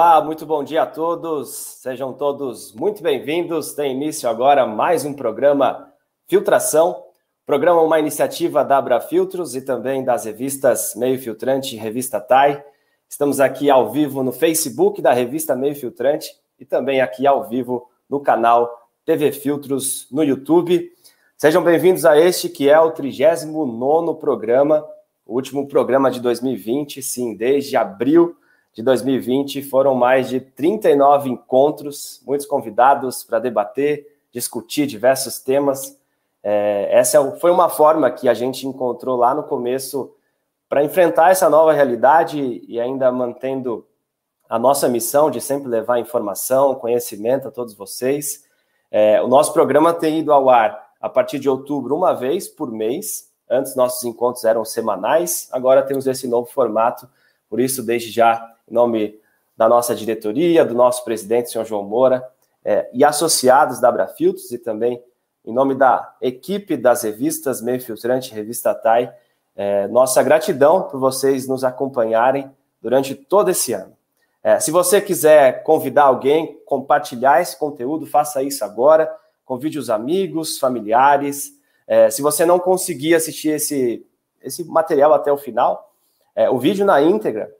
Olá, muito bom dia a todos. Sejam todos muito bem-vindos. Tem início agora mais um programa Filtração. Programa uma iniciativa da Abra Filtros e também das revistas Meio Filtrante e Revista TAI. Estamos aqui ao vivo no Facebook da revista Meio Filtrante e também aqui ao vivo no canal TV Filtros no YouTube. Sejam bem-vindos a este que é o 39 programa, o último programa de 2020, sim, desde abril de 2020 foram mais de 39 encontros, muitos convidados para debater, discutir diversos temas. É, essa é foi uma forma que a gente encontrou lá no começo para enfrentar essa nova realidade e ainda mantendo a nossa missão de sempre levar informação, conhecimento a todos vocês. É, o nosso programa tem ido ao ar a partir de outubro, uma vez por mês. Antes, nossos encontros eram semanais, agora temos esse novo formato. Por isso, desde já, em nome da nossa diretoria, do nosso presidente, senhor João Moura, é, e associados da Abrafiltros, e também em nome da equipe das revistas Meio Filtrante Revista TAI, é, nossa gratidão por vocês nos acompanharem durante todo esse ano. É, se você quiser convidar alguém, compartilhar esse conteúdo, faça isso agora. Convide os amigos, familiares. É, se você não conseguir assistir esse, esse material até o final, é, o vídeo na íntegra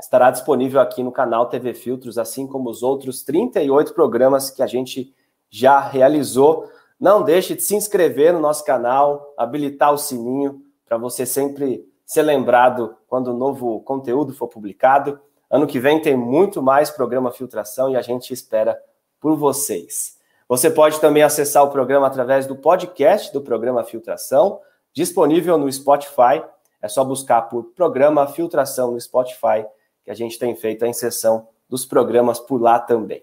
estará disponível aqui no canal TV Filtros, assim como os outros 38 programas que a gente já realizou. Não deixe de se inscrever no nosso canal, habilitar o sininho para você sempre ser lembrado quando o novo conteúdo for publicado. Ano que vem tem muito mais programa Filtração e a gente espera por vocês. Você pode também acessar o programa através do podcast do programa Filtração, disponível no Spotify. É só buscar por programa Filtração no Spotify que a gente tem feito a inserção dos programas por lá também.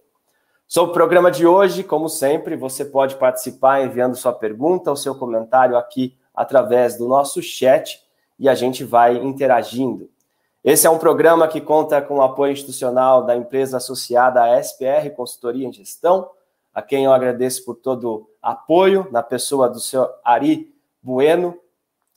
Sobre o programa de hoje, como sempre, você pode participar enviando sua pergunta ou seu comentário aqui através do nosso chat e a gente vai interagindo. Esse é um programa que conta com o apoio institucional da empresa associada à SPR Consultoria em Gestão, a quem eu agradeço por todo o apoio, na pessoa do senhor Ari Bueno,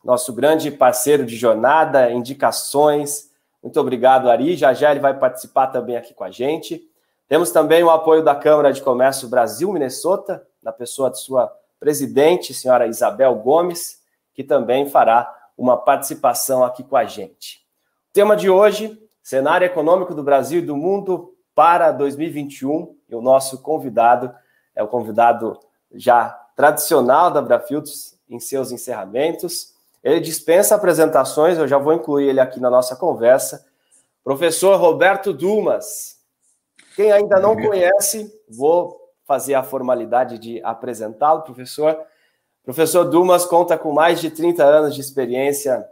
nosso grande parceiro de jornada, indicações, muito obrigado, Ari. Já já ele vai participar também aqui com a gente. Temos também o apoio da Câmara de Comércio Brasil-Minnesota, na pessoa de sua presidente, senhora Isabel Gomes, que também fará uma participação aqui com a gente. O tema de hoje, cenário econômico do Brasil e do mundo para 2021, e o nosso convidado é o convidado já tradicional da Brafiltos em seus encerramentos, ele dispensa apresentações, eu já vou incluir ele aqui na nossa conversa. Professor Roberto Dumas. Quem ainda não conhece, vou fazer a formalidade de apresentá-lo, professor. Professor Dumas conta com mais de 30 anos de experiência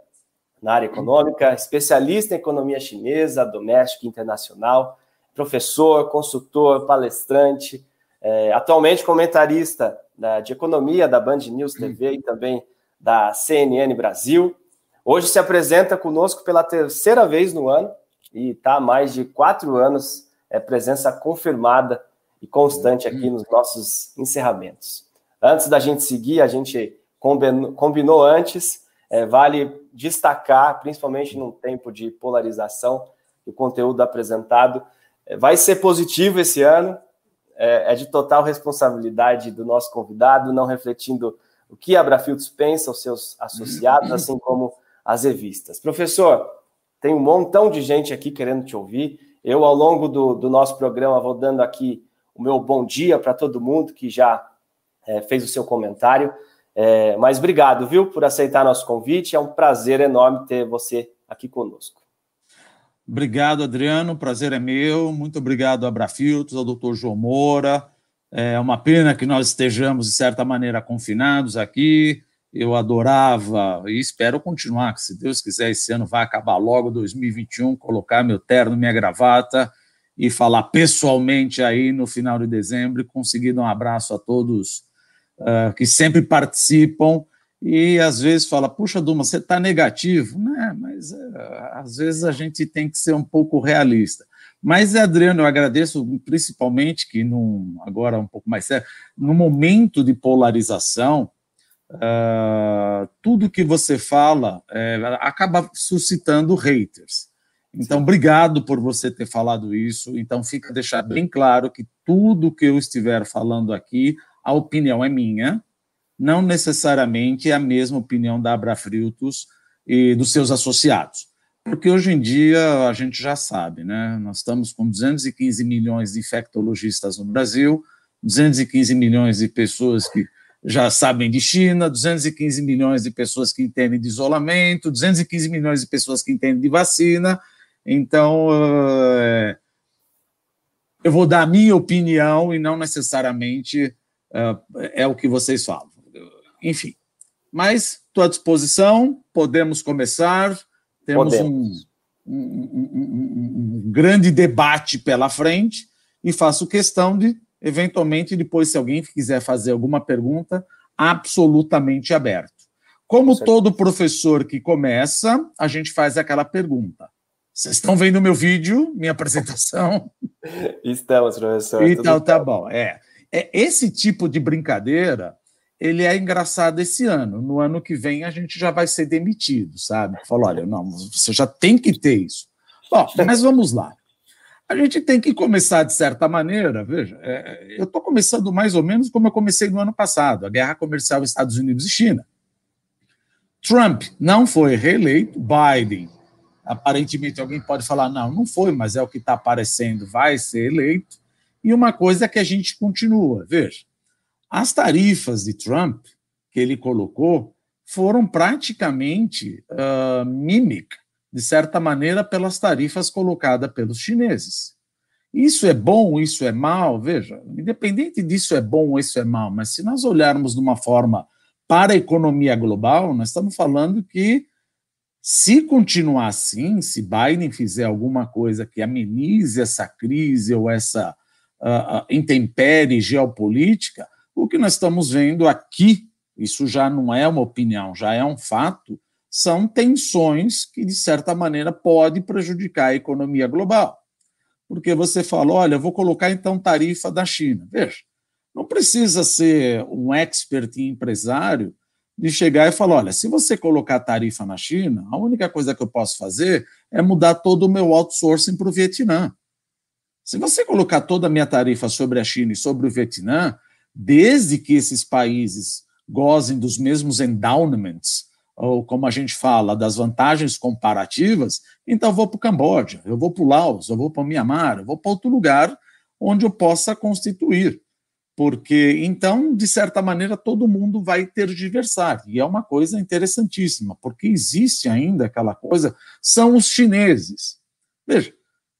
na área econômica, especialista em economia chinesa, doméstica e internacional, professor, consultor, palestrante, é, atualmente comentarista da, de economia da Band News TV e também da CNN Brasil. Hoje se apresenta conosco pela terceira vez no ano e está há mais de quatro anos, é presença confirmada e constante aqui nos nossos encerramentos. Antes da gente seguir, a gente combinou, combinou antes, é, vale destacar, principalmente num tempo de polarização, o conteúdo apresentado é, vai ser positivo esse ano, é, é de total responsabilidade do nosso convidado, não refletindo o que a pensa, os seus associados, assim como as revistas. Professor, tem um montão de gente aqui querendo te ouvir. Eu, ao longo do, do nosso programa, vou dando aqui o meu bom dia para todo mundo que já é, fez o seu comentário. É, mas obrigado, viu, por aceitar nosso convite. É um prazer enorme ter você aqui conosco. Obrigado, Adriano. O prazer é meu. Muito obrigado, Abrafiltos, ao doutor João Moura, é uma pena que nós estejamos, de certa maneira, confinados aqui. Eu adorava e espero continuar, que se Deus quiser, esse ano vai acabar logo 2021, colocar meu terno, minha gravata e falar pessoalmente aí no final de dezembro e conseguir dar um abraço a todos uh, que sempre participam e às vezes fala, puxa, Duma, você está negativo, né? Mas uh, às vezes a gente tem que ser um pouco realista. Mas, Adriano, eu agradeço principalmente que, num, agora um pouco mais sério, no momento de polarização, uh, tudo que você fala uh, acaba suscitando haters. Então, obrigado por você ter falado isso. Então, fica deixar bem claro que tudo que eu estiver falando aqui, a opinião é minha, não necessariamente é a mesma opinião da Abrafritos e dos seus associados. Porque hoje em dia a gente já sabe, né? Nós estamos com 215 milhões de infectologistas no Brasil, 215 milhões de pessoas que já sabem de China, 215 milhões de pessoas que entendem de isolamento, 215 milhões de pessoas que entendem de vacina. Então, uh, eu vou dar a minha opinião e não necessariamente uh, é o que vocês falam. Enfim, mas estou à disposição, podemos começar, temos. Um, um, um, um grande debate pela frente e faço questão de eventualmente, depois, se alguém quiser fazer alguma pergunta, absolutamente aberto. Como todo professor que começa, a gente faz aquela pergunta. Vocês estão vendo meu vídeo, minha apresentação? Estamos, professor. Então, tá bom. É, é, esse tipo de brincadeira, ele é engraçado esse ano. No ano que vem, a gente já vai ser demitido, sabe? Falou, olha, não, você já tem que ter isso. Bom, mas vamos lá. A gente tem que começar, de certa maneira, veja, é, eu estou começando mais ou menos como eu comecei no ano passado, a guerra comercial Estados Unidos e China. Trump não foi reeleito, Biden, aparentemente alguém pode falar, não, não foi, mas é o que está aparecendo, vai ser eleito. E uma coisa é que a gente continua, veja, as tarifas de Trump que ele colocou foram praticamente uh, mímica de certa maneira, pelas tarifas colocadas pelos chineses. Isso é bom, isso é mal? Veja, independente disso é bom ou isso é mal, mas se nós olharmos de uma forma para a economia global, nós estamos falando que se continuar assim, se Biden fizer alguma coisa que amenize essa crise ou essa uh, uh, intempérie geopolítica, o que nós estamos vendo aqui, isso já não é uma opinião, já é um fato, são tensões que, de certa maneira, podem prejudicar a economia global. Porque você fala, olha, vou colocar então tarifa da China. Veja, não precisa ser um expert em empresário de chegar e falar: olha, se você colocar tarifa na China, a única coisa que eu posso fazer é mudar todo o meu outsourcing para o Vietnã. Se você colocar toda a minha tarifa sobre a China e sobre o Vietnã, desde que esses países gozem dos mesmos endowments ou como a gente fala, das vantagens comparativas, então eu vou para o Camboja, eu vou para o Laos, eu vou para o Mianmar, eu vou para outro lugar onde eu possa constituir. Porque, então, de certa maneira, todo mundo vai ter diversar. E é uma coisa interessantíssima, porque existe ainda aquela coisa, são os chineses. Veja,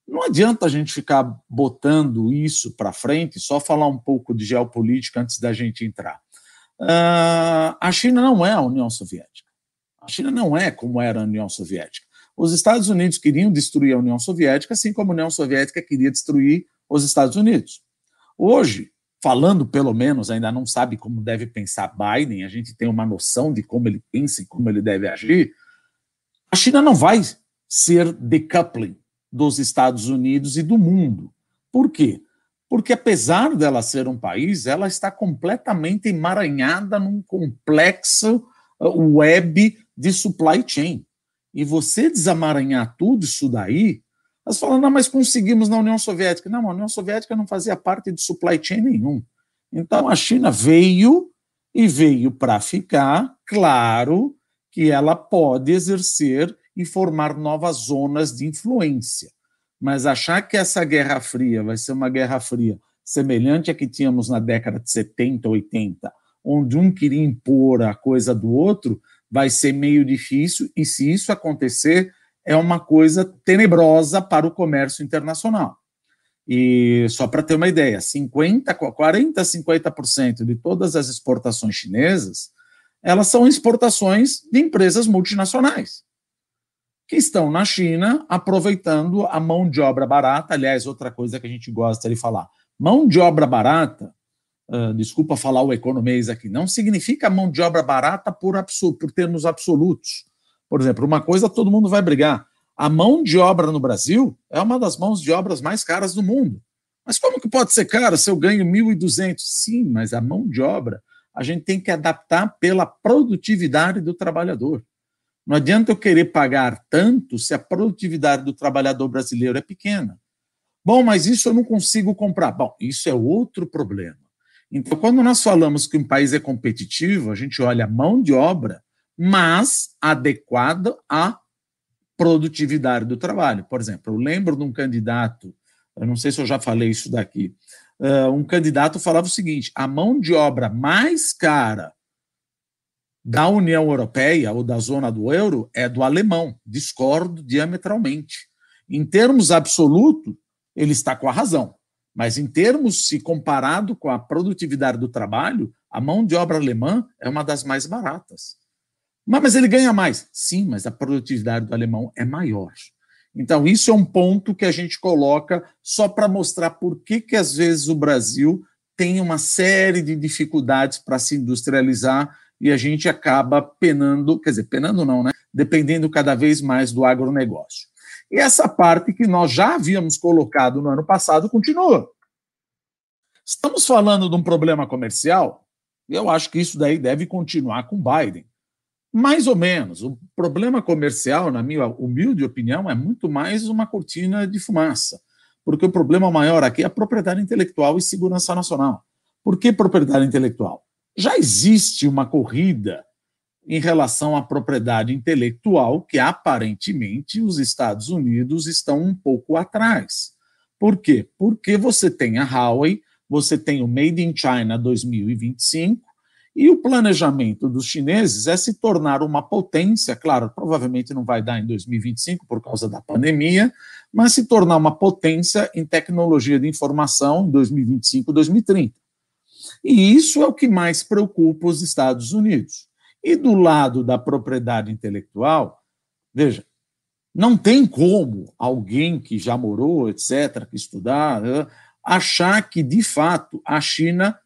não adianta a gente ficar botando isso para frente, só falar um pouco de geopolítica antes da gente entrar. Uh, a China não é a União Soviética. A China não é como era a União Soviética. Os Estados Unidos queriam destruir a União Soviética, assim como a União Soviética queria destruir os Estados Unidos. Hoje, falando pelo menos, ainda não sabe como deve pensar Biden, a gente tem uma noção de como ele pensa e como ele deve agir. A China não vai ser decoupling dos Estados Unidos e do mundo. Por quê? Porque apesar dela ser um país, ela está completamente emaranhada num complexo uh, web de supply chain. E você desamaranhar tudo isso daí, elas falam, não, mas conseguimos na União Soviética. Não, a União Soviética não fazia parte de supply chain nenhum. Então a China veio e veio para ficar, claro que ela pode exercer e formar novas zonas de influência. Mas achar que essa Guerra Fria vai ser uma Guerra Fria semelhante à que tínhamos na década de 70, 80, onde um queria impor a coisa do outro, vai ser meio difícil, e se isso acontecer, é uma coisa tenebrosa para o comércio internacional. E só para ter uma ideia, 50, 40, 50% de todas as exportações chinesas, elas são exportações de empresas multinacionais que estão na China aproveitando a mão de obra barata. Aliás, outra coisa que a gente gosta de falar, mão de obra barata uh, desculpa falar o economês aqui, não significa mão de obra barata por, por termos absolutos. Por exemplo, uma coisa todo mundo vai brigar. A mão de obra no Brasil é uma das mãos de obras mais caras do mundo. Mas como que pode ser cara se eu ganho 1.200? Sim, mas a mão de obra a gente tem que adaptar pela produtividade do trabalhador. Não adianta eu querer pagar tanto se a produtividade do trabalhador brasileiro é pequena. Bom, mas isso eu não consigo comprar. Bom, isso é outro problema. Então, quando nós falamos que um país é competitivo, a gente olha a mão de obra, mas adequada à produtividade do trabalho. Por exemplo, eu lembro de um candidato, eu não sei se eu já falei isso daqui, uh, um candidato falava o seguinte: a mão de obra mais cara da União Europeia ou da zona do euro é do alemão. Discordo diametralmente. Em termos absolutos, ele está com a razão. Mas em termos, se comparado com a produtividade do trabalho, a mão de obra alemã é uma das mais baratas. Mas ele ganha mais. Sim, mas a produtividade do alemão é maior. Então, isso é um ponto que a gente coloca só para mostrar por que, que, às vezes, o Brasil tem uma série de dificuldades para se industrializar e a gente acaba penando, quer dizer, penando não, né? Dependendo cada vez mais do agronegócio. E essa parte que nós já havíamos colocado no ano passado continua. Estamos falando de um problema comercial, e eu acho que isso daí deve continuar com Biden. Mais ou menos. O problema comercial, na minha humilde opinião, é muito mais uma cortina de fumaça. Porque o problema maior aqui é a propriedade intelectual e segurança nacional. Por que propriedade intelectual? Já existe uma corrida em relação à propriedade intelectual que aparentemente os Estados Unidos estão um pouco atrás. Por quê? Porque você tem a Huawei, você tem o Made in China 2025 e o planejamento dos chineses é se tornar uma potência, claro, provavelmente não vai dar em 2025 por causa da pandemia, mas se tornar uma potência em tecnologia de informação em 2025, 2030. E isso é o que mais preocupa os Estados Unidos. E do lado da propriedade intelectual, veja, não tem como alguém que já morou, etc., que estudar, achar que, de fato, a China,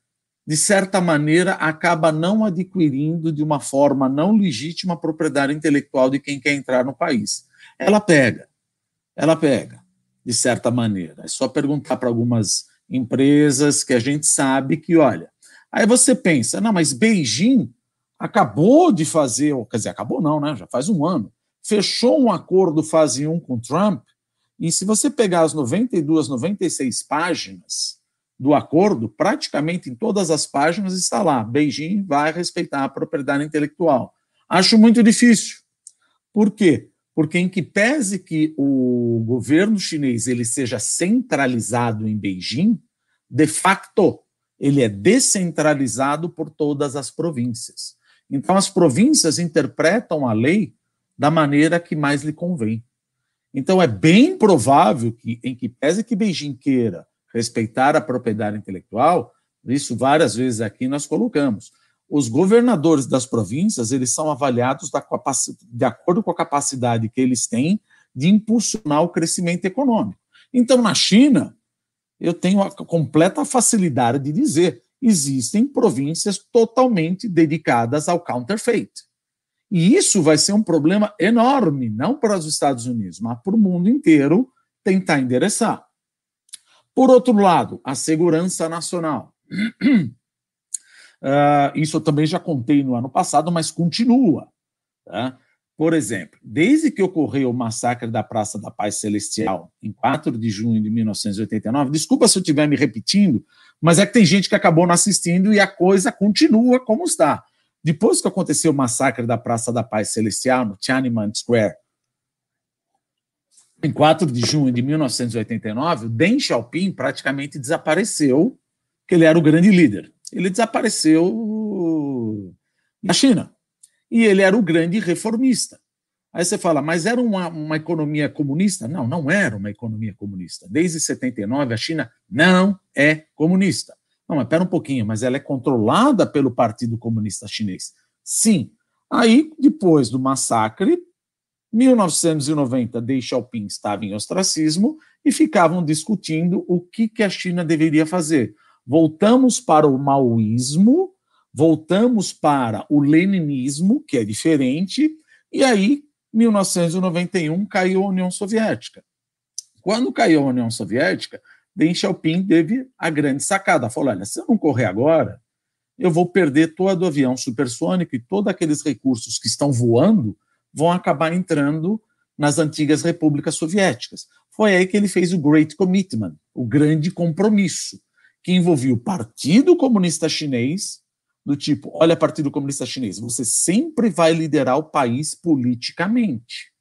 de certa maneira, acaba não adquirindo de uma forma não legítima a propriedade intelectual de quem quer entrar no país. Ela pega, ela pega, de certa maneira. É só perguntar para algumas empresas que a gente sabe que, olha, aí você pensa, não, mas Beijing acabou de fazer, quer dizer, acabou não, né? Já faz um ano, fechou um acordo fase 1 com Trump, e se você pegar as 92, 96 páginas do acordo, praticamente em todas as páginas está lá, Beijing vai respeitar a propriedade intelectual. Acho muito difícil. Por quê? Porque em que pese que o governo chinês ele seja centralizado em Beijing, de facto, ele é descentralizado por todas as províncias. Então, as províncias interpretam a lei da maneira que mais lhe convém. Então, é bem provável que, em que pese que Beijing queira respeitar a propriedade intelectual, isso várias vezes aqui nós colocamos, os governadores das províncias eles são avaliados de acordo com a capacidade que eles têm de impulsionar o crescimento econômico. Então, na China, eu tenho a completa facilidade de dizer: existem províncias totalmente dedicadas ao counterfeit. E isso vai ser um problema enorme, não para os Estados Unidos, mas para o mundo inteiro tentar endereçar. Por outro lado, a segurança nacional. Uh, isso eu também já contei no ano passado, mas continua. Tá? Por exemplo, desde que ocorreu o massacre da Praça da Paz Celestial, em 4 de junho de 1989, desculpa se eu estiver me repetindo, mas é que tem gente que acabou não assistindo e a coisa continua como está. Depois que aconteceu o massacre da Praça da Paz Celestial, no Tiananmen Square, em 4 de junho de 1989, o Deng Xiaoping praticamente desapareceu, que ele era o grande líder. Ele desapareceu na China e ele era o grande reformista. Aí você fala, mas era uma, uma economia comunista? Não, não era uma economia comunista. Desde 79, a China não é comunista. Não, mas espera um pouquinho, mas ela é controlada pelo Partido Comunista Chinês. Sim. Aí, depois do massacre, 1990, Deng Xiaoping estava em ostracismo e ficavam discutindo o que, que a China deveria fazer. Voltamos para o maoísmo voltamos para o leninismo, que é diferente, e aí, 1991, caiu a União Soviética. Quando caiu a União Soviética, Deng Xiaoping teve a grande sacada. Falou: olha, se eu não correr agora, eu vou perder todo o avião supersônico e todos aqueles recursos que estão voando vão acabar entrando nas antigas repúblicas soviéticas. Foi aí que ele fez o Great Commitment, o grande compromisso, que envolvia o Partido Comunista Chinês, do tipo: olha, Partido Comunista Chinês, você sempre vai liderar o país politicamente.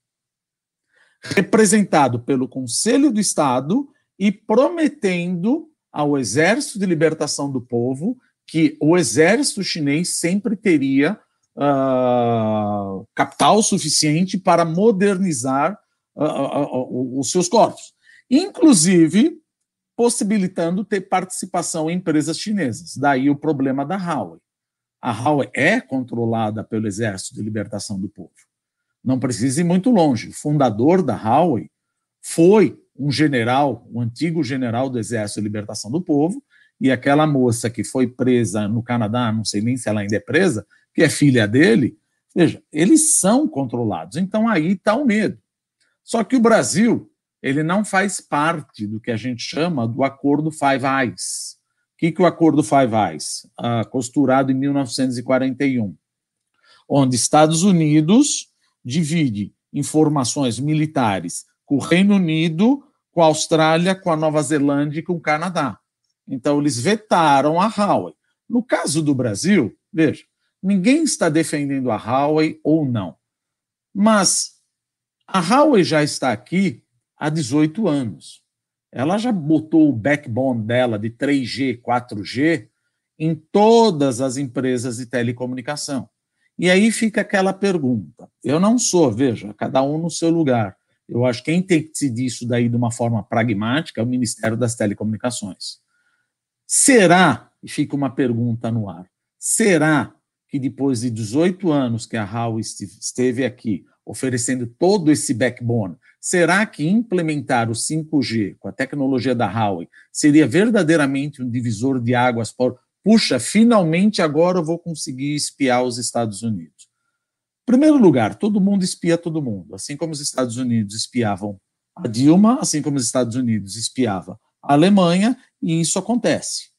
Representado pelo Conselho do Estado e prometendo ao Exército de Libertação do Povo que o exército chinês sempre teria uh, capital suficiente para modernizar uh, uh, os seus corpos, inclusive possibilitando ter participação em empresas chinesas. Daí o problema da Huawei. A Huawei é controlada pelo Exército de Libertação do Povo. Não precisa ir muito longe. O fundador da Huawei foi um general, um antigo general do Exército de Libertação do Povo, e aquela moça que foi presa no Canadá, não sei nem se ela ainda é presa, que é filha dele, veja, eles são controlados. Então aí está o medo. Só que o Brasil, ele não faz parte do que a gente chama do Acordo Five Eyes. O que, que o Acordo Five Eyes? Ah, costurado em 1941, onde Estados Unidos divide informações militares com o Reino Unido, com a Austrália, com a Nova Zelândia e com o Canadá. Então, eles vetaram a Huawei. No caso do Brasil, veja, ninguém está defendendo a Huawei ou não. Mas a Huawei já está aqui há 18 anos. Ela já botou o backbone dela de 3G, 4G em todas as empresas de telecomunicação. E aí fica aquela pergunta. Eu não sou, veja, cada um no seu lugar. Eu acho que quem tem que decidir isso daí de uma forma pragmática é o Ministério das Telecomunicações. Será, e fica uma pergunta no ar, será que depois de 18 anos que a Huawei esteve aqui oferecendo todo esse backbone, será que implementar o 5G com a tecnologia da Huawei seria verdadeiramente um divisor de águas por, puxa, finalmente agora eu vou conseguir espiar os Estados Unidos? Em primeiro lugar, todo mundo espia todo mundo, assim como os Estados Unidos espiavam a Dilma, assim como os Estados Unidos espiava a Alemanha e isso acontece.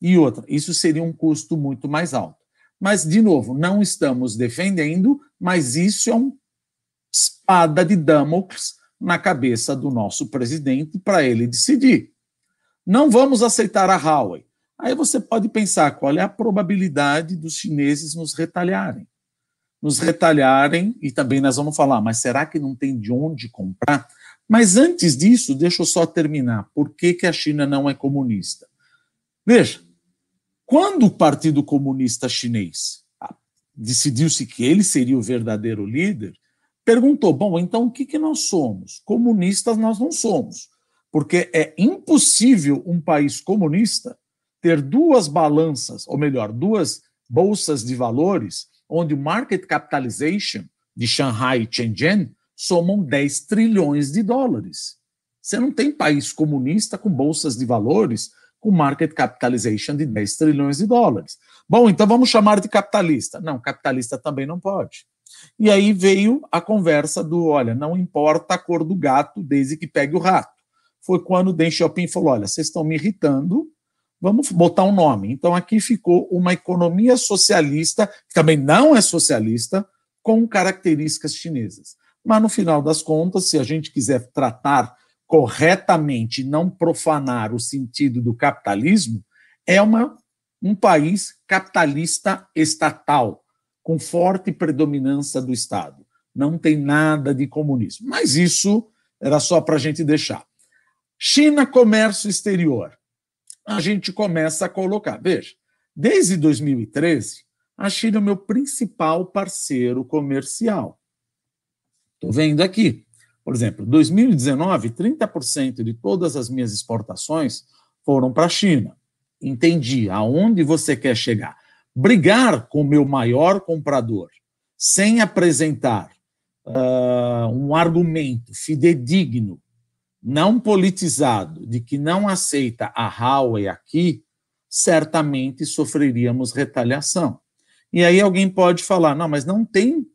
E outra, isso seria um custo muito mais alto. Mas, de novo, não estamos defendendo, mas isso é uma espada de Damocles na cabeça do nosso presidente para ele decidir. Não vamos aceitar a Huawei. Aí você pode pensar qual é a probabilidade dos chineses nos retalharem. Nos retalharem, e também nós vamos falar, mas será que não tem de onde comprar? Mas antes disso, deixa eu só terminar. Por que, que a China não é comunista? Veja, quando o Partido Comunista Chinês ah, decidiu-se que ele seria o verdadeiro líder, perguntou: bom, então o que, que nós somos? Comunistas nós não somos, porque é impossível um país comunista ter duas balanças, ou melhor, duas bolsas de valores, onde o market capitalization de Shanghai e Shenzhen somam 10 trilhões de dólares. Você não tem país comunista com bolsas de valores com market capitalization de 10 trilhões de dólares. Bom, então vamos chamar de capitalista. Não, capitalista também não pode. E aí veio a conversa do, olha, não importa a cor do gato desde que pegue o rato. Foi quando o Deng Xiaoping falou, olha, vocês estão me irritando, vamos botar um nome. Então aqui ficou uma economia socialista, que também não é socialista, com características chinesas. Mas, no final das contas, se a gente quiser tratar corretamente, não profanar o sentido do capitalismo, é uma, um país capitalista estatal, com forte predominância do Estado. Não tem nada de comunismo. Mas isso era só para a gente deixar. China, comércio exterior. A gente começa a colocar. Veja, desde 2013, a China é o meu principal parceiro comercial. Estou vendo aqui. Por exemplo, 2019, 30% de todas as minhas exportações foram para a China. Entendi aonde você quer chegar. Brigar com o meu maior comprador sem apresentar uh, um argumento fidedigno, não politizado, de que não aceita a Huawei aqui, certamente sofreríamos retaliação. E aí alguém pode falar: não, mas não tem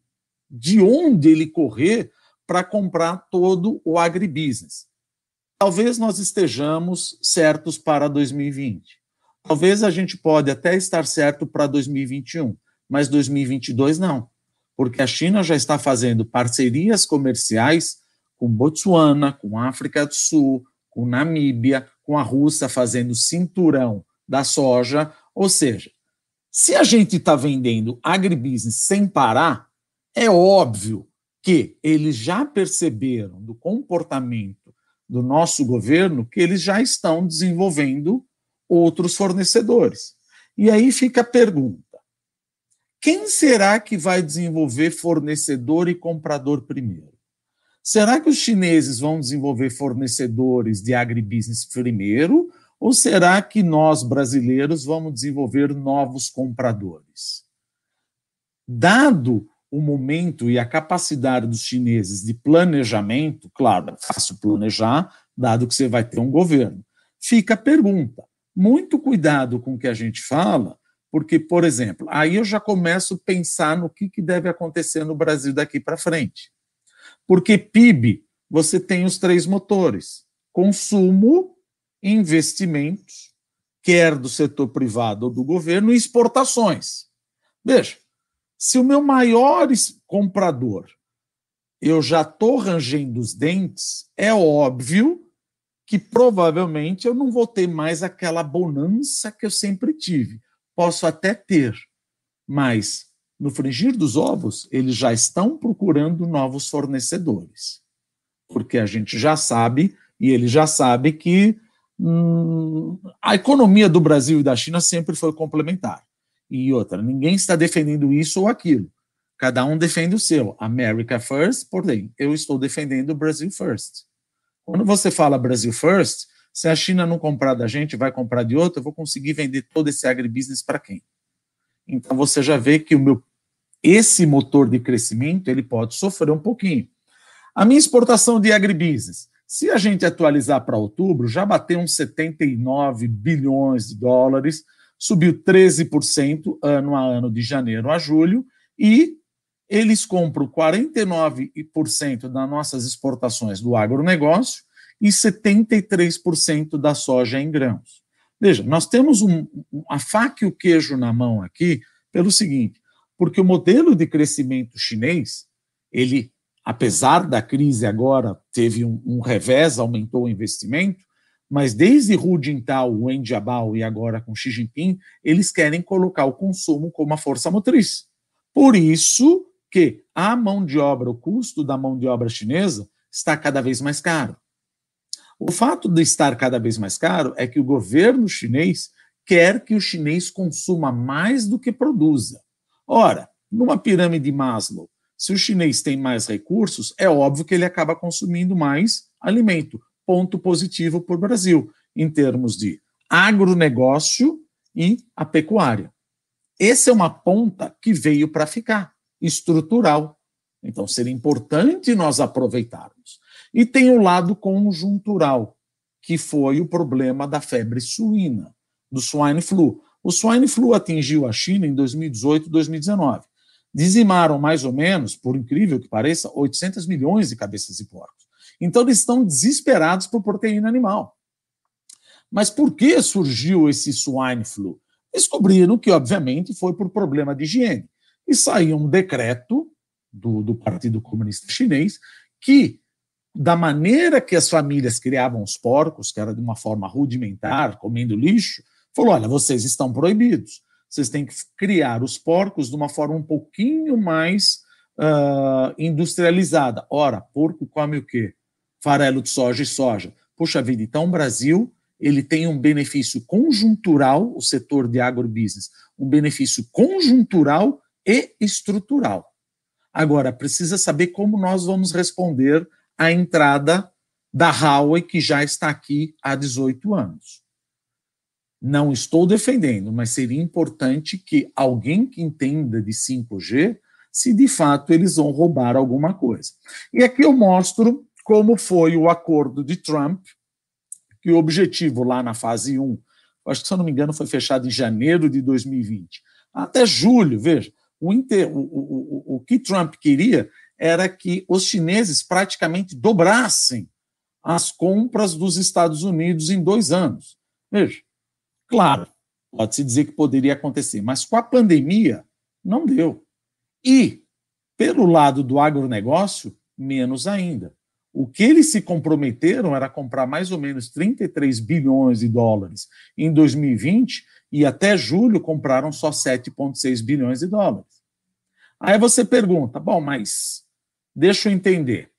de onde ele correr para comprar todo o agribusiness. Talvez nós estejamos certos para 2020. Talvez a gente pode até estar certo para 2021, mas 2022 não. porque a China já está fazendo parcerias comerciais com Botsuana, com África do Sul, com Namíbia, com a Rússia fazendo cinturão da soja. Ou seja, se a gente está vendendo agribusiness sem parar, é óbvio que eles já perceberam do comportamento do nosso governo que eles já estão desenvolvendo outros fornecedores. E aí fica a pergunta: quem será que vai desenvolver fornecedor e comprador primeiro? Será que os chineses vão desenvolver fornecedores de agribusiness primeiro? Ou será que nós, brasileiros, vamos desenvolver novos compradores? Dado o momento e a capacidade dos chineses de planejamento, claro, é fácil planejar, dado que você vai ter um governo. Fica a pergunta: muito cuidado com o que a gente fala, porque, por exemplo, aí eu já começo a pensar no que, que deve acontecer no Brasil daqui para frente. Porque PIB, você tem os três motores: consumo, investimentos, quer do setor privado ou do governo, e exportações. Veja, se o meu maior comprador eu já estou rangendo os dentes, é óbvio que provavelmente eu não vou ter mais aquela bonança que eu sempre tive posso até ter, mas no frigir dos ovos, eles já estão procurando novos fornecedores. Porque a gente já sabe, e ele já sabe que hum, a economia do Brasil e da China sempre foi complementar. E outra, ninguém está defendendo isso ou aquilo. Cada um defende o seu. America first, porém, eu estou defendendo o Brasil first. Quando você fala Brasil first, se a China não comprar da gente, vai comprar de outro, eu vou conseguir vender todo esse agribusiness para quem? Então você já vê que o meu esse motor de crescimento ele pode sofrer um pouquinho. A minha exportação de agribusiness, se a gente atualizar para outubro, já bateu uns 79 bilhões de dólares, subiu 13% ano a ano de janeiro a julho e eles compram 49% das nossas exportações do agronegócio e 73% da soja em grãos. Veja, nós temos um, a faca e o queijo na mão aqui pelo seguinte, porque o modelo de crescimento chinês, ele, apesar da crise agora, teve um, um revés, aumentou o investimento, mas desde Hu Jintao, Wen Jiabao e agora com Xi Jinping, eles querem colocar o consumo como a força motriz. Por isso que a mão de obra, o custo da mão de obra chinesa está cada vez mais caro. O fato de estar cada vez mais caro é que o governo chinês quer que o chinês consuma mais do que produza. Ora, numa pirâmide Maslow, se o chinês tem mais recursos, é óbvio que ele acaba consumindo mais alimento. Ponto positivo para o Brasil, em termos de agronegócio e a pecuária. Essa é uma ponta que veio para ficar, estrutural. Então, seria importante nós aproveitarmos. E tem o lado conjuntural, que foi o problema da febre suína, do swine flu. O swine flu atingiu a China em 2018 e 2019. Dizimaram mais ou menos, por incrível que pareça, 800 milhões de cabeças de porcos. Então eles estão desesperados por proteína animal. Mas por que surgiu esse swine flu? Descobriram que, obviamente, foi por problema de higiene. E saiu um decreto do, do Partido Comunista Chinês que da maneira que as famílias criavam os porcos, que era de uma forma rudimentar, comendo lixo, falou: olha, vocês estão proibidos. Vocês têm que criar os porcos de uma forma um pouquinho mais uh, industrializada. Ora, porco come o quê? Farelo de soja e soja. Puxa vida, então o Brasil ele tem um benefício conjuntural, o setor de agrobusiness, um benefício conjuntural e estrutural. Agora, precisa saber como nós vamos responder a entrada da Huawei, que já está aqui há 18 anos. Não estou defendendo, mas seria importante que alguém que entenda de 5G, se de fato eles vão roubar alguma coisa. E aqui eu mostro como foi o acordo de Trump, que o objetivo lá na fase 1, acho que se eu não me engano foi fechado em janeiro de 2020, até julho, veja, o, inter, o, o, o que Trump queria era que os chineses praticamente dobrassem as compras dos Estados Unidos em dois anos. Veja, claro, pode-se dizer que poderia acontecer, mas com a pandemia, não deu. E Pelo lado do agronegócio, menos ainda. O que eles se comprometeram era comprar mais ou menos 33 bilhões de dólares em 2020 e até julho compraram só 7,6 bilhões de dólares. Aí você pergunta, bom, mas deixa eu entender.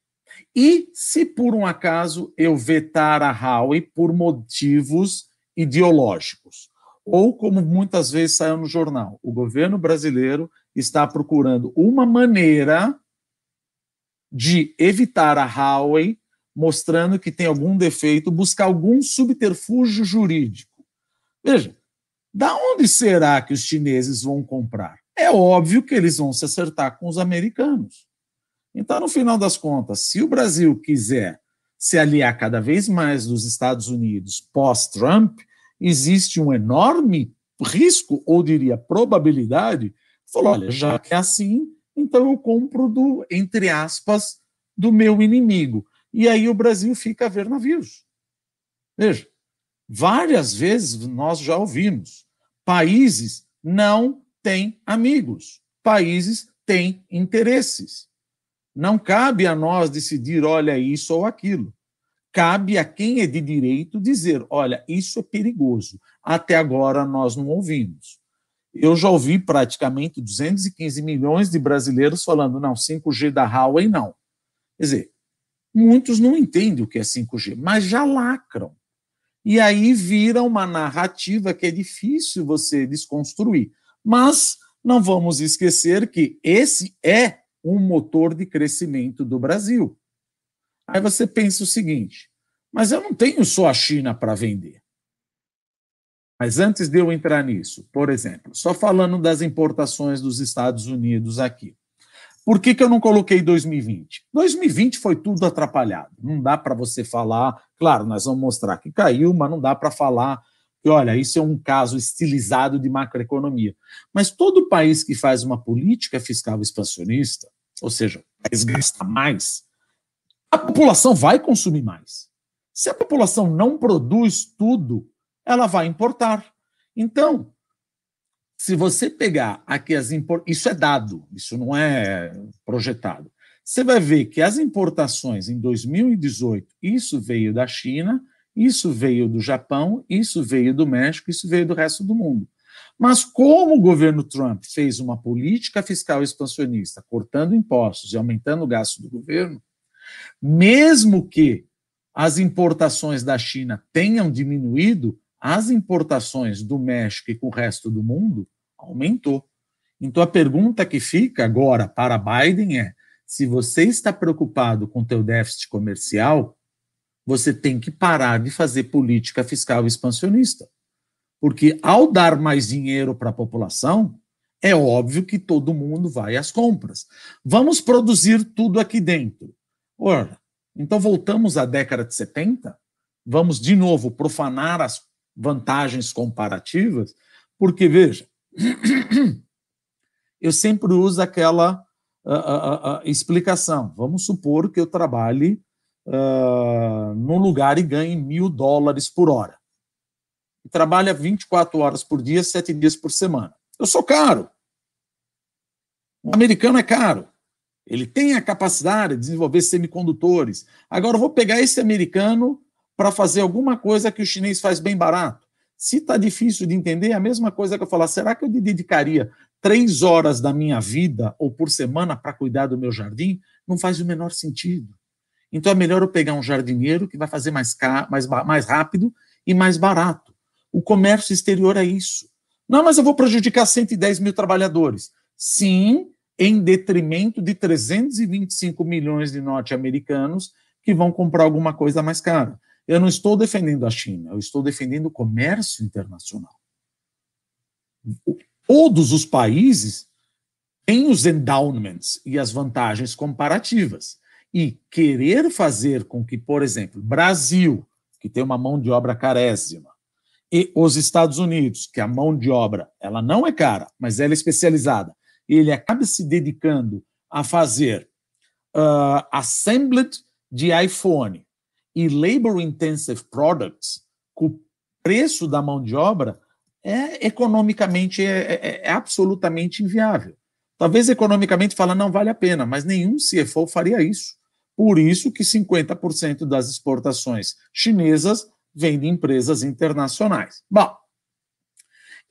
E se por um acaso eu vetar a Huawei por motivos ideológicos? Ou, como muitas vezes saiu no jornal, o governo brasileiro está procurando uma maneira de evitar a Huawei, mostrando que tem algum defeito, buscar algum subterfúgio jurídico. Veja, da onde será que os chineses vão comprar? É óbvio que eles vão se acertar com os americanos. Então, no final das contas, se o Brasil quiser se aliar cada vez mais dos Estados Unidos pós-Trump, existe um enorme risco, ou diria probabilidade, falou, olha, já que é assim, então eu compro do, entre aspas, do meu inimigo. E aí o Brasil fica a ver navios. Veja, várias vezes nós já ouvimos, países não têm amigos, países têm interesses. Não cabe a nós decidir, olha, isso ou aquilo. Cabe a quem é de direito dizer, olha, isso é perigoso. Até agora nós não ouvimos eu já ouvi praticamente 215 milhões de brasileiros falando, não, 5G da Huawei não. Quer dizer, muitos não entendem o que é 5G, mas já lacram. E aí vira uma narrativa que é difícil você desconstruir. Mas não vamos esquecer que esse é um motor de crescimento do Brasil. Aí você pensa o seguinte: mas eu não tenho só a China para vender. Mas antes de eu entrar nisso, por exemplo, só falando das importações dos Estados Unidos aqui. Por que, que eu não coloquei 2020? 2020 foi tudo atrapalhado. Não dá para você falar, claro, nós vamos mostrar que caiu, mas não dá para falar que, olha, isso é um caso estilizado de macroeconomia. Mas todo país que faz uma política fiscal expansionista, ou seja, o gasta mais, a população vai consumir mais. Se a população não produz tudo ela vai importar. Então, se você pegar aqui as importações, isso é dado, isso não é projetado. Você vai ver que as importações em 2018, isso veio da China, isso veio do Japão, isso veio do México, isso veio do resto do mundo. Mas como o governo Trump fez uma política fiscal expansionista, cortando impostos e aumentando o gasto do governo, mesmo que as importações da China tenham diminuído, as importações do México e com o resto do mundo aumentou. Então a pergunta que fica agora para Biden é: se você está preocupado com o teu déficit comercial, você tem que parar de fazer política fiscal expansionista. Porque ao dar mais dinheiro para a população, é óbvio que todo mundo vai às compras. Vamos produzir tudo aqui dentro. Ora, então voltamos à década de 70? Vamos de novo profanar as vantagens comparativas, porque, veja, eu sempre uso aquela uh, uh, uh, explicação. Vamos supor que eu trabalhe uh, num lugar e ganhe mil dólares por hora. E trabalha 24 horas por dia, sete dias por semana. Eu sou caro. O americano é caro. Ele tem a capacidade de desenvolver semicondutores. Agora, eu vou pegar esse americano para fazer alguma coisa que o chinês faz bem barato. Se está difícil de entender, é a mesma coisa que eu falar: será que eu dedicaria três horas da minha vida ou por semana para cuidar do meu jardim? Não faz o menor sentido. Então é melhor eu pegar um jardineiro que vai fazer mais, mais, mais rápido e mais barato. O comércio exterior é isso. Não, mas eu vou prejudicar 110 mil trabalhadores. Sim, em detrimento de 325 milhões de norte-americanos que vão comprar alguma coisa mais cara. Eu não estou defendendo a China, eu estou defendendo o comércio internacional. Todos os países têm os endowments e as vantagens comparativas. E querer fazer com que, por exemplo, Brasil, que tem uma mão de obra carésima, e os Estados Unidos, que a mão de obra ela não é cara, mas ela é especializada, ele acaba se dedicando a fazer uh, assembled de iPhone e labor intensive products, com o preço da mão de obra, é economicamente é, é, é absolutamente inviável. Talvez economicamente fala não vale a pena, mas nenhum CFO faria isso. Por isso que 50% das exportações chinesas vêm de empresas internacionais. Bom,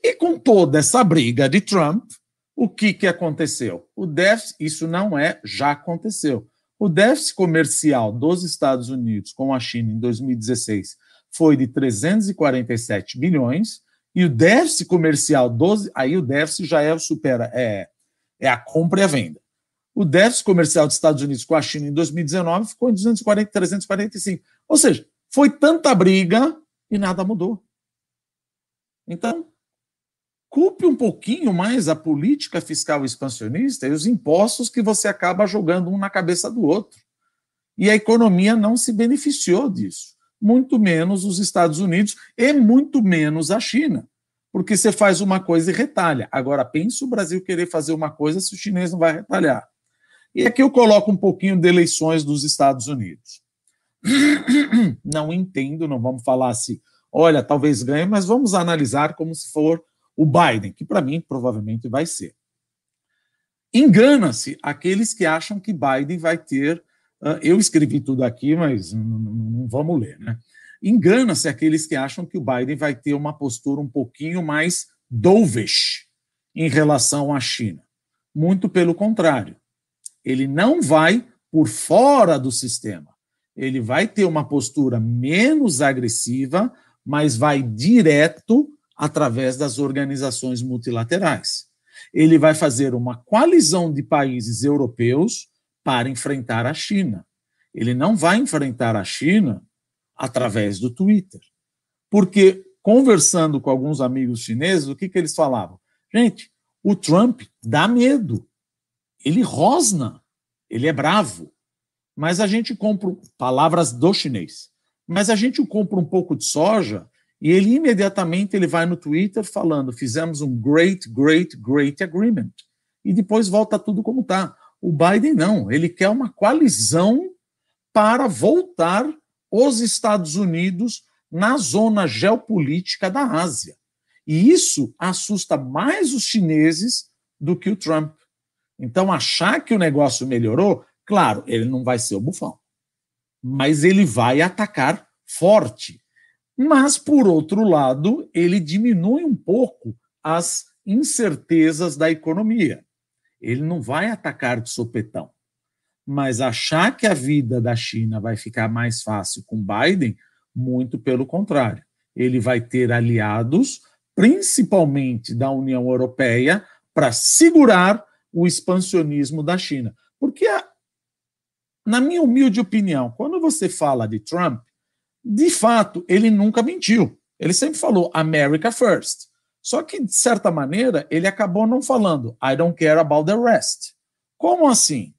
e com toda essa briga de Trump, o que, que aconteceu? O déficit, isso não é, já aconteceu. O déficit comercial dos Estados Unidos com a China em 2016 foi de 347 bilhões, e o déficit comercial dos. Aí o déficit já é supera, é, é a compra e a venda. O déficit comercial dos Estados Unidos com a China em 2019 ficou em 240, 345. Ou seja, foi tanta briga e nada mudou. Então, culpe um pouquinho mais a política fiscal expansionista e os impostos que você acaba jogando um na cabeça do outro. E a economia não se beneficiou disso, muito menos os Estados Unidos e muito menos a China, porque você faz uma coisa e retalha. Agora, pense o Brasil querer fazer uma coisa se o chinês não vai retalhar. E aqui eu coloco um pouquinho de eleições dos Estados Unidos. Não entendo, não vamos falar se, olha, talvez ganhe, mas vamos analisar como se for o Biden, que para mim provavelmente vai ser. Engana-se aqueles que acham que Biden vai ter. Uh, eu escrevi tudo aqui, mas não, vamos ler, né? Engana-se aqueles que acham que o Biden vai ter uma postura um pouquinho mais dovish em relação à China. Muito pelo contrário. Ele não vai por fora do sistema. Ele vai ter uma postura menos agressiva, mas vai direto através das organizações multilaterais. Ele vai fazer uma coalizão de países europeus para enfrentar a China. Ele não vai enfrentar a China através do Twitter. Porque, conversando com alguns amigos chineses, o que, que eles falavam? Gente, o Trump dá medo. Ele rosna. Ele é bravo. Mas a gente compra, palavras do chinês, mas a gente compra um pouco de soja e ele imediatamente ele vai no Twitter falando: fizemos um great, great, great agreement. E depois volta tudo como está. O Biden não, ele quer uma coalizão para voltar os Estados Unidos na zona geopolítica da Ásia. E isso assusta mais os chineses do que o Trump. Então, achar que o negócio melhorou, claro, ele não vai ser o bufão, mas ele vai atacar forte. Mas, por outro lado, ele diminui um pouco as incertezas da economia. Ele não vai atacar de sopetão. Mas achar que a vida da China vai ficar mais fácil com Biden, muito pelo contrário. Ele vai ter aliados, principalmente da União Europeia, para segurar o expansionismo da China. Porque, na minha humilde opinião, quando você fala de Trump, de fato, ele nunca mentiu. Ele sempre falou America first. Só que, de certa maneira, ele acabou não falando I don't care about the rest. Como assim?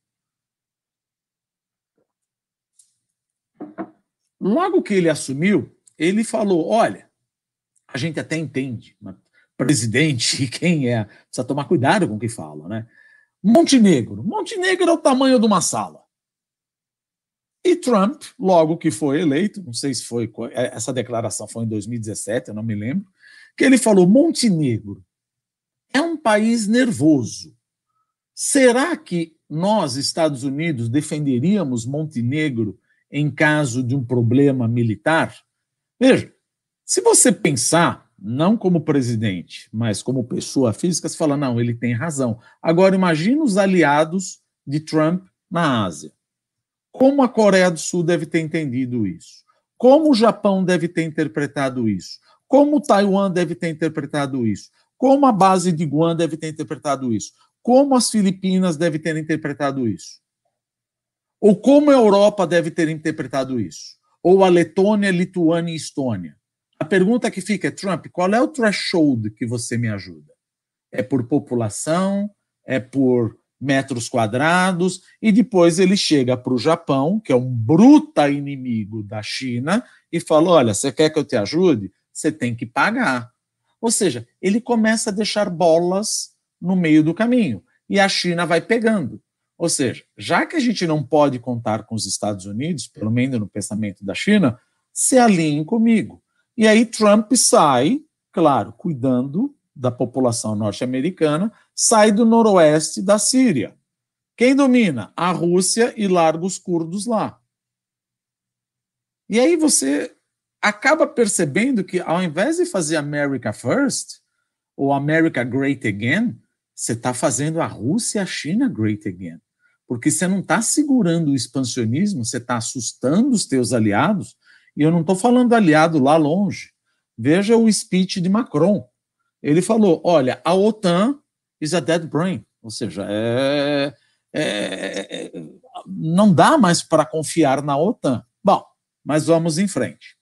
Logo que ele assumiu, ele falou: olha, a gente até entende, mas presidente, quem é, precisa tomar cuidado com o que fala, né? Montenegro. Montenegro é o tamanho de uma sala. E Trump, logo que foi eleito, não sei se foi é, essa declaração foi em 2017, eu não me lembro, que ele falou: Montenegro é um país nervoso. Será que nós, Estados Unidos, defenderíamos Montenegro em caso de um problema militar? Veja, se você pensar, não como presidente, mas como pessoa física, você fala: não, ele tem razão. Agora, imagine os aliados de Trump na Ásia. Como a Coreia do Sul deve ter entendido isso? Como o Japão deve ter interpretado isso? Como Taiwan deve ter interpretado isso? Como a base de Guam deve ter interpretado isso? Como as Filipinas devem ter interpretado isso? Ou como a Europa deve ter interpretado isso? Ou a Letônia, Lituânia e Estônia? A pergunta que fica é, Trump, qual é o threshold que você me ajuda? É por população? É por metros quadrados, e depois ele chega para o Japão, que é um bruta inimigo da China, e fala: Olha, você quer que eu te ajude? Você tem que pagar. Ou seja, ele começa a deixar bolas no meio do caminho, e a China vai pegando. Ou seja, já que a gente não pode contar com os Estados Unidos, pelo menos no pensamento da China, se alinhem comigo. E aí Trump sai, claro, cuidando da população norte-americana sai do noroeste da Síria. Quem domina? A Rússia e larga os curdos lá. E aí você acaba percebendo que, ao invés de fazer America First, ou America Great Again, você está fazendo a Rússia e a China Great Again. Porque você não está segurando o expansionismo, você está assustando os teus aliados. E eu não estou falando aliado lá longe. Veja o speech de Macron. Ele falou: olha, a OTAN is a dead brain. Ou seja, é, é, é, não dá mais para confiar na OTAN. Bom, mas vamos em frente.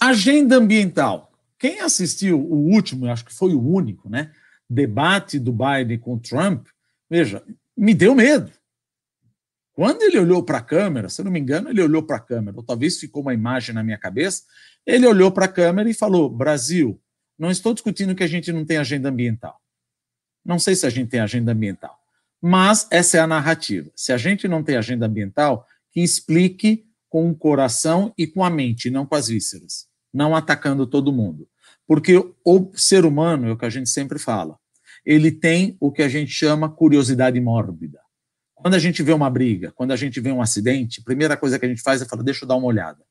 Agenda ambiental. Quem assistiu o último, acho que foi o único, né? Debate do Biden com Trump, veja, me deu medo. Quando ele olhou para a câmera, se eu não me engano, ele olhou para a câmera, ou talvez ficou uma imagem na minha cabeça, ele olhou para a câmera e falou: Brasil, não estou discutindo que a gente não tem agenda ambiental. Não sei se a gente tem agenda ambiental, mas essa é a narrativa. Se a gente não tem agenda ambiental, que explique com o coração e com a mente, não com as vísceras, não atacando todo mundo. Porque o ser humano, é o que a gente sempre fala, ele tem o que a gente chama curiosidade mórbida. Quando a gente vê uma briga, quando a gente vê um acidente, a primeira coisa que a gente faz é falar, deixa eu dar uma olhada.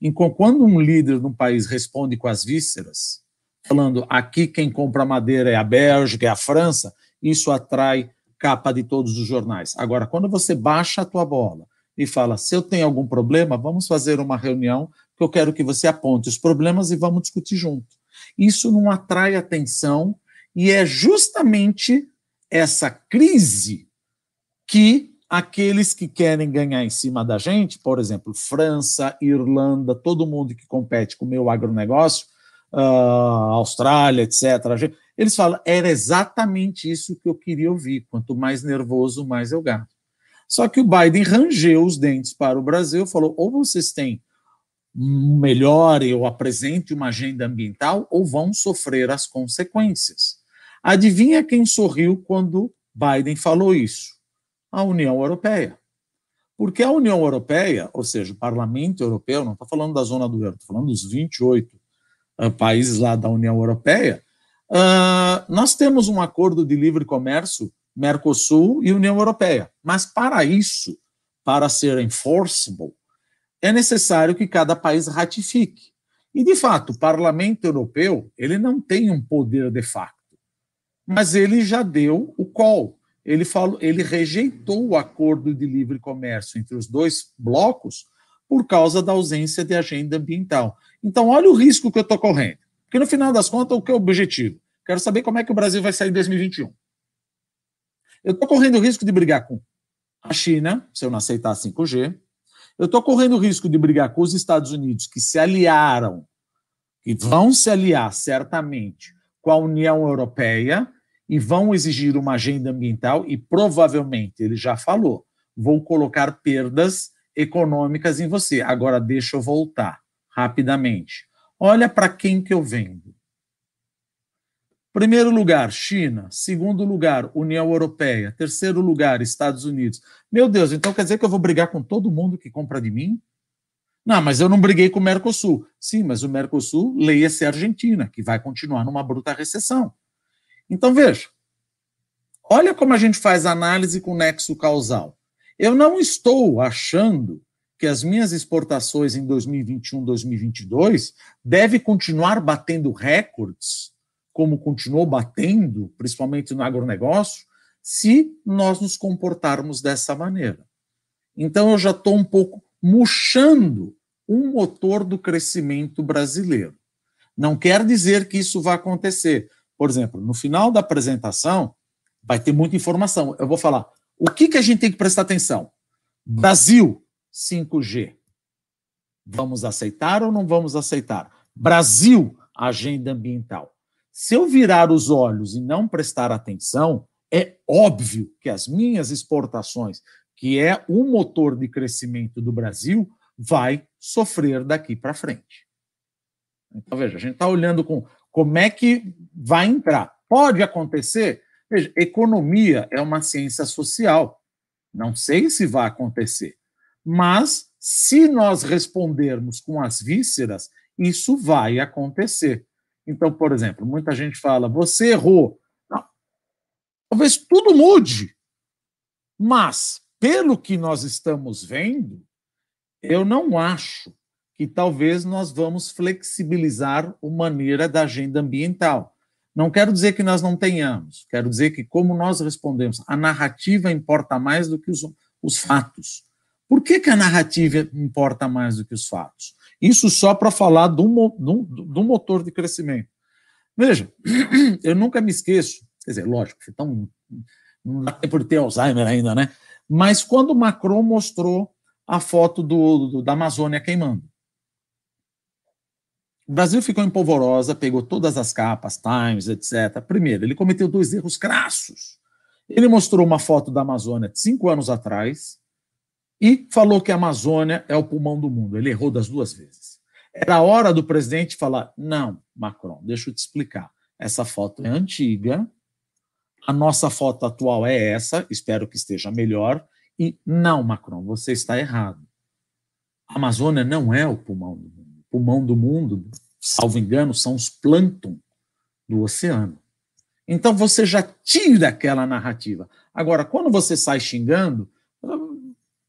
Enquanto quando um líder de um país responde com as vísceras, falando aqui quem compra madeira é a Bélgica, é a França, isso atrai capa de todos os jornais. Agora, quando você baixa a tua bola e fala: se eu tenho algum problema, vamos fazer uma reunião que eu quero que você aponte os problemas e vamos discutir junto. Isso não atrai atenção e é justamente essa crise que aqueles que querem ganhar em cima da gente, por exemplo, França, Irlanda, todo mundo que compete com o meu agronegócio, uh, Austrália, etc., eles falam, era exatamente isso que eu queria ouvir. Quanto mais nervoso, mais eu gato. Só que o Biden rangeu os dentes para o Brasil, falou: ou vocês têm melhor eu apresente uma agenda ambiental, ou vão sofrer as consequências. Adivinha quem sorriu quando Biden falou isso? A União Europeia. Porque a União Europeia, ou seja, o Parlamento Europeu, não estou falando da zona do euro, estou falando dos 28 uh, países lá da União Europeia, uh, nós temos um acordo de livre comércio Mercosul e União Europeia. Mas para isso, para ser enforceable, é necessário que cada país ratifique. E de fato, o Parlamento Europeu, ele não tem um poder de facto, mas ele já deu o call. Ele falou, ele rejeitou o acordo de livre comércio entre os dois blocos por causa da ausência de agenda ambiental. Então, olha o risco que eu estou correndo. Porque no final das contas, o que é o objetivo? Quero saber como é que o Brasil vai sair em 2021. Eu estou correndo o risco de brigar com a China, se eu não aceitar 5G. Eu estou correndo o risco de brigar com os Estados Unidos, que se aliaram, que vão se aliar certamente com a União Europeia e vão exigir uma agenda ambiental, e provavelmente, ele já falou, vou colocar perdas econômicas em você. Agora, deixa eu voltar rapidamente. Olha para quem que eu vendo. Primeiro lugar, China. Segundo lugar, União Europeia. Terceiro lugar, Estados Unidos. Meu Deus, então quer dizer que eu vou brigar com todo mundo que compra de mim? Não, mas eu não briguei com o Mercosul. Sim, mas o Mercosul leia-se Argentina, que vai continuar numa bruta recessão. Então veja, olha como a gente faz análise com nexo causal. Eu não estou achando que as minhas exportações em 2021, 2022 devem continuar batendo recordes como continuou batendo, principalmente no agronegócio, se nós nos comportarmos dessa maneira. Então, eu já estou um pouco murchando um motor do crescimento brasileiro. Não quer dizer que isso vai acontecer. Por exemplo, no final da apresentação, vai ter muita informação. Eu vou falar o que, que a gente tem que prestar atenção. Brasil, 5G. Vamos aceitar ou não vamos aceitar? Brasil, agenda ambiental. Se eu virar os olhos e não prestar atenção, é óbvio que as minhas exportações, que é o motor de crescimento do Brasil, vai sofrer daqui para frente. Então, veja, a gente está olhando com como é que vai entrar. Pode acontecer? Veja, economia é uma ciência social. Não sei se vai acontecer. Mas, se nós respondermos com as vísceras, isso vai acontecer. Então, por exemplo, muita gente fala, você errou. Não. Talvez tudo mude, mas, pelo que nós estamos vendo, eu não acho que talvez nós vamos flexibilizar a maneira da agenda ambiental. Não quero dizer que nós não tenhamos, quero dizer que, como nós respondemos, a narrativa importa mais do que os, os fatos. Por que, que a narrativa importa mais do que os fatos? Isso só para falar do, do, do, motor de crescimento. Veja, eu nunca me esqueço, quer dizer, lógico, então, não dá tempo de ter Alzheimer ainda, né? Mas quando Macron mostrou a foto do, do, da Amazônia queimando. O Brasil ficou em polvorosa, pegou todas as capas, Times, etc. Primeiro, ele cometeu dois erros crassos. Ele mostrou uma foto da Amazônia de cinco anos atrás e falou que a Amazônia é o pulmão do mundo. Ele errou das duas vezes. Era hora do presidente falar: não, Macron, deixa eu te explicar. Essa foto é antiga, a nossa foto atual é essa, espero que esteja melhor. E não, Macron, você está errado. A Amazônia não é o pulmão do mundo pulmão do mundo, salvo engano, são os plâncton do oceano. Então você já tira aquela narrativa. Agora, quando você sai xingando,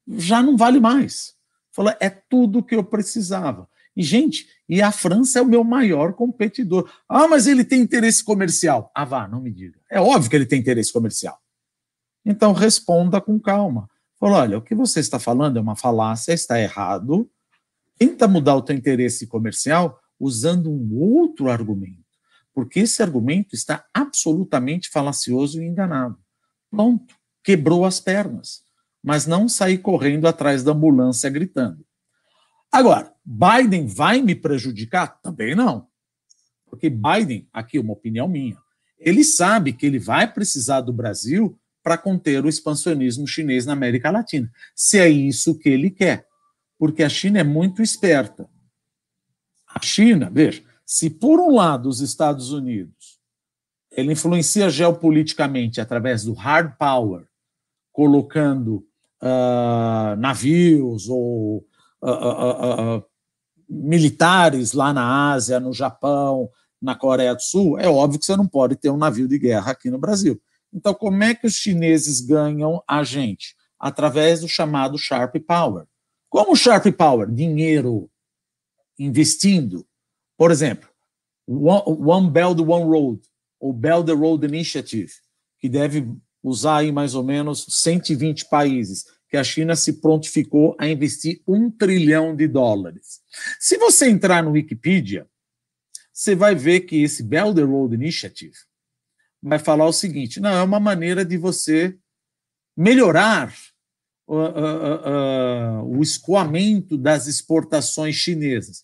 já não vale mais. Fala, é tudo que eu precisava. E, gente, e a França é o meu maior competidor. Ah, mas ele tem interesse comercial. Ah, vá, não me diga. É óbvio que ele tem interesse comercial. Então responda com calma. Olha, o que você está falando é uma falácia, está errado. Tenta mudar o teu interesse comercial usando um outro argumento, porque esse argumento está absolutamente falacioso e enganado. Pronto, quebrou as pernas, mas não sair correndo atrás da ambulância gritando. Agora, Biden vai me prejudicar? Também não. Porque Biden, aqui uma opinião minha, ele sabe que ele vai precisar do Brasil para conter o expansionismo chinês na América Latina, se é isso que ele quer porque a China é muito esperta. A China, veja, se por um lado os Estados Unidos ele influencia geopoliticamente através do hard power, colocando uh, navios ou uh, uh, militares lá na Ásia, no Japão, na Coreia do Sul, é óbvio que você não pode ter um navio de guerra aqui no Brasil. Então, como é que os chineses ganham a gente? Através do chamado sharp power. Como Sharp Power? Dinheiro. Investindo. Por exemplo, One Belt, One Road, ou Belt and Road Initiative, que deve usar aí mais ou menos 120 países, que a China se prontificou a investir um trilhão de dólares. Se você entrar no Wikipedia, você vai ver que esse Belt and Road Initiative vai falar o seguinte: não, é uma maneira de você melhorar uh, uh, uh, o escoamento das exportações chinesas.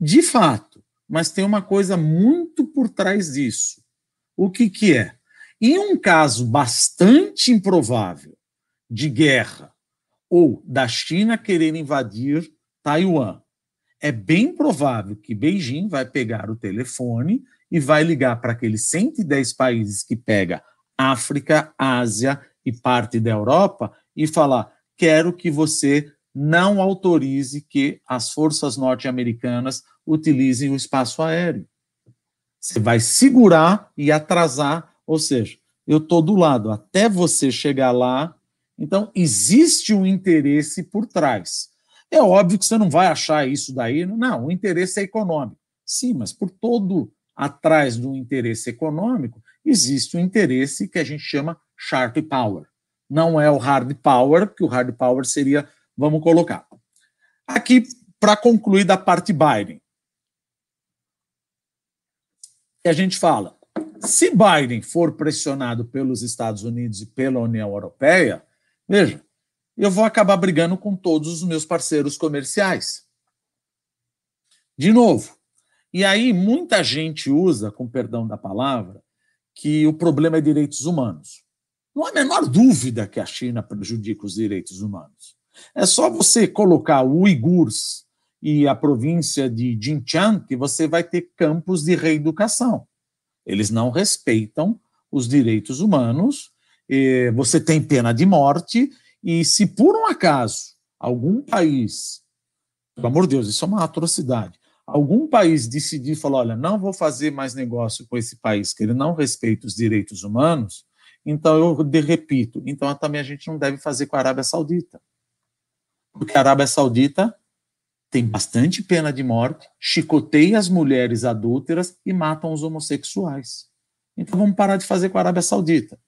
De fato, mas tem uma coisa muito por trás disso. O que, que é? Em um caso bastante improvável de guerra ou da China querer invadir Taiwan, é bem provável que Beijing vai pegar o telefone e vai ligar para aqueles 110 países que pega África, Ásia e parte da Europa e falar: quero que você não autorize que as forças norte-americanas utilizem o espaço aéreo. Você vai segurar e atrasar, ou seja, eu estou do lado até você chegar lá. Então, existe um interesse por trás. É óbvio que você não vai achar isso daí. Não, o interesse é econômico. Sim, mas por todo atrás do interesse econômico, existe um interesse que a gente chama sharp power não é o hard power, que o hard power seria, vamos colocar. Aqui, para concluir da parte Biden. a gente fala, se Biden for pressionado pelos Estados Unidos e pela União Europeia, veja, eu vou acabar brigando com todos os meus parceiros comerciais. De novo. E aí muita gente usa, com perdão da palavra, que o problema é direitos humanos. Não há a menor dúvida que a China prejudica os direitos humanos. É só você colocar o uigurs e a província de Xinjiang que você vai ter campos de reeducação. Eles não respeitam os direitos humanos, você tem pena de morte, e se por um acaso algum país, pelo amor de Deus, isso é uma atrocidade, algum país decidir falar, olha, não vou fazer mais negócio com esse país que ele não respeita os direitos humanos, então eu de, repito, então também a gente não deve fazer com a Arábia Saudita. Porque a Arábia Saudita tem bastante pena de morte, chicoteia as mulheres adúlteras e matam os homossexuais. Então vamos parar de fazer com a Arábia Saudita.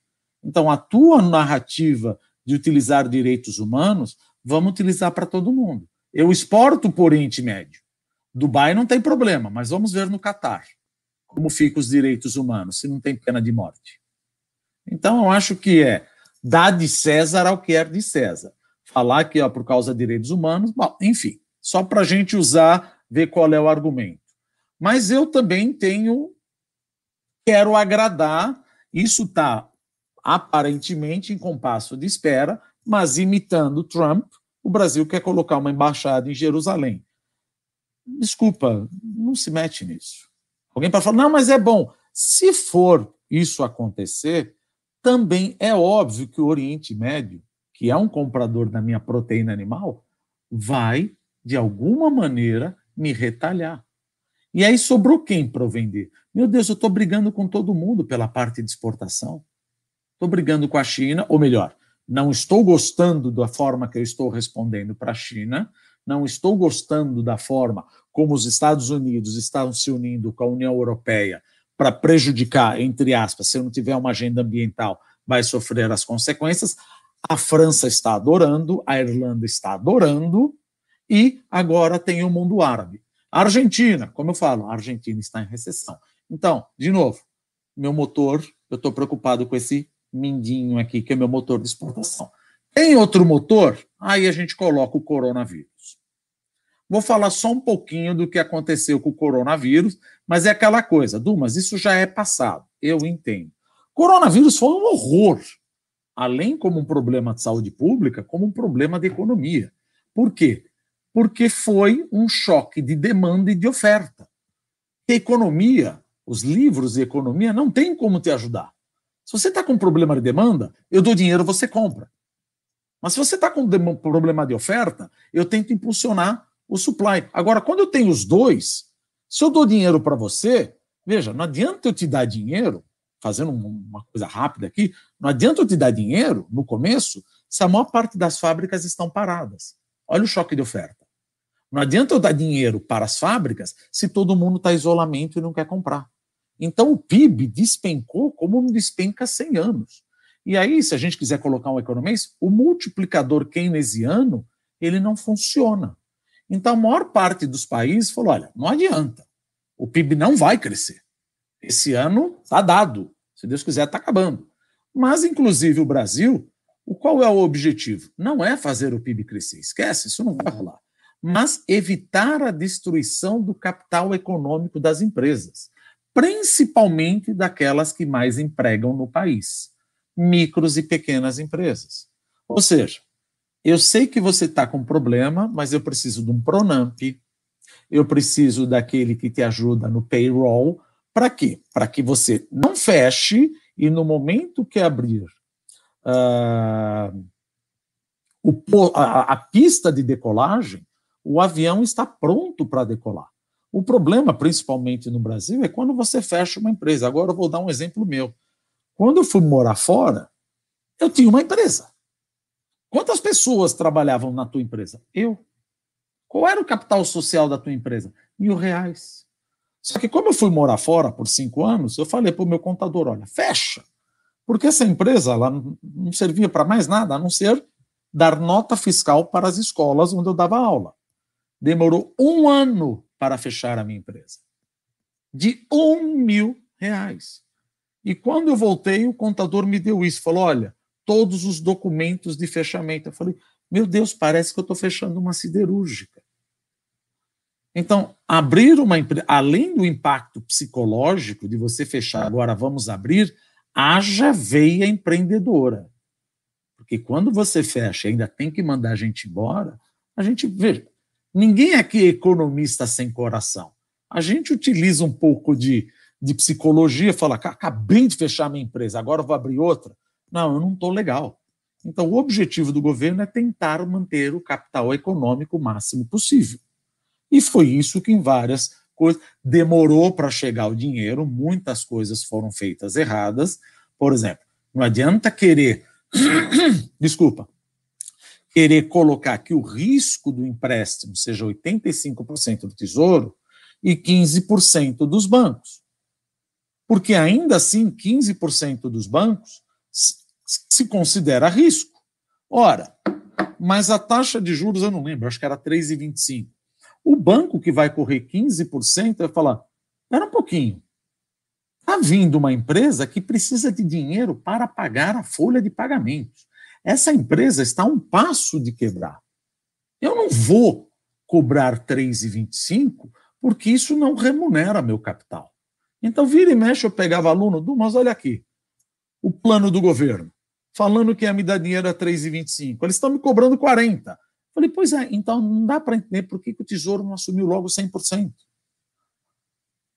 Então a tua narrativa de utilizar direitos humanos, vamos utilizar para todo mundo. Eu exporto por Oriente Médio. Dubai não tem problema, mas vamos ver no Catar como ficam os direitos humanos, se não tem pena de morte. Então, eu acho que é dar de César ao que é de César. Falar que, ó, por causa de direitos humanos, bom, enfim, só para a gente usar, ver qual é o argumento. Mas eu também tenho, quero agradar, isso está aparentemente em compasso de espera, mas imitando Trump, o Brasil quer colocar uma embaixada em Jerusalém. Desculpa, não se mete nisso. Alguém pode falar, não, mas é bom. Se for isso acontecer, também é óbvio que o Oriente Médio, que é um comprador da minha proteína animal, vai, de alguma maneira, me retalhar. E aí sobrou quem para vender? Meu Deus, eu estou brigando com todo mundo pela parte de exportação. Estou brigando com a China, ou melhor, não estou gostando da forma que eu estou respondendo para a China, não estou gostando da forma como os Estados Unidos estão se unindo com a União Europeia para prejudicar, entre aspas, se eu não tiver uma agenda ambiental, vai sofrer as consequências. A França está adorando, a Irlanda está adorando, e agora tem o mundo árabe. A Argentina, como eu falo, a Argentina está em recessão. Então, de novo, meu motor, eu estou preocupado com esse mindinho aqui, que é meu motor de exportação. Tem outro motor? Aí a gente coloca o coronavírus. Vou falar só um pouquinho do que aconteceu com o coronavírus, mas é aquela coisa, Dumas, isso já é passado, eu entendo. Coronavírus foi um horror, além como um problema de saúde pública, como um problema de economia. Por quê? Porque foi um choque de demanda e de oferta. A economia, os livros de economia não têm como te ajudar. Se você está com um problema de demanda, eu dou dinheiro, você compra. Mas se você está com um problema de oferta, eu tento impulsionar o supply. Agora, quando eu tenho os dois, se eu dou dinheiro para você, veja, não adianta eu te dar dinheiro, fazendo uma coisa rápida aqui, não adianta eu te dar dinheiro no começo se a maior parte das fábricas estão paradas. Olha o choque de oferta. Não adianta eu dar dinheiro para as fábricas se todo mundo está em isolamento e não quer comprar. Então o PIB despencou como não despenca há 100 anos. E aí, se a gente quiser colocar um economista, o multiplicador keynesiano, ele não funciona. Então a maior parte dos países falou, olha, não adianta, o PIB não vai crescer. Esse ano está dado, se Deus quiser está acabando. Mas, inclusive, o Brasil, o qual é o objetivo? Não é fazer o PIB crescer, esquece, isso não vai rolar. Mas evitar a destruição do capital econômico das empresas principalmente daquelas que mais empregam no país, micros e pequenas empresas. Ou seja, eu sei que você está com problema, mas eu preciso de um Pronamp, eu preciso daquele que te ajuda no payroll. Para quê? Para que você não feche e no momento que abrir uh, o, a, a pista de decolagem, o avião está pronto para decolar. O problema, principalmente no Brasil, é quando você fecha uma empresa. Agora eu vou dar um exemplo meu. Quando eu fui morar fora, eu tinha uma empresa. Quantas pessoas trabalhavam na tua empresa? Eu. Qual era o capital social da tua empresa? Mil reais. Só que como eu fui morar fora por cinco anos, eu falei para o meu contador, olha, fecha. Porque essa empresa ela não servia para mais nada, a não ser dar nota fiscal para as escolas onde eu dava aula. Demorou um ano para fechar a minha empresa. De um mil reais. E quando eu voltei, o contador me deu isso. Falou: olha, todos os documentos de fechamento. Eu falei: meu Deus, parece que eu estou fechando uma siderúrgica. Então, abrir uma empresa, além do impacto psicológico de você fechar, agora vamos abrir, haja veia empreendedora. Porque quando você fecha e ainda tem que mandar a gente embora, a gente, veja, Ninguém aqui é economista sem coração. A gente utiliza um pouco de, de psicologia, fala, acabei de fechar minha empresa, agora vou abrir outra. Não, eu não estou legal. Então, o objetivo do governo é tentar manter o capital econômico o máximo possível. E foi isso que em várias coisas demorou para chegar o dinheiro, muitas coisas foram feitas erradas. Por exemplo, não adianta querer, desculpa, querer colocar que o risco do empréstimo seja 85% do Tesouro e 15% dos bancos. Porque ainda assim, 15% dos bancos se considera risco. Ora, mas a taxa de juros eu não lembro, acho que era 3,25. O banco que vai correr 15% vai falar: espera um pouquinho. Está vindo uma empresa que precisa de dinheiro para pagar a folha de pagamentos. Essa empresa está a um passo de quebrar. Eu não vou cobrar 3,25 porque isso não remunera meu capital. Então, vira e mexe, eu pegava aluno, mas olha aqui, o plano do governo, falando que ia me dar dinheiro a 3,25. Eles estão me cobrando 40. Falei, pois é, então não dá para entender por que, que o Tesouro não assumiu logo 100%.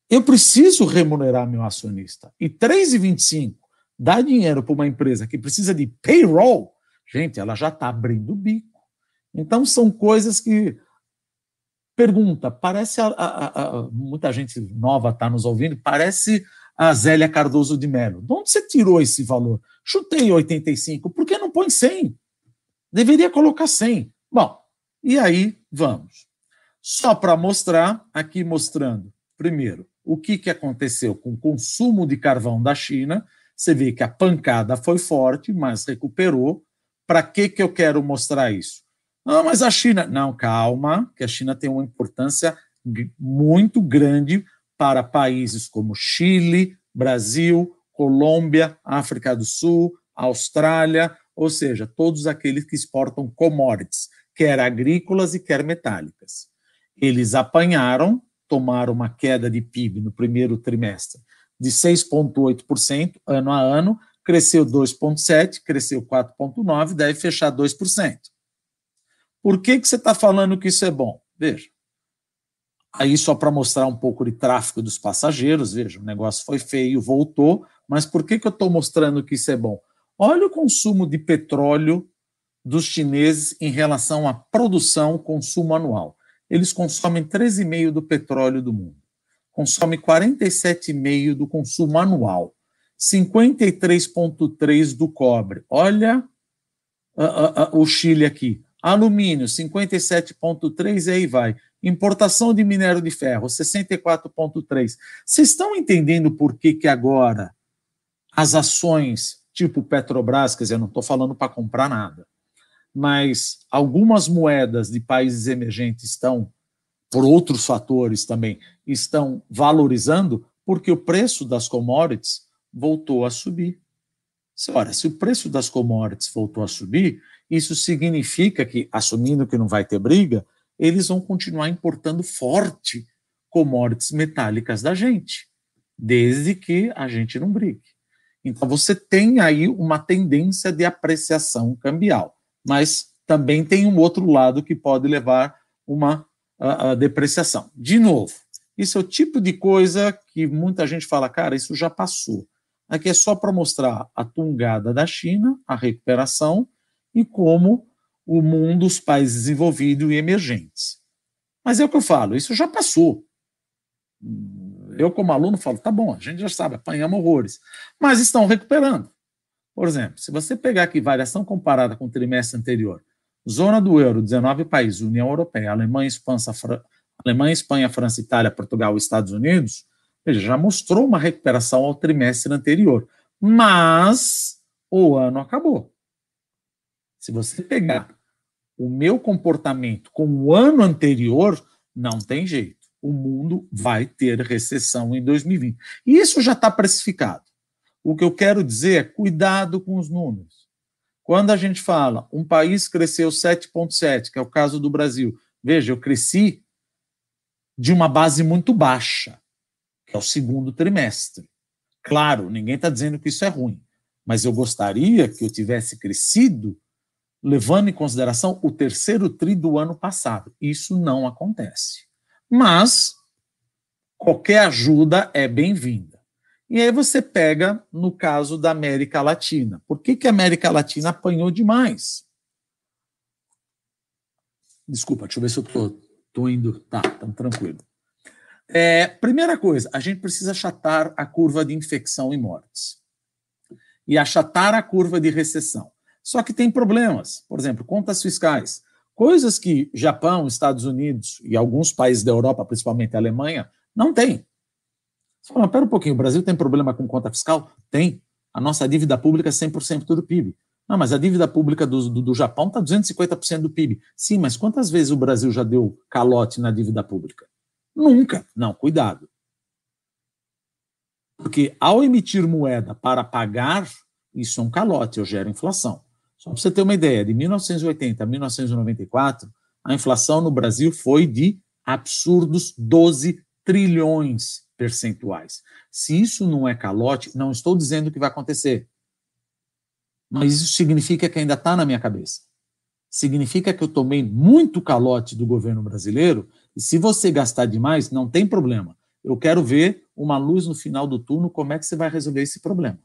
Eu preciso remunerar meu acionista. E 3,25 dar dinheiro para uma empresa que precisa de payroll, gente, ela já está abrindo o bico. Então, são coisas que. Pergunta, parece. A, a, a, muita gente nova está nos ouvindo, parece a Zélia Cardoso de Mello. De onde você tirou esse valor? Chutei 85, por que não põe 100? Deveria colocar 100. Bom, e aí vamos. Só para mostrar, aqui mostrando, primeiro, o que, que aconteceu com o consumo de carvão da China. Você vê que a pancada foi forte, mas recuperou. Para que, que eu quero mostrar isso? Ah, mas a China. Não, calma, que a China tem uma importância muito grande para países como Chile, Brasil, Colômbia, África do Sul, Austrália, ou seja, todos aqueles que exportam commodities, quer agrícolas e quer metálicas. Eles apanharam, tomaram uma queda de PIB no primeiro trimestre de 6,8% ano a ano, cresceu 2,7%, cresceu 4,9%, deve fechar 2%. Por que, que você está falando que isso é bom? Veja, Aí, só para mostrar um pouco de tráfego dos passageiros, veja, o negócio foi feio, voltou, mas por que, que eu estou mostrando que isso é bom? Olha o consumo de petróleo dos chineses em relação à produção, consumo anual. Eles consomem 13,5% do petróleo do mundo, consomem 47,5% do consumo anual, 53,3% do cobre. Olha uh, uh, uh, o Chile aqui. Alumínio, 57,3%, e aí vai. Importação de minério de ferro, 64,3%. Vocês estão entendendo por que, que agora as ações tipo Petrobras, quer dizer, eu não estou falando para comprar nada, mas algumas moedas de países emergentes estão, por outros fatores também, estão valorizando porque o preço das commodities voltou a subir. Ora, se o preço das commodities voltou a subir, isso significa que, assumindo que não vai ter briga, eles vão continuar importando forte commodities metálicas da gente, desde que a gente não brigue. Então você tem aí uma tendência de apreciação cambial, mas também tem um outro lado que pode levar uma a, a depreciação. De novo, isso é o tipo de coisa que muita gente fala, cara, isso já passou. Aqui é só para mostrar a tungada da China, a recuperação e como o mundo, os países desenvolvidos e emergentes. Mas é o que eu falo, isso já passou. Eu, como aluno, falo, tá bom, a gente já sabe, apanhamos horrores. Mas estão recuperando. Por exemplo, se você pegar aqui variação comparada com o trimestre anterior, zona do euro, 19 países, União Europeia, Alemanha, Espanha, Alemanha, Espanha, França, Itália, Portugal Estados Unidos, veja, já mostrou uma recuperação ao trimestre anterior. Mas o ano acabou. Se você pegar o meu comportamento com o ano anterior, não tem jeito. O mundo vai ter recessão em 2020. E isso já está precificado. O que eu quero dizer é cuidado com os números. Quando a gente fala um país cresceu 7,7, que é o caso do Brasil, veja, eu cresci de uma base muito baixa, que é o segundo trimestre. Claro, ninguém está dizendo que isso é ruim, mas eu gostaria que eu tivesse crescido levando em consideração o terceiro tri do ano passado. Isso não acontece. Mas qualquer ajuda é bem-vinda. E aí você pega no caso da América Latina. Por que, que a América Latina apanhou demais? Desculpa, deixa eu ver se eu estou Estou indo. Tá, estamos tranquilo. É, primeira coisa, a gente precisa achatar a curva de infecção e mortes. E achatar a curva de recessão. Só que tem problemas. Por exemplo, contas fiscais. Coisas que Japão, Estados Unidos e alguns países da Europa, principalmente a Alemanha, não têm. Você fala, pera um pouquinho, o Brasil tem problema com conta fiscal? Tem. A nossa dívida pública é 100% do PIB. Não, mas a dívida pública do, do, do Japão está 250% do PIB. Sim, mas quantas vezes o Brasil já deu calote na dívida pública? Nunca. Não, cuidado. Porque ao emitir moeda para pagar, isso é um calote, eu gero inflação. Só para você ter uma ideia, de 1980 a 1994, a inflação no Brasil foi de absurdos 12 trilhões percentuais. Se isso não é calote, não estou dizendo que vai acontecer. Mas isso significa que ainda está na minha cabeça. Significa que eu tomei muito calote do governo brasileiro e se você gastar demais, não tem problema. Eu quero ver uma luz no final do túnel, como é que você vai resolver esse problema.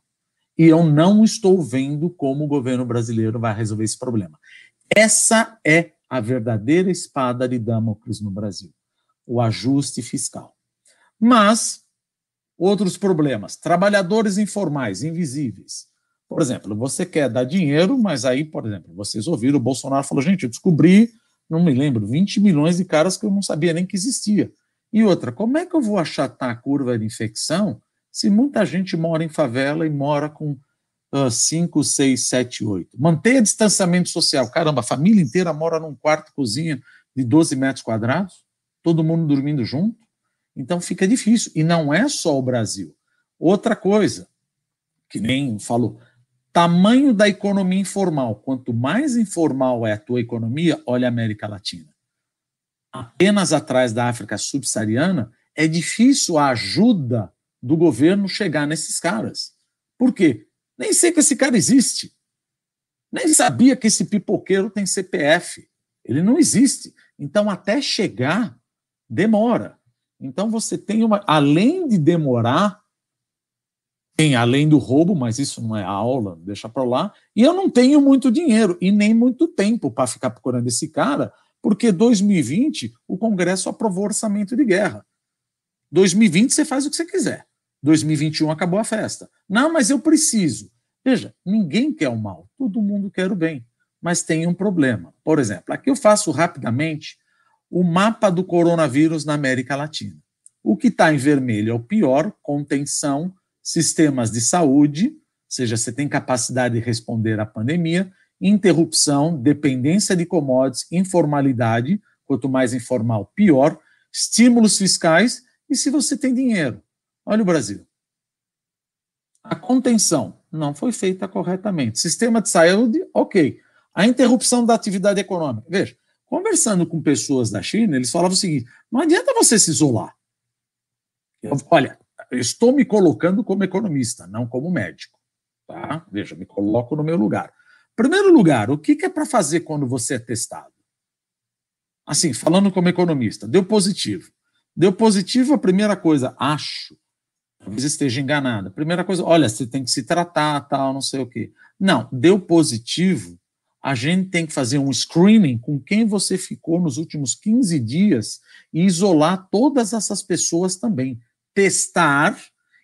E eu não estou vendo como o governo brasileiro vai resolver esse problema. Essa é a verdadeira espada de Damocles no Brasil, o ajuste fiscal. Mas outros problemas, trabalhadores informais, invisíveis. Por exemplo, você quer dar dinheiro, mas aí, por exemplo, vocês ouviram o Bolsonaro falou, gente, eu descobri não me lembro, 20 milhões de caras que eu não sabia nem que existia. E outra, como é que eu vou achatar a curva de infecção se muita gente mora em favela e mora com 5, 6, 7, 8? Mantenha distanciamento social. Caramba, a família inteira mora num quarto cozinha de 12 metros quadrados, todo mundo dormindo junto. Então fica difícil. E não é só o Brasil. Outra coisa, que nem falou, Tamanho da economia informal. Quanto mais informal é a tua economia, olha a América Latina. Apenas atrás da África subsaariana, é difícil a ajuda do governo chegar nesses caras. Por quê? Nem sei que esse cara existe. Nem sabia que esse pipoqueiro tem CPF. Ele não existe. Então, até chegar, demora. Então, você tem uma. Além de demorar, tem além do roubo, mas isso não é aula, deixa para lá. E eu não tenho muito dinheiro e nem muito tempo para ficar procurando esse cara, porque 2020 o Congresso aprovou orçamento de guerra. 2020 você faz o que você quiser. 2021 acabou a festa. Não, mas eu preciso. Veja, ninguém quer o mal, todo mundo quer o bem. Mas tem um problema. Por exemplo, aqui eu faço rapidamente o mapa do coronavírus na América Latina. O que está em vermelho é o pior, contenção, sistemas de saúde, ou seja, você tem capacidade de responder à pandemia, interrupção, dependência de commodities, informalidade, quanto mais informal, pior, estímulos fiscais e se você tem dinheiro. Olha o Brasil. A contenção não foi feita corretamente. Sistema de saúde, ok. A interrupção da atividade econômica. Veja, conversando com pessoas da China, eles falavam o seguinte: não adianta você se isolar. Olha, estou me colocando como economista, não como médico. Tá? Veja, me coloco no meu lugar. Primeiro lugar, o que é para fazer quando você é testado? Assim, falando como economista, deu positivo. Deu positivo, a primeira coisa, acho, talvez esteja enganada. Primeira coisa, olha, você tem que se tratar, tal, não sei o quê. Não, deu positivo, a gente tem que fazer um screening com quem você ficou nos últimos 15 dias e isolar todas essas pessoas também testar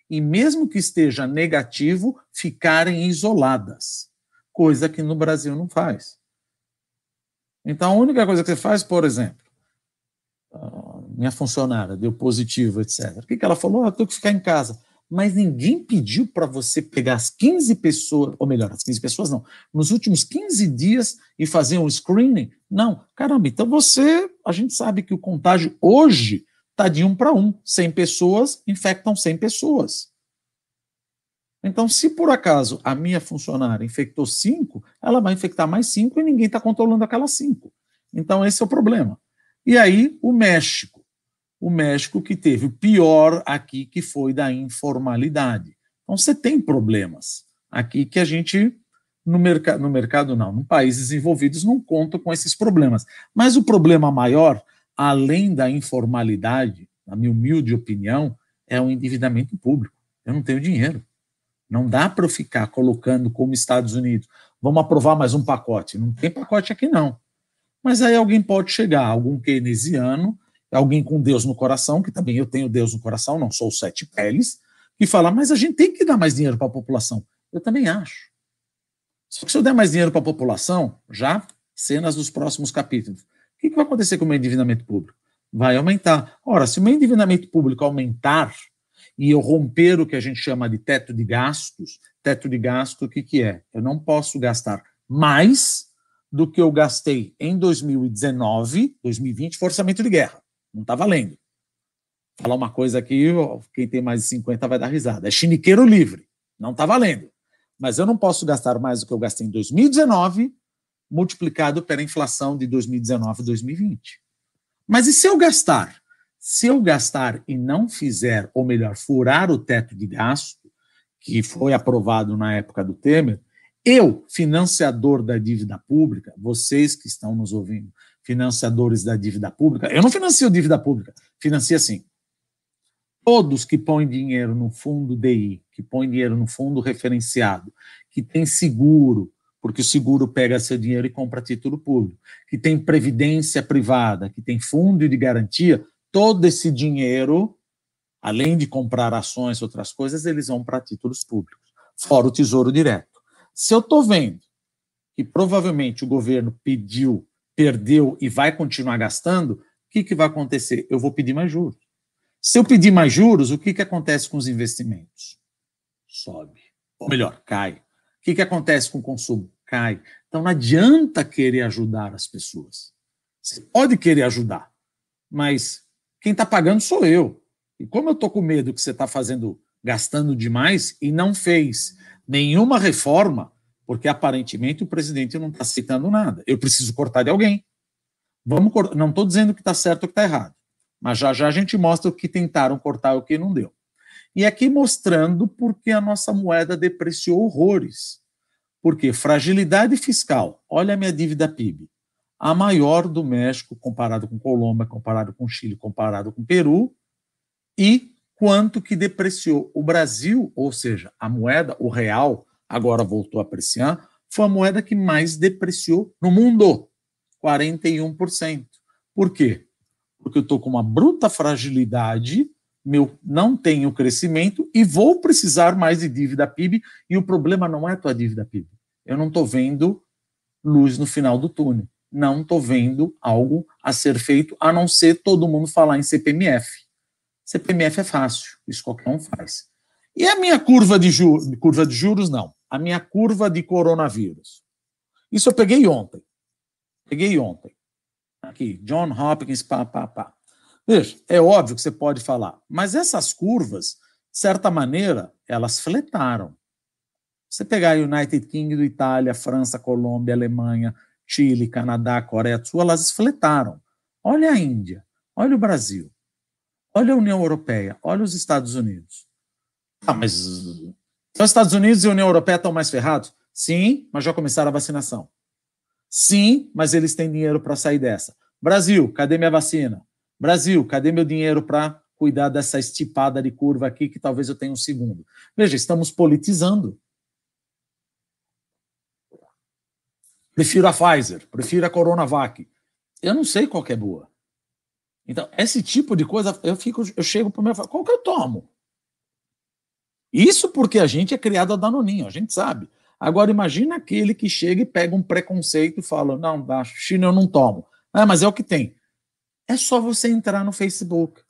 e, mesmo que esteja negativo, ficarem isoladas, coisa que no Brasil não faz. Então, a única coisa que você faz, por exemplo, minha funcionária deu positivo, etc. O que, que ela falou? Ah, eu tenho que ficar em casa. Mas ninguém pediu para você pegar as 15 pessoas, ou melhor, as 15 pessoas não, nos últimos 15 dias e fazer um screening? Não. Caramba, então você, a gente sabe que o contágio hoje está de um para um. 100 pessoas infectam 100 pessoas. Então, se por acaso a minha funcionária infectou cinco, ela vai infectar mais cinco e ninguém está controlando aquelas cinco. Então, esse é o problema. E aí, o México. O México que teve o pior aqui, que foi da informalidade. Então, você tem problemas aqui que a gente, no, merc no mercado não, no países desenvolvidos, não conta com esses problemas. Mas o problema maior além da informalidade, na minha humilde opinião, é o endividamento público. Eu não tenho dinheiro. Não dá para eu ficar colocando como Estados Unidos, vamos aprovar mais um pacote. Não tem pacote aqui, não. Mas aí alguém pode chegar, algum keynesiano, alguém com Deus no coração, que também eu tenho Deus no coração, não sou sete peles, que fala, mas a gente tem que dar mais dinheiro para a população. Eu também acho. Só que se eu der mais dinheiro para a população, já cenas dos próximos capítulos, o que, que vai acontecer com o meu endividamento público? Vai aumentar. Ora, se o meu endividamento público aumentar e eu romper o que a gente chama de teto de gastos, teto de gasto, o que, que é? Eu não posso gastar mais do que eu gastei em 2019, 2020, for orçamento de guerra. Não está valendo. Falar uma coisa aqui, quem tem mais de 50 vai dar risada. É chiniqueiro livre. Não está valendo. Mas eu não posso gastar mais do que eu gastei em 2019, multiplicado pela inflação de 2019 e 2020. Mas e se eu gastar? Se eu gastar e não fizer, ou melhor, furar o teto de gasto, que foi aprovado na época do Temer, eu, financiador da dívida pública, vocês que estão nos ouvindo, financiadores da dívida pública, eu não financio dívida pública, financio assim. Todos que põem dinheiro no fundo DI, que põem dinheiro no fundo referenciado, que tem seguro, porque o seguro pega seu dinheiro e compra título público, que tem previdência privada, que tem fundo de garantia, todo esse dinheiro, além de comprar ações outras coisas, eles vão para títulos públicos, fora o tesouro direto. Se eu estou vendo que provavelmente o governo pediu, perdeu e vai continuar gastando, o que, que vai acontecer? Eu vou pedir mais juros. Se eu pedir mais juros, o que, que acontece com os investimentos? Sobe. Ou melhor, cai. O que, que acontece com o consumo? Cai. Então não adianta querer ajudar as pessoas. Você pode querer ajudar, mas quem está pagando sou eu. E como eu estou com medo que você está fazendo, gastando demais e não fez nenhuma reforma, porque aparentemente o presidente não está aceitando nada. Eu preciso cortar de alguém. Vamos Não estou dizendo que está certo ou que está errado, mas já já a gente mostra o que tentaram cortar e o que não deu. E aqui mostrando porque a nossa moeda depreciou horrores. Porque fragilidade fiscal, olha a minha dívida PIB, a maior do México comparado com Colômbia, comparado com Chile, comparado com Peru, e quanto que depreciou. O Brasil, ou seja, a moeda, o real, agora voltou a apreciar, foi a moeda que mais depreciou no mundo, 41%. Por quê? Porque eu estou com uma bruta fragilidade, meu não tenho crescimento e vou precisar mais de dívida PIB, e o problema não é a tua dívida PIB. Eu não estou vendo luz no final do túnel. Não estou vendo algo a ser feito, a não ser todo mundo falar em CPMF. CPMF é fácil, isso qualquer um faz. E a minha curva de, curva de juros, não. A minha curva de coronavírus. Isso eu peguei ontem. Peguei ontem. Aqui, John Hopkins, pá, pá, pá. Veja, é óbvio que você pode falar, mas essas curvas, de certa maneira, elas fletaram. Você pegar a United Kingdom, Itália, França, Colômbia, Alemanha, Chile, Canadá, Coreia do Sul, elas fletaram. Olha a Índia, olha o Brasil. Olha a União Europeia, olha os Estados Unidos. Ah, mas os Estados Unidos e União Europeia estão mais ferrados? Sim, mas já começaram a vacinação. Sim, mas eles têm dinheiro para sair dessa. Brasil, cadê minha vacina? Brasil, cadê meu dinheiro para cuidar dessa estipada de curva aqui que talvez eu tenha um segundo? Veja, estamos politizando. Prefiro a Pfizer, prefiro a Coronavac. Eu não sei qual é boa. Então, esse tipo de coisa, eu fico, eu chego para o meu qual que eu tomo? Isso porque a gente é criado a danoninho, a gente sabe. Agora, imagina aquele que chega e pega um preconceito e fala, não, da China eu não tomo. Ah, mas é o que tem. É só você entrar no Facebook.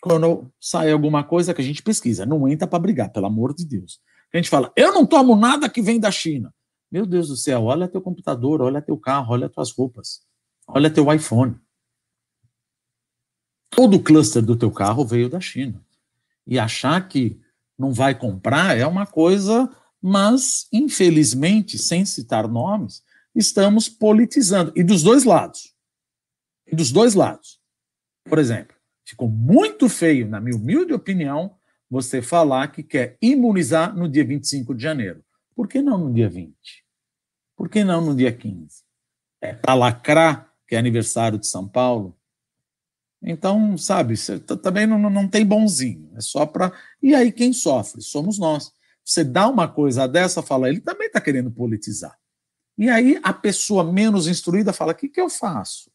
Quando sai alguma coisa que a gente pesquisa, não entra para brigar, pelo amor de Deus. A gente fala, eu não tomo nada que vem da China. Meu Deus do céu, olha teu computador, olha teu carro, olha tuas roupas, olha teu iPhone. Todo o cluster do teu carro veio da China. E achar que não vai comprar é uma coisa, mas, infelizmente, sem citar nomes, estamos politizando. E dos dois lados. E dos dois lados. Por exemplo, ficou muito feio, na minha humilde opinião, você falar que quer imunizar no dia 25 de janeiro. Por que não no dia 20? Por que não no dia 15? É para lacrar, que é aniversário de São Paulo? Então, sabe, também não, não tem bonzinho, é só para. E aí quem sofre? Somos nós. Você dá uma coisa dessa, fala, ele também está querendo politizar. E aí a pessoa menos instruída fala: o que, que eu faço?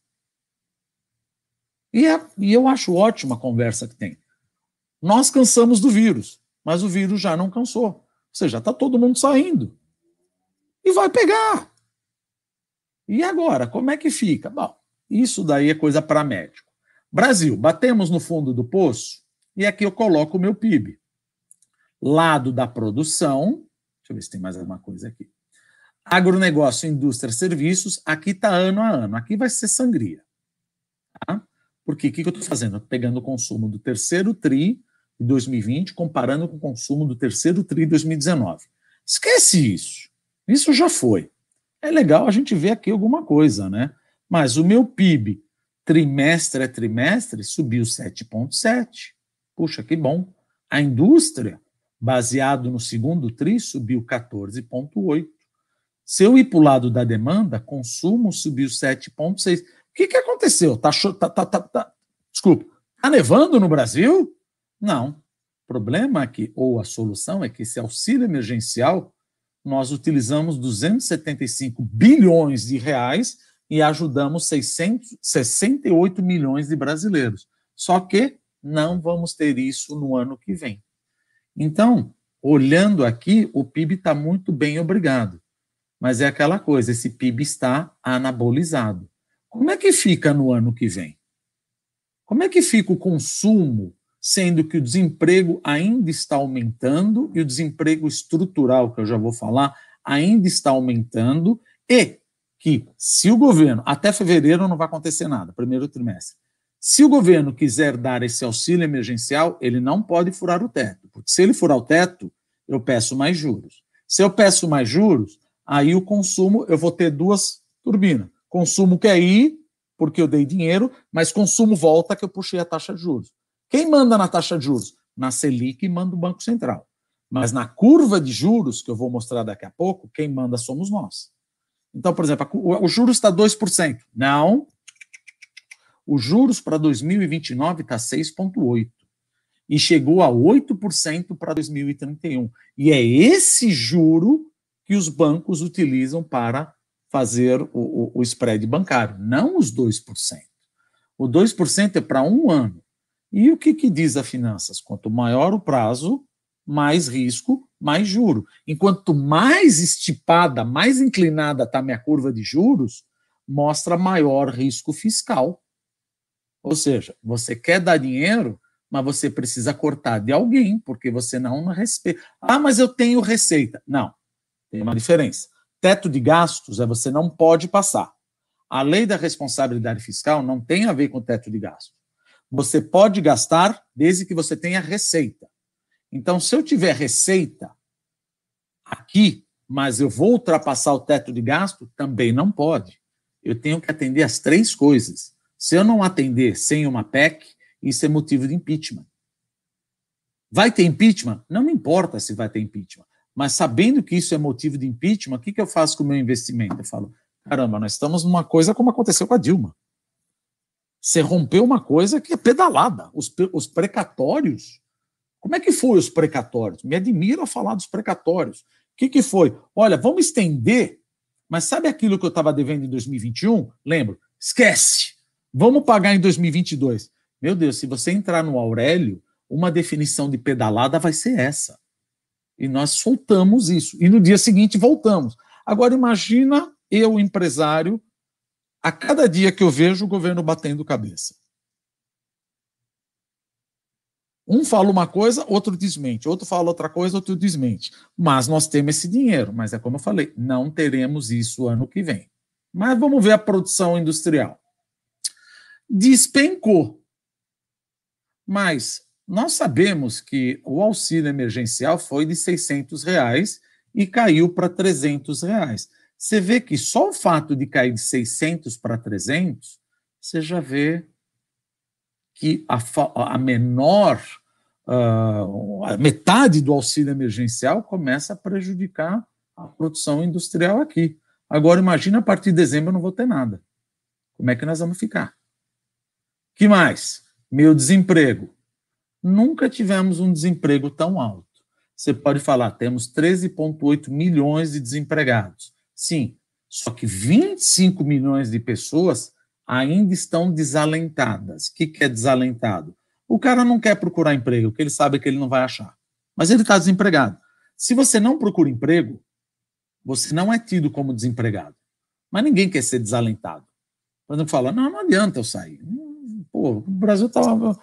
E, é, e eu acho ótima a conversa que tem. Nós cansamos do vírus, mas o vírus já não cansou. Ou seja, está todo mundo saindo. E vai pegar. E agora, como é que fica? Bom, isso daí é coisa para médico. Brasil, batemos no fundo do poço e aqui eu coloco o meu PIB. Lado da produção, deixa eu ver se tem mais alguma coisa aqui. Agronegócio, indústria, serviços, aqui está ano a ano. Aqui vai ser sangria. Tá? Porque o que, que eu estou fazendo? Pegando o consumo do terceiro TRI de 2020, comparando com o consumo do terceiro TRI de 2019. Esquece isso. Isso já foi. É legal a gente ver aqui alguma coisa, né? Mas o meu PIB trimestre a trimestre subiu 7,7. Puxa, que bom. A indústria, baseado no segundo TRI, subiu 14,8. Se eu ir para o lado da demanda, consumo subiu 7,6. O que, que aconteceu? Tá, tá, tá, tá, tá, desculpa, está nevando no Brasil? Não. O problema é que, ou a solução é que esse auxílio emergencial, nós utilizamos 275 bilhões de reais e ajudamos 668 milhões de brasileiros. Só que não vamos ter isso no ano que vem. Então, olhando aqui, o PIB está muito bem, obrigado. Mas é aquela coisa, esse PIB está anabolizado. Como é que fica no ano que vem? Como é que fica o consumo, sendo que o desemprego ainda está aumentando e o desemprego estrutural, que eu já vou falar, ainda está aumentando e que se o governo, até fevereiro não vai acontecer nada, primeiro trimestre, se o governo quiser dar esse auxílio emergencial, ele não pode furar o teto, porque se ele furar o teto, eu peço mais juros. Se eu peço mais juros, aí o consumo, eu vou ter duas turbinas. Consumo quer ir, porque eu dei dinheiro, mas consumo volta que eu puxei a taxa de juros. Quem manda na taxa de juros? Na Selic manda o Banco Central. Mas na curva de juros, que eu vou mostrar daqui a pouco, quem manda somos nós. Então, por exemplo, o, juros está 2%. Não. O juros para 2029 está 6,8%. E chegou a 8% para 2031. E é esse juro que os bancos utilizam para fazer o, o, o spread bancário, não os 2%. O 2% é para um ano. E o que, que diz a finanças? Quanto maior o prazo, mais risco, mais juro. Enquanto mais estipada, mais inclinada está minha curva de juros, mostra maior risco fiscal. Ou seja, você quer dar dinheiro, mas você precisa cortar de alguém, porque você não respeita. Ah, mas eu tenho receita. Não, tem uma diferença. Teto de gastos é você não pode passar. A lei da responsabilidade fiscal não tem a ver com teto de gastos. Você pode gastar desde que você tenha receita. Então, se eu tiver receita aqui, mas eu vou ultrapassar o teto de gasto, também não pode. Eu tenho que atender as três coisas. Se eu não atender sem uma PEC, isso é motivo de impeachment. Vai ter impeachment? Não me importa se vai ter impeachment. Mas sabendo que isso é motivo de impeachment, o que, que eu faço com o meu investimento? Eu falo, caramba, nós estamos numa coisa como aconteceu com a Dilma. Você rompeu uma coisa que é pedalada. Os, os precatórios como é que foi os precatórios? Me admira falar dos precatórios. O que, que foi? Olha, vamos estender, mas sabe aquilo que eu estava devendo em 2021? Lembro, esquece. Vamos pagar em 2022. Meu Deus, se você entrar no Aurélio, uma definição de pedalada vai ser essa. E nós soltamos isso. E no dia seguinte voltamos. Agora imagina eu, empresário, a cada dia que eu vejo o governo batendo cabeça. Um fala uma coisa, outro desmente. Outro fala outra coisa, outro desmente. Mas nós temos esse dinheiro. Mas é como eu falei, não teremos isso ano que vem. Mas vamos ver a produção industrial. Despencou. Mas nós sabemos que o auxílio emergencial foi de 600 reais e caiu para 300 reais. Você vê que só o fato de cair de 600 para 300, você já vê que a, a menor uh, metade do auxílio emergencial começa a prejudicar a produção industrial aqui. Agora, imagina a partir de dezembro eu não vou ter nada. Como é que nós vamos ficar? que mais? Meu desemprego. Nunca tivemos um desemprego tão alto. Você pode falar, temos 13,8 milhões de desempregados. Sim, Só que 25 milhões de pessoas ainda estão desalentadas. O que é desalentado? O cara não quer procurar emprego, porque ele sabe que ele não vai achar. Mas ele está desempregado. Se você não procura emprego, você não é tido como desempregado. Mas ninguém quer ser desalentado. Por fala, não, não adianta eu sair. Pô, o Brasil estava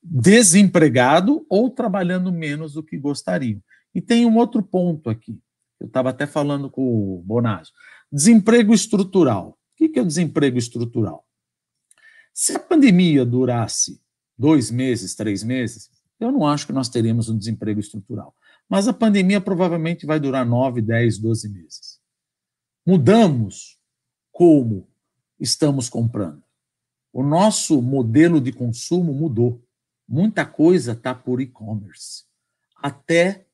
desempregado ou trabalhando menos do que gostariam. E tem um outro ponto aqui. Eu estava até falando com o Bonazio. Desemprego estrutural. O que é o desemprego estrutural? Se a pandemia durasse dois meses, três meses, eu não acho que nós teríamos um desemprego estrutural. Mas a pandemia provavelmente vai durar nove, dez, doze meses. Mudamos como estamos comprando. O nosso modelo de consumo mudou. Muita coisa está por e-commerce. Até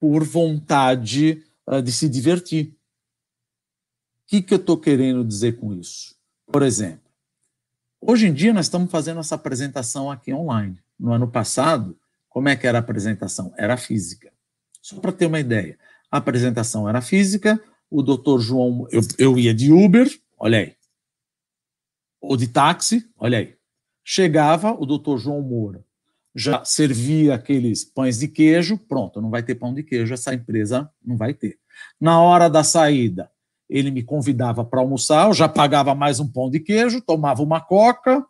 por vontade uh, de se divertir. O que, que eu estou querendo dizer com isso? Por exemplo, hoje em dia nós estamos fazendo essa apresentação aqui online. No ano passado, como é que era a apresentação? Era física. Só para ter uma ideia. A apresentação era física, o doutor João, eu, eu ia de Uber, olha aí, ou de táxi, olha aí. Chegava o doutor João Moura, já servia aqueles pães de queijo, pronto, não vai ter pão de queijo, essa empresa não vai ter. Na hora da saída, ele me convidava para almoçar, eu já pagava mais um pão de queijo, tomava uma coca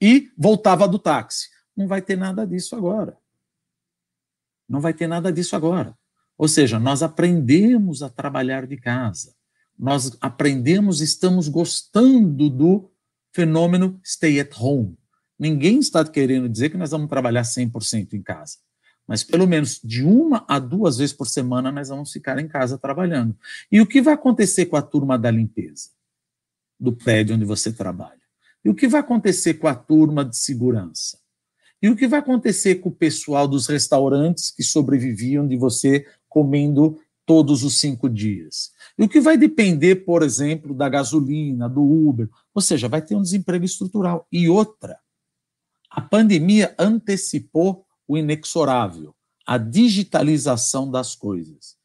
e voltava do táxi. Não vai ter nada disso agora. Não vai ter nada disso agora. Ou seja, nós aprendemos a trabalhar de casa. Nós aprendemos, estamos gostando do fenômeno stay at home. Ninguém está querendo dizer que nós vamos trabalhar 100% em casa, mas pelo menos de uma a duas vezes por semana nós vamos ficar em casa trabalhando. E o que vai acontecer com a turma da limpeza do prédio onde você trabalha? E o que vai acontecer com a turma de segurança? E o que vai acontecer com o pessoal dos restaurantes que sobreviviam de você comendo todos os cinco dias? E o que vai depender, por exemplo, da gasolina, do Uber? Ou seja, vai ter um desemprego estrutural. E outra, a pandemia antecipou o inexorável, a digitalização das coisas.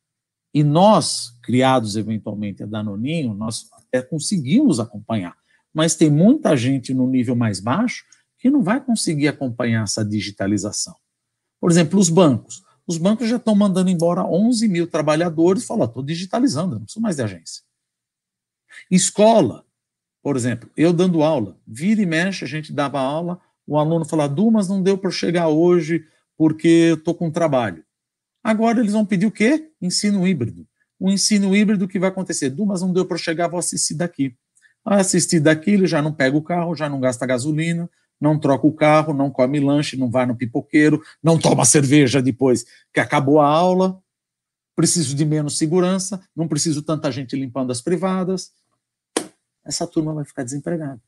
E nós, criados eventualmente a Danoninho, nós até conseguimos acompanhar, mas tem muita gente no nível mais baixo que não vai conseguir acompanhar essa digitalização. Por exemplo, os bancos. Os bancos já estão mandando embora 11 mil trabalhadores e falam, estou digitalizando, não preciso mais de agência. Escola, por exemplo, eu dando aula, vira e mexe, a gente dava aula, o aluno fala, Du, mas não deu para chegar hoje porque eu estou com trabalho. Agora eles vão pedir o quê? Ensino híbrido. O ensino híbrido que vai acontecer? Du, mas não deu para chegar, vou assistir daqui. Assistir daqui, ele já não pega o carro, já não gasta gasolina, não troca o carro, não come lanche, não vai no pipoqueiro, não toma cerveja depois que acabou a aula. Preciso de menos segurança, não preciso tanta gente limpando as privadas. Essa turma vai ficar desempregada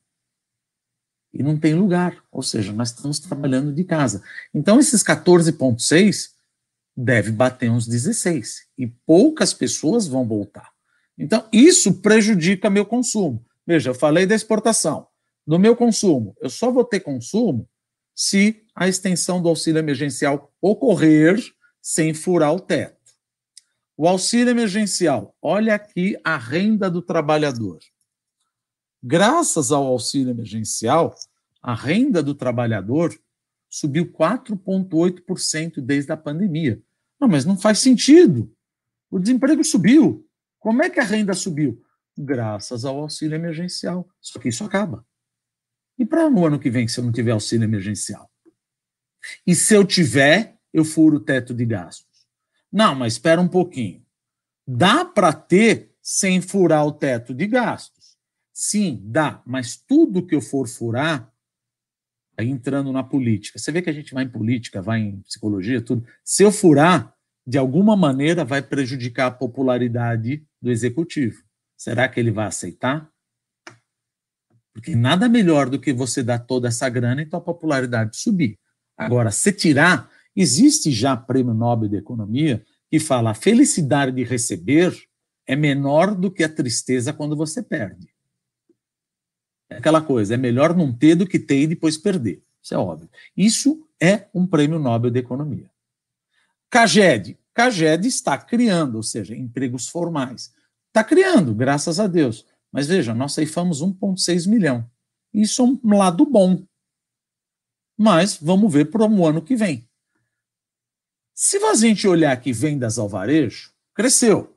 e não tem lugar. Ou seja, nós estamos trabalhando de casa. Então, esses 14,6 deve bater uns 16 e poucas pessoas vão voltar. Então, isso prejudica meu consumo. Veja, eu falei da exportação. No meu consumo, eu só vou ter consumo se a extensão do auxílio emergencial ocorrer sem furar o teto. O auxílio emergencial, olha aqui a renda do trabalhador. Graças ao auxílio emergencial, a renda do trabalhador subiu 4,8% desde a pandemia. Não, mas não faz sentido. O desemprego subiu. Como é que a renda subiu? Graças ao auxílio emergencial. Só que isso acaba. E para o ano que vem, se eu não tiver auxílio emergencial? E se eu tiver, eu furo o teto de gastos. Não, mas espera um pouquinho. Dá para ter sem furar o teto de gastos. Sim, dá, mas tudo que eu for furar, aí entrando na política, você vê que a gente vai em política, vai em psicologia, tudo. Se eu furar, de alguma maneira vai prejudicar a popularidade do executivo. Será que ele vai aceitar? Porque nada melhor do que você dar toda essa grana e tua popularidade subir. Agora, se tirar, existe já prêmio Nobel de Economia que fala a felicidade de receber é menor do que a tristeza quando você perde. É aquela coisa, é melhor não ter do que ter e depois perder. Isso é óbvio. Isso é um prêmio Nobel de Economia. CAGED. CAGED está criando, ou seja, empregos formais. Está criando, graças a Deus. Mas veja, nós ceifamos 1,6 milhão. Isso é um lado bom. Mas vamos ver para o ano que vem. Se a gente olhar aqui vendas ao varejo, cresceu.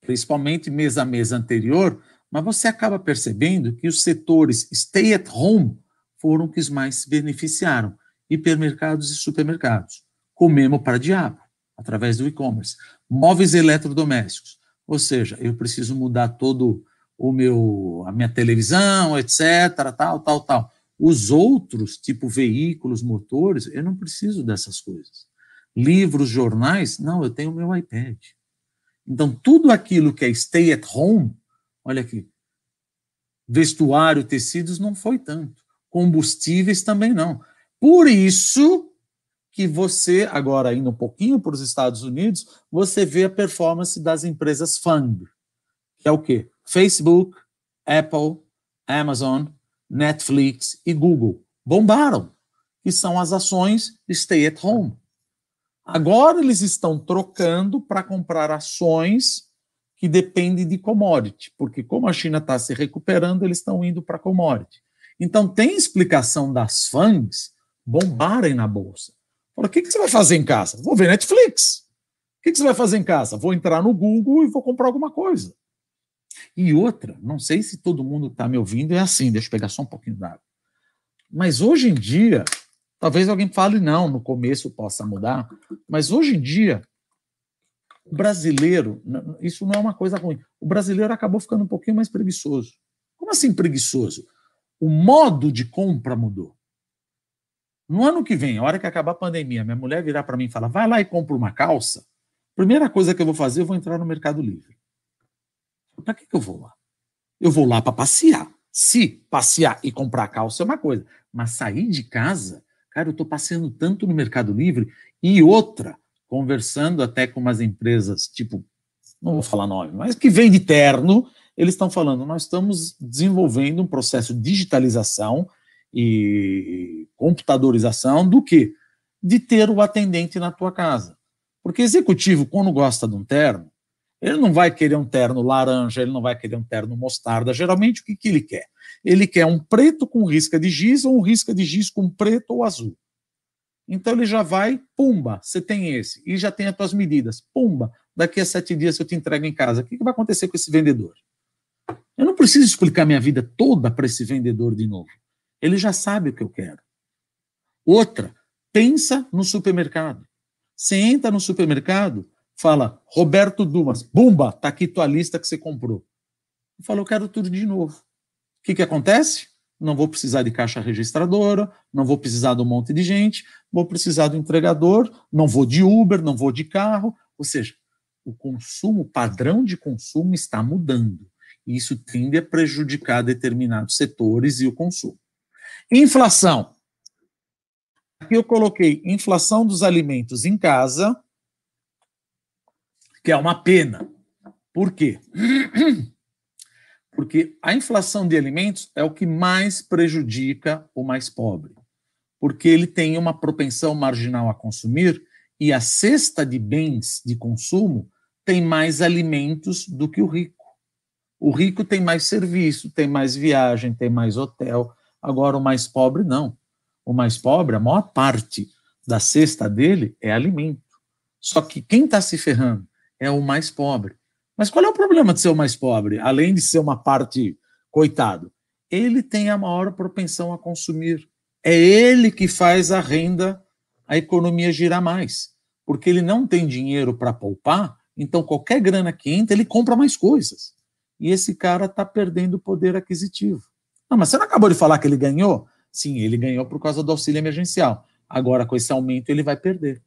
Principalmente mês a mês anterior, mas você acaba percebendo que os setores stay at home foram os que mais se beneficiaram. Hipermercados e supermercados. Comemos para diabo, através do e-commerce. Móveis eletrodomésticos. Ou seja, eu preciso mudar todo o meu, a minha televisão, etc, tal, tal, tal. Os outros, tipo veículos, motores, eu não preciso dessas coisas. Livros, jornais, não, eu tenho meu iPad. Então, tudo aquilo que é stay at home, olha aqui, vestuário, tecidos, não foi tanto. Combustíveis também não. Por isso que você, agora indo um pouquinho para os Estados Unidos, você vê a performance das empresas FANG, que é o quê? Facebook, Apple, Amazon, Netflix e Google bombaram, que são as ações stay at home. Agora eles estão trocando para comprar ações que dependem de commodity, porque como a China está se recuperando, eles estão indo para commodity. Então tem explicação das FANGs bombarem na bolsa. Fala, o que, que você vai fazer em casa? Vou ver Netflix. O que, que você vai fazer em casa? Vou entrar no Google e vou comprar alguma coisa. E outra, não sei se todo mundo está me ouvindo, é assim, deixa eu pegar só um pouquinho d'água. Mas hoje em dia, talvez alguém fale, não, no começo possa mudar, mas hoje em dia, o brasileiro, isso não é uma coisa ruim, o brasileiro acabou ficando um pouquinho mais preguiçoso. Como assim preguiçoso? O modo de compra mudou. No ano que vem, a hora que acabar a pandemia, minha mulher virar para mim e falar, vai lá e compra uma calça, primeira coisa que eu vou fazer, eu vou entrar no Mercado Livre. Para que, que eu vou lá? Eu vou lá para passear. Se passear e comprar calça é uma coisa, mas sair de casa, cara, eu estou passeando tanto no Mercado Livre e outra, conversando até com umas empresas, tipo, não vou falar nome, mas que vende terno, eles estão falando, nós estamos desenvolvendo um processo de digitalização e computadorização do que? De ter o atendente na tua casa. Porque executivo, quando gosta de um terno, ele não vai querer um terno laranja, ele não vai querer um terno mostarda. Geralmente, o que, que ele quer? Ele quer um preto com risca de giz ou um risca de giz com preto ou azul. Então ele já vai, pumba, você tem esse, e já tem as tuas medidas. Pumba, daqui a sete dias eu te entrego em casa. O que, que vai acontecer com esse vendedor? Eu não preciso explicar minha vida toda para esse vendedor de novo. Ele já sabe o que eu quero. Outra, pensa no supermercado. Você entra no supermercado, fala, Roberto Dumas, bumba, tá aqui tua lista que você comprou. Eu falo, eu quero tudo de novo. O que, que acontece? Não vou precisar de caixa registradora, não vou precisar de um monte de gente, vou precisar do entregador, não vou de Uber, não vou de carro. Ou seja, o consumo, o padrão de consumo está mudando. E isso tende a prejudicar determinados setores e o consumo. Inflação. Aqui eu coloquei inflação dos alimentos em casa, que é uma pena. Por quê? Porque a inflação de alimentos é o que mais prejudica o mais pobre. Porque ele tem uma propensão marginal a consumir e a cesta de bens de consumo tem mais alimentos do que o rico. O rico tem mais serviço, tem mais viagem, tem mais hotel. Agora, o mais pobre, não. O mais pobre, a maior parte da cesta dele é alimento. Só que quem está se ferrando? é o mais pobre. Mas qual é o problema de ser o mais pobre, além de ser uma parte coitado? Ele tem a maior propensão a consumir. É ele que faz a renda, a economia girar mais. Porque ele não tem dinheiro para poupar, então qualquer grana que entra, ele compra mais coisas. E esse cara está perdendo o poder aquisitivo. Não, mas você não acabou de falar que ele ganhou? Sim, ele ganhou por causa do auxílio emergencial. Agora, com esse aumento, ele vai perder.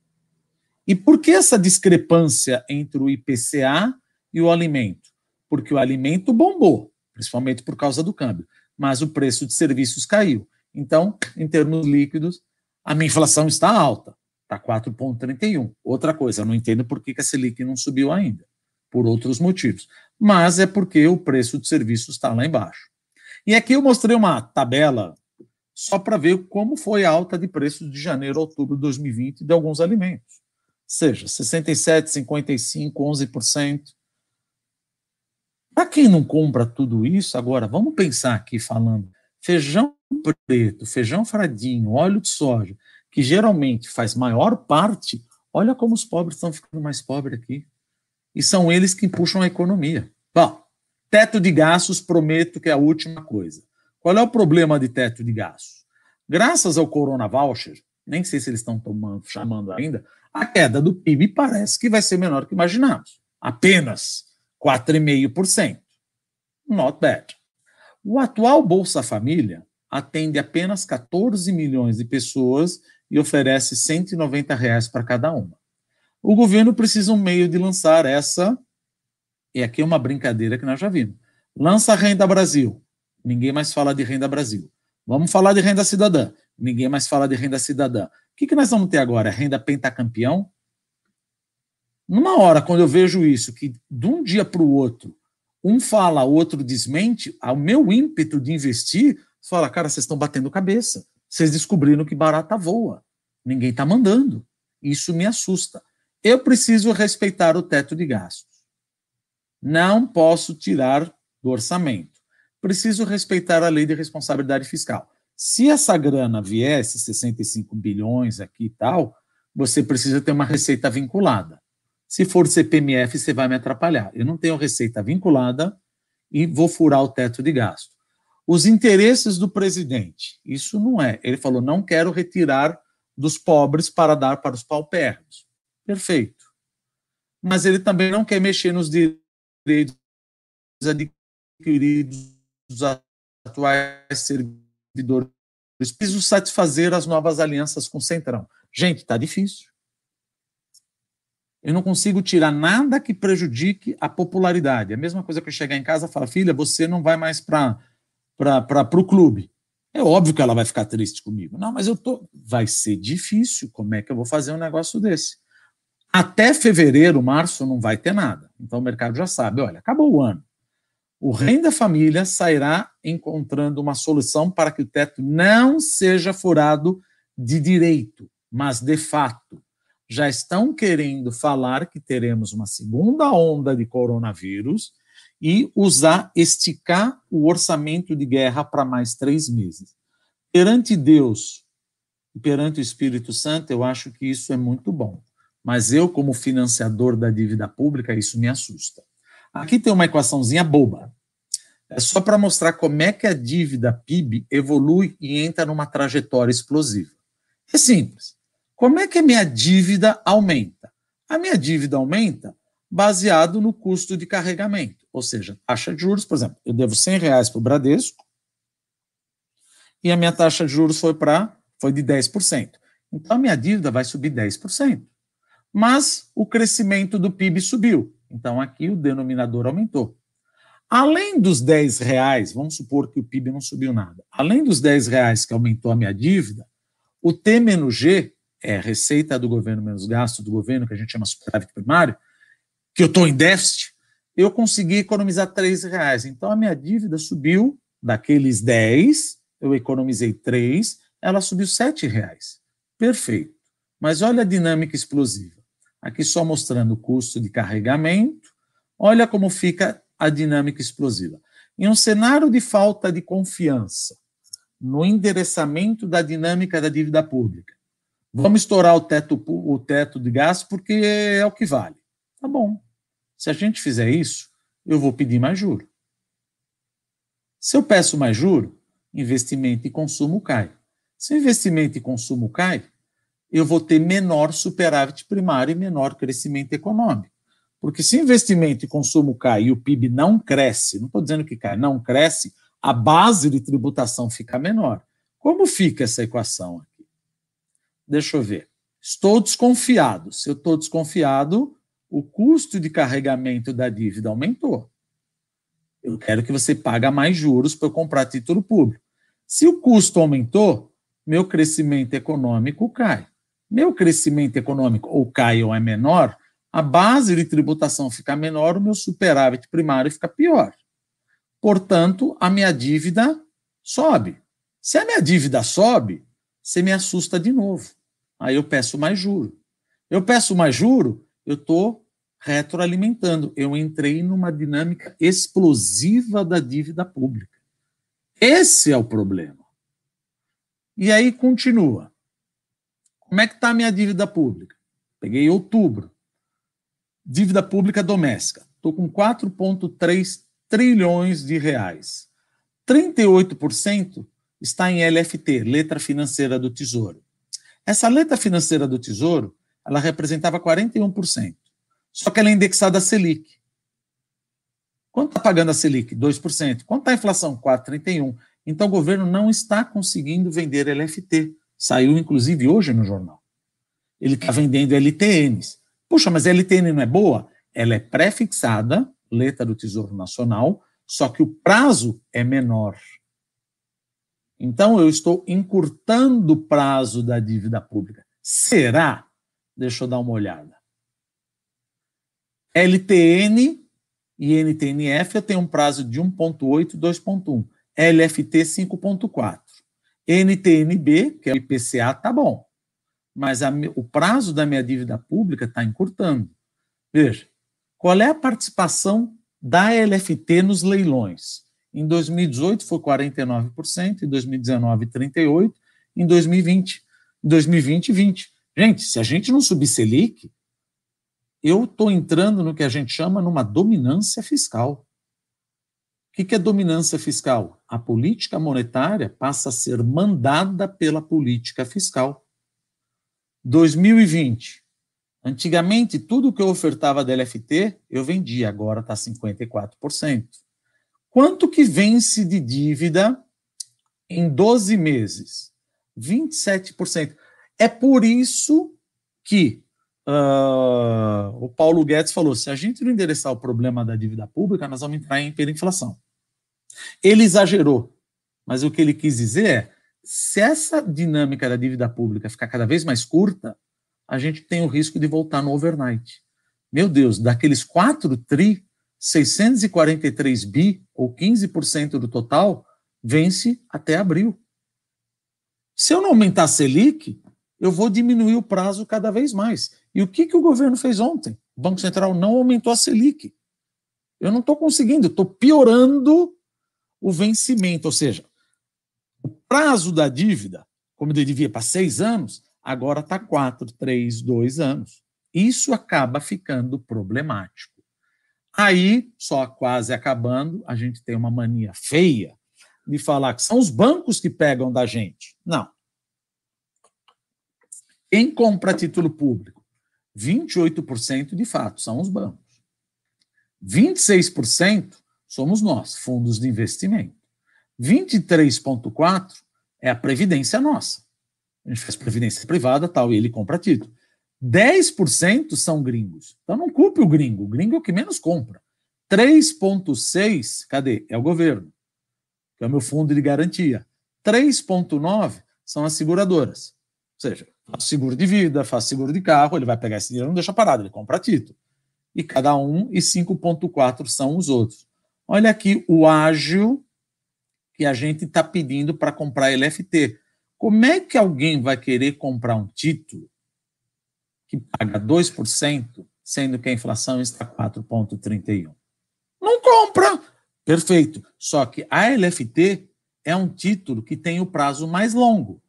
E por que essa discrepância entre o IPCA e o alimento? Porque o alimento bombou, principalmente por causa do câmbio, mas o preço de serviços caiu. Então, em termos líquidos, a minha inflação está alta, está 4,31. Outra coisa, eu não entendo por que a Selic não subiu ainda, por outros motivos. Mas é porque o preço de serviços está lá embaixo. E aqui eu mostrei uma tabela só para ver como foi a alta de preços de janeiro a outubro de 2020 de alguns alimentos seja 67, 55, 11%. Para quem não compra tudo isso, agora, vamos pensar aqui falando feijão preto, feijão fradinho, óleo de soja, que geralmente faz maior parte, olha como os pobres estão ficando mais pobres aqui. E são eles que puxam a economia. Bom, teto de gastos, prometo que é a última coisa. Qual é o problema de teto de gastos? Graças ao Corona Voucher, nem sei se eles estão tomando, chamando ainda, a queda do PIB parece que vai ser menor que imaginamos. Apenas 4,5%. Not bad. O atual Bolsa Família atende apenas 14 milhões de pessoas e oferece 190 reais para cada uma. O governo precisa um meio de lançar essa, e aqui é uma brincadeira que nós já vimos. Lança Renda Brasil. Ninguém mais fala de Renda Brasil. Vamos falar de renda cidadã. Ninguém mais fala de renda cidadã. O que, que nós vamos ter agora? Renda pentacampeão? Numa hora, quando eu vejo isso, que de um dia para o outro, um fala, o outro desmente, o meu ímpeto de investir, fala, cara, vocês estão batendo cabeça. Vocês descobriram que barata voa. Ninguém está mandando. Isso me assusta. Eu preciso respeitar o teto de gastos. Não posso tirar do orçamento. Preciso respeitar a lei de responsabilidade fiscal. Se essa grana viesse, 65 bilhões aqui e tal, você precisa ter uma receita vinculada. Se for CPMF, você vai me atrapalhar. Eu não tenho receita vinculada e vou furar o teto de gasto. Os interesses do presidente, isso não é. Ele falou: não quero retirar dos pobres para dar para os paupérrimos. Perfeito. Mas ele também não quer mexer nos direitos adquiridos dos atuais servidores. Preciso satisfazer as novas alianças com o Centrão. Gente, está difícil. Eu não consigo tirar nada que prejudique a popularidade. É a mesma coisa que eu chegar em casa e falar, filha, você não vai mais para o clube. É óbvio que ela vai ficar triste comigo. Não, mas eu tô. Vai ser difícil. Como é que eu vou fazer um negócio desse? Até fevereiro, março, não vai ter nada. Então o mercado já sabe: olha, acabou o ano. O Renda Família sairá encontrando uma solução para que o teto não seja furado de direito, mas de fato. Já estão querendo falar que teremos uma segunda onda de coronavírus e usar, esticar o orçamento de guerra para mais três meses. Perante Deus e perante o Espírito Santo, eu acho que isso é muito bom. Mas eu, como financiador da dívida pública, isso me assusta. Aqui tem uma equaçãozinha boba. É só para mostrar como é que a dívida PIB evolui e entra numa trajetória explosiva. É simples. Como é que a minha dívida aumenta? A minha dívida aumenta baseado no custo de carregamento, ou seja, taxa de juros, por exemplo, eu devo 100 reais para o Bradesco e a minha taxa de juros foi para foi de 10%. Então a minha dívida vai subir 10%. Mas o crescimento do PIB subiu. Então aqui o denominador aumentou. Além dos 10 reais, vamos supor que o PIB não subiu nada. Além dos 10 reais que aumentou a minha dívida, o T menos G, é receita do governo menos gasto do governo, que a gente chama superávit primário, que eu estou em déficit, eu consegui economizar 3 reais. Então a minha dívida subiu daqueles 10, eu economizei 3, ela subiu 7 reais. Perfeito. Mas olha a dinâmica explosiva. Aqui só mostrando o custo de carregamento. Olha como fica a dinâmica explosiva. Em um cenário de falta de confiança no endereçamento da dinâmica da dívida pública, vamos estourar o teto, o teto de gasto porque é o que vale. Tá bom. Se a gente fizer isso, eu vou pedir mais juro. Se eu peço mais juro, investimento e consumo cai. Se investimento e consumo cai, eu vou ter menor superávit primário e menor crescimento econômico. Porque se investimento e consumo cai e o PIB não cresce, não estou dizendo que cai, não cresce, a base de tributação fica menor. Como fica essa equação? Deixa eu ver. Estou desconfiado. Se eu estou desconfiado, o custo de carregamento da dívida aumentou. Eu quero que você pague mais juros para eu comprar título público. Se o custo aumentou, meu crescimento econômico cai. Meu crescimento econômico ou cai ou é menor, a base de tributação fica menor, o meu superávit primário fica pior. Portanto, a minha dívida sobe. Se a minha dívida sobe, você me assusta de novo. Aí eu peço mais juro. Eu peço mais juro, eu estou retroalimentando. Eu entrei numa dinâmica explosiva da dívida pública. Esse é o problema. E aí continua. Como é que está a minha dívida pública? Peguei outubro. Dívida pública doméstica. Estou com 4,3 trilhões de reais. 38% está em LFT, letra financeira do Tesouro. Essa letra financeira do Tesouro, ela representava 41%. Só que ela é indexada a Selic. Quanto está pagando a Selic? 2%. Quanto está a inflação? 4,31%. Então o governo não está conseguindo vender LFT. Saiu, inclusive, hoje no jornal. Ele está vendendo LTNs. Puxa, mas a LTN não é boa? Ela é pré-fixada, letra do Tesouro Nacional, só que o prazo é menor. Então, eu estou encurtando o prazo da dívida pública. Será? Deixa eu dar uma olhada. LTN e NTNF eu tenho um prazo de 1,8 e 2,1. LFT 5,4. NTNB, que é o IPCA, tá bom. Mas a, o prazo da minha dívida pública está encurtando. Veja, qual é a participação da LFT nos leilões? Em 2018 foi 49%, em 2019 38%, em 2020, em 2020 20. Gente, se a gente não subir Selic, eu estou entrando no que a gente chama numa dominância fiscal. O que é dominância fiscal? A política monetária passa a ser mandada pela política fiscal. 2020. Antigamente, tudo que eu ofertava da LFT, eu vendia, agora está 54%. Quanto que vence de dívida em 12 meses? 27%. É por isso que uh, o Paulo Guedes falou: se a gente não endereçar o problema da dívida pública, nós vamos entrar em hiperinflação. Ele exagerou, mas o que ele quis dizer é: se essa dinâmica da dívida pública ficar cada vez mais curta, a gente tem o risco de voltar no overnight. Meu Deus, daqueles 4 tri, 643 bi, ou 15% do total, vence até abril. Se eu não aumentar a Selic, eu vou diminuir o prazo cada vez mais. E o que, que o governo fez ontem? O Banco Central não aumentou a Selic. Eu não estou conseguindo, estou piorando o vencimento, ou seja, o prazo da dívida, como devia para seis anos, agora está quatro, três, dois anos. Isso acaba ficando problemático. Aí, só quase acabando, a gente tem uma mania feia de falar que são os bancos que pegam da gente. Não. Quem compra título público? 28% de fato são os bancos. 26% somos nós, fundos de investimento. 23,4% é a previdência nossa. A gente faz previdência privada tal, e ele compra título. 10% são gringos. Então não culpe o gringo. O gringo é o que menos compra. 3,6%, cadê? É o governo, que é o meu fundo de garantia. 3,9% são as seguradoras. Ou seja, faço seguro de vida, faço seguro de carro, ele vai pegar esse dinheiro não deixa parado, ele compra título. E cada um, e 5,4% são os outros. Olha aqui o ágil que a gente está pedindo para comprar LFT. Como é que alguém vai querer comprar um título que paga 2%, sendo que a inflação está 4,31%? Não compra! Perfeito. Só que a LFT é um título que tem o prazo mais longo.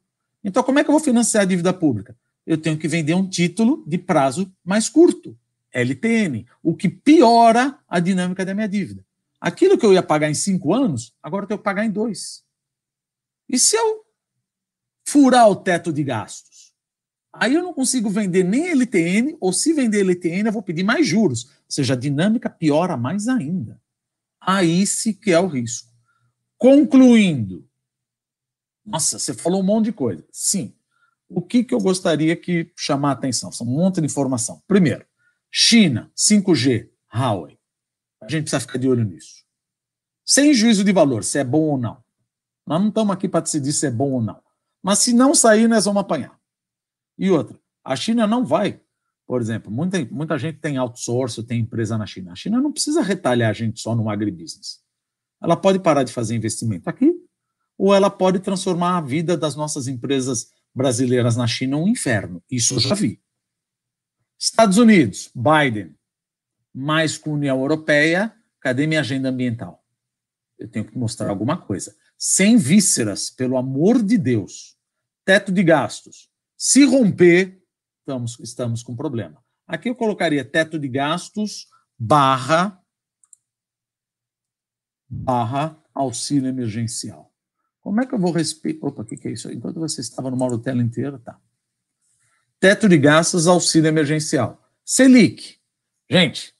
Então, como é que eu vou financiar a dívida pública? Eu tenho que vender um título de prazo mais curto, LTN, o que piora a dinâmica da minha dívida. Aquilo que eu ia pagar em cinco anos, agora eu tenho que pagar em dois. E se eu furar o teto de gastos? Aí eu não consigo vender nem LTN, ou se vender LTN, eu vou pedir mais juros. Ou seja, a dinâmica piora mais ainda. Aí se que é o risco. Concluindo, nossa, você falou um monte de coisa. Sim. O que, que eu gostaria que chamar a atenção? São um monte de informação. Primeiro, China, 5G, Huawei. A gente precisa ficar de olho nisso. Sem juízo de valor, se é bom ou não. Nós não estamos aqui para decidir se é bom ou não. Mas se não sair, nós vamos apanhar. E outra, a China não vai. Por exemplo, muita, muita gente tem outsourcing, tem empresa na China. A China não precisa retalhar a gente só no agribusiness. Ela pode parar de fazer investimento aqui ou ela pode transformar a vida das nossas empresas brasileiras na China um inferno. Isso eu já vi. Estados Unidos, Biden. mais com a União Europeia, cadê minha agenda ambiental? Eu tenho que mostrar alguma coisa. Sem vísceras, pelo amor de Deus. Teto de gastos. Se romper, estamos, estamos com problema. Aqui eu colocaria teto de gastos barra barra auxílio emergencial. Como é que eu vou respeitar? Opa, o que, que é isso? Enquanto você estava no modo tela inteira, tá. Teto de gastos, auxílio emergencial. Selic. Gente,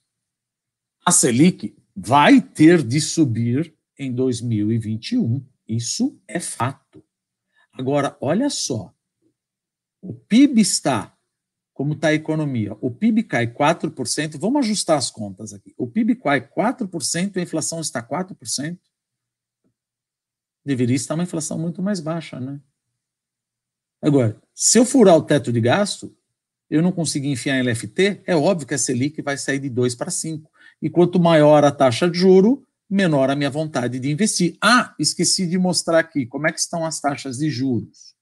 a Selic vai ter de subir em 2021. Isso é fato. Agora, olha só. O PIB está como está a economia. O PIB cai 4%, vamos ajustar as contas aqui. O PIB cai 4% e a inflação está 4%. Deveria estar uma inflação muito mais baixa, né? Agora, se eu furar o teto de gasto, eu não conseguir enfiar em LFT, é óbvio que a Selic vai sair de 2 para 5. E quanto maior a taxa de juro, menor a minha vontade de investir. Ah, esqueci de mostrar aqui como é que estão as taxas de juros.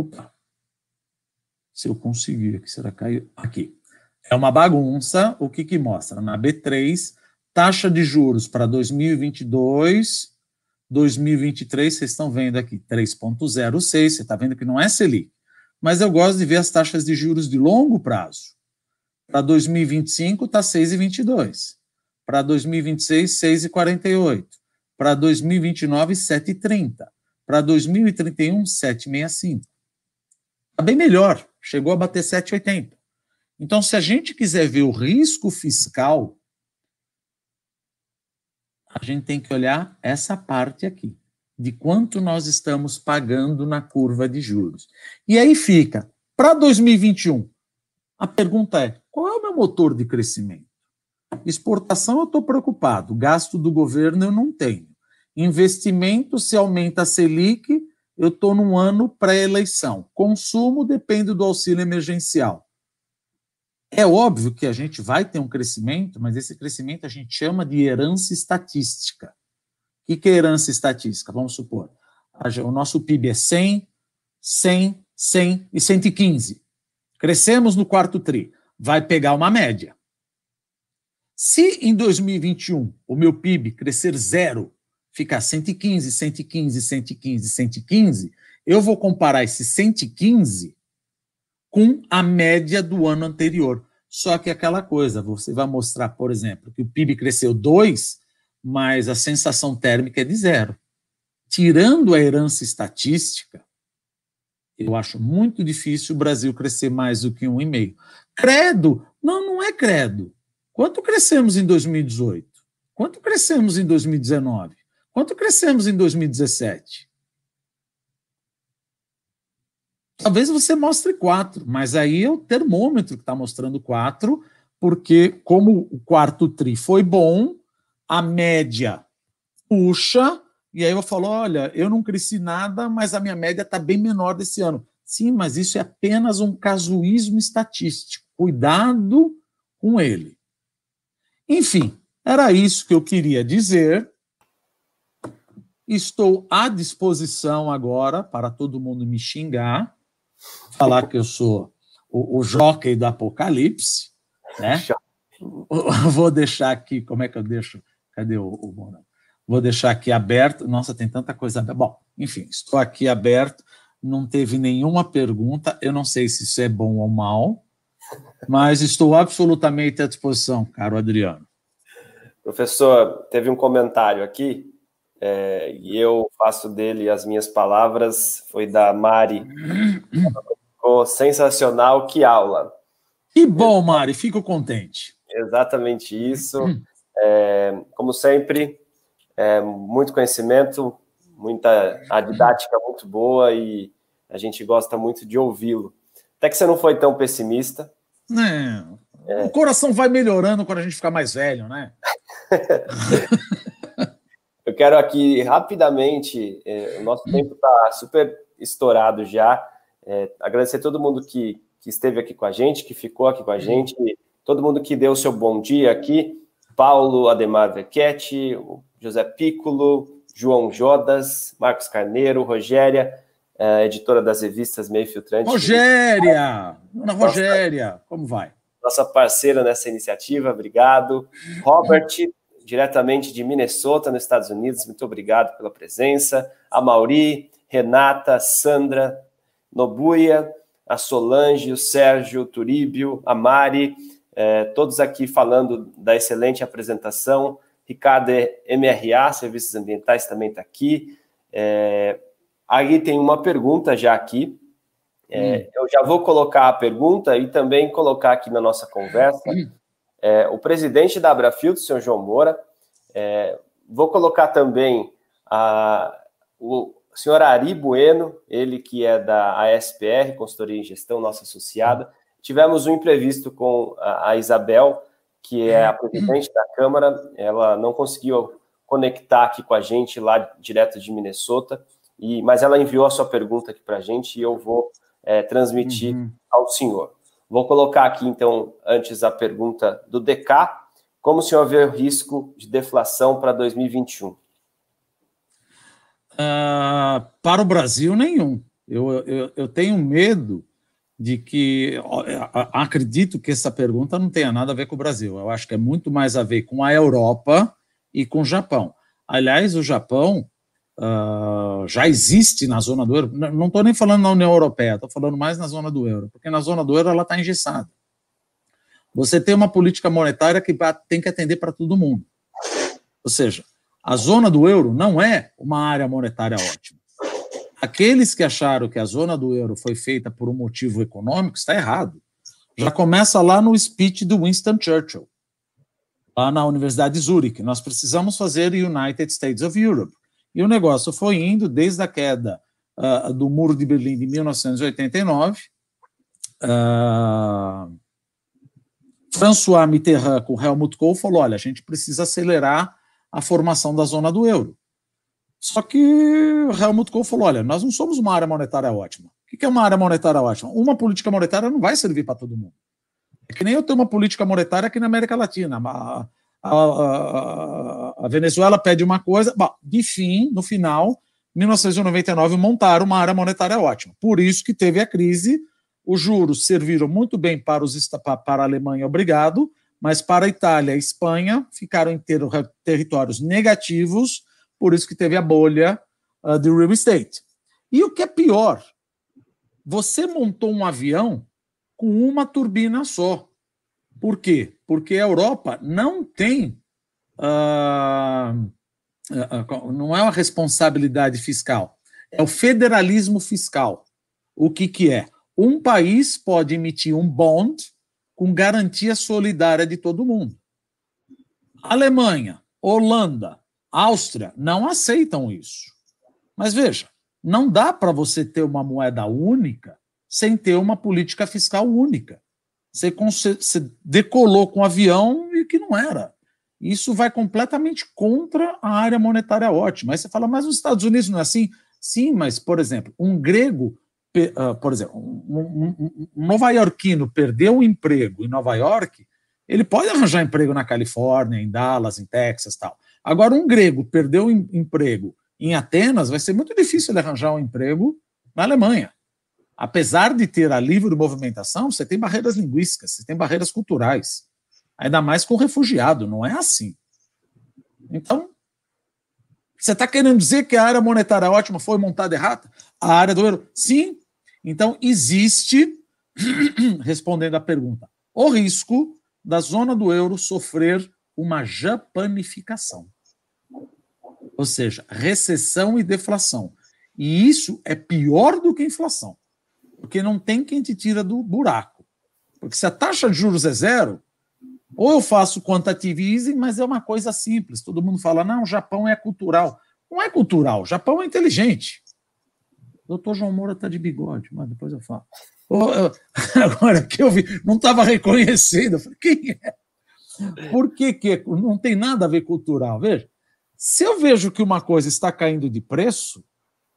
Opa, se eu conseguir, aqui será caiu aqui. É uma bagunça. O que que mostra? Na B3, taxa de juros para 2022, 2023, vocês estão vendo aqui 3.06, você está vendo que não é Selic. Mas eu gosto de ver as taxas de juros de longo prazo. Para 2025 está 6,22. Para 2026, 6,48. Para 2029, 7,30. Para 2031, 7,65. Está bem melhor chegou a bater 7,80. Então, se a gente quiser ver o risco fiscal, a gente tem que olhar essa parte aqui, de quanto nós estamos pagando na curva de juros. E aí fica, para 2021, a pergunta é: qual é o meu motor de crescimento? Exportação eu estou preocupado, gasto do governo eu não tenho. Investimento, se aumenta a Selic, eu estou num ano pré-eleição. Consumo depende do auxílio emergencial. É óbvio que a gente vai ter um crescimento, mas esse crescimento a gente chama de herança estatística. O que é herança estatística? Vamos supor, o nosso PIB é 100, 100, 100 e 115. Crescemos no quarto TRI. Vai pegar uma média. Se em 2021 o meu PIB crescer zero, ficar 115, 115, 115, 115, eu vou comparar esse 115 com a média do ano anterior. Só que aquela coisa, você vai mostrar, por exemplo, que o PIB cresceu 2, mas a sensação térmica é de zero. Tirando a herança estatística, eu acho muito difícil o Brasil crescer mais do que 1,5. Credo? Não, não é credo. Quanto crescemos em 2018? Quanto crescemos em 2019? Quanto crescemos em 2017? Talvez você mostre quatro, mas aí é o termômetro que está mostrando quatro, porque como o quarto tri foi bom, a média puxa, e aí eu falo, olha, eu não cresci nada, mas a minha média está bem menor desse ano. Sim, mas isso é apenas um casuísmo estatístico. Cuidado com ele. Enfim, era isso que eu queria dizer. Estou à disposição agora para todo mundo me xingar, falar que eu sou o, o jockey do apocalipse, né? Vou deixar aqui, como é que eu deixo? Cadê o, o Vou deixar aqui aberto. Nossa, tem tanta coisa. Bom, enfim, estou aqui aberto. Não teve nenhuma pergunta. Eu não sei se isso é bom ou mal, mas estou absolutamente à disposição, caro Adriano. Professor, teve um comentário aqui é, e eu faço dele as minhas palavras, foi da Mari. Ficou sensacional, que aula. Que bom, Mari, fico contente. Exatamente isso. É, como sempre, é, muito conhecimento, muita a didática muito boa e a gente gosta muito de ouvi-lo. Até que você não foi tão pessimista. O coração vai melhorando quando a gente fica mais velho, né? Quero aqui rapidamente, é, o nosso tempo está super estourado já. É, agradecer a todo mundo que, que esteve aqui com a gente, que ficou aqui com a gente, todo mundo que deu o seu bom dia aqui. Paulo Ademar Verquete, José Piccolo, João Jodas, Marcos Carneiro, Rogéria, é, editora das revistas Meio Filtrante. Rogéria! Dona Rogéria, como vai? nossa parceira nessa iniciativa, obrigado. Robert, diretamente de Minnesota, nos Estados Unidos, muito obrigado pela presença. A Mauri, Renata, Sandra, Nobuia, a Solange, o Sérgio, o Turíbio, a Mari, é, todos aqui falando da excelente apresentação. Ricardo MRA, Serviços Ambientais, também está aqui. É, aí tem uma pergunta já aqui. É, hum. Eu já vou colocar a pergunta e também colocar aqui na nossa conversa. Hum. É, o presidente da Abrafield, o senhor João Moura, é, vou colocar também a, o senhor Ari Bueno, ele que é da ASPR, Consultoria em Gestão, nossa associada. Tivemos um imprevisto com a, a Isabel, que é a presidente da Câmara, ela não conseguiu conectar aqui com a gente lá direto de Minnesota, e, mas ela enviou a sua pergunta aqui para a gente e eu vou é, transmitir uhum. ao senhor. Vou colocar aqui, então, antes a pergunta do DK. Como o senhor vê o risco de deflação para 2021? Uh, ah, para o Brasil, nenhum. Eu, eu, eu tenho medo de que acredito que essa pergunta não tenha nada a ver com o Brasil. Eu acho que é muito mais a ver com a Europa e com o Japão. Aliás, o Japão uh, já existe na zona do euro. Não estou nem falando na União Europeia, estou falando mais na zona do euro, porque na zona do euro ela está engessada. Você tem uma política monetária que tem que atender para todo mundo. Ou seja, a zona do euro não é uma área monetária ótima. Aqueles que acharam que a zona do euro foi feita por um motivo econômico está errado. Já começa lá no speech do Winston Churchill, lá na Universidade de Zurich. Nós precisamos fazer United States of Europe. E o negócio foi indo desde a queda uh, do Muro de Berlim de 1989. Uh, François Mitterrand com Helmut Kohl falou: olha, a gente precisa acelerar a formação da zona do euro. Só que Helmut Kohl falou: olha, nós não somos uma área monetária ótima. O que é uma área monetária ótima? Uma política monetária não vai servir para todo mundo. É que nem eu tenho uma política monetária aqui na América Latina. A, a, Venezuela pede uma coisa. Bom, enfim, no final, 1999 montaram uma área monetária ótima. Por isso que teve a crise. Os juros serviram muito bem para, os, para a Alemanha, obrigado, mas para a Itália e Espanha ficaram ter, territórios negativos por isso que teve a bolha uh, de real estate. E o que é pior, você montou um avião com uma turbina só. Por quê? Porque a Europa não tem. Uh, não é uma responsabilidade fiscal, é o federalismo fiscal. O que, que é? Um país pode emitir um bond com garantia solidária de todo mundo. Alemanha, Holanda, Áustria não aceitam isso. Mas veja, não dá para você ter uma moeda única sem ter uma política fiscal única. Você, você decolou com um avião e que não era. Isso vai completamente contra a área monetária ótima. Aí você fala, mas os Estados Unidos não é assim? Sim, mas, por exemplo, um grego, uh, por exemplo, um, um, um nova-iorquino perdeu um emprego em Nova York, ele pode arranjar emprego na Califórnia, em Dallas, em Texas tal. Agora, um grego perdeu um emprego em Atenas, vai ser muito difícil ele arranjar um emprego na Alemanha. Apesar de ter a livre movimentação, você tem barreiras linguísticas, você tem barreiras culturais. Ainda mais com refugiado, não é assim. Então, você está querendo dizer que a área monetária ótima foi montada errada? A área do euro? Sim. Então, existe, respondendo à pergunta, o risco da zona do euro sofrer uma japanificação. Ou seja, recessão e deflação. E isso é pior do que inflação, porque não tem quem te tira do buraco. Porque se a taxa de juros é zero, ou eu faço quantitative easing, mas é uma coisa simples. Todo mundo fala, não, o Japão é cultural. Não é cultural, o Japão é inteligente. Doutor João Moura está de bigode, mas depois eu falo. Agora que eu vi, não estava reconhecendo, eu falei, quem é? Por que, que não tem nada a ver cultural? Veja, se eu vejo que uma coisa está caindo de preço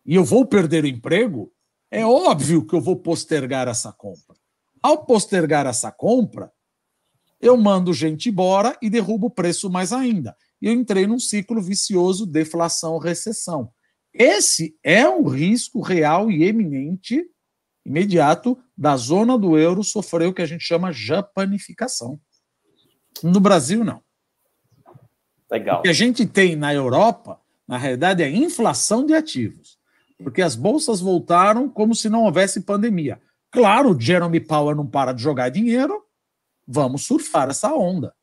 e eu vou perder o emprego, é óbvio que eu vou postergar essa compra. Ao postergar essa compra, eu mando gente embora e derrubo o preço mais ainda. E eu entrei num ciclo vicioso deflação-recessão. Esse é um risco real e eminente, imediato, da zona do euro sofreu o que a gente chama japanificação. No Brasil, não. Legal. O que a gente tem na Europa, na realidade, é inflação de ativos. Porque as bolsas voltaram como se não houvesse pandemia. Claro, Jeremy Powell não para de jogar dinheiro, vamos surfar essa onda.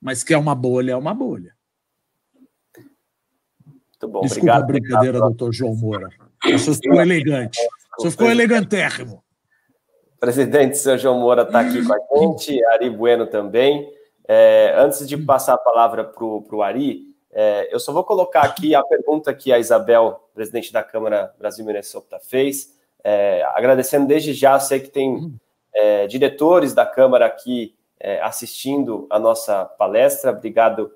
Mas que é uma bolha, é uma bolha. Muito bom, Desculpa obrigado. a brincadeira, obrigado. doutor João Moura. Senhor ficou elegante. Senhor ficou elegantérrimo. Presidente seu João Moura está aqui com a gente, Ari Bueno também. É, antes de passar a palavra para o Ari, é, eu só vou colocar aqui a pergunta que a Isabel, presidente da Câmara Brasil-Minnesota, fez. É, agradecendo desde já, sei que tem é, diretores da Câmara aqui é, assistindo a nossa palestra. Obrigado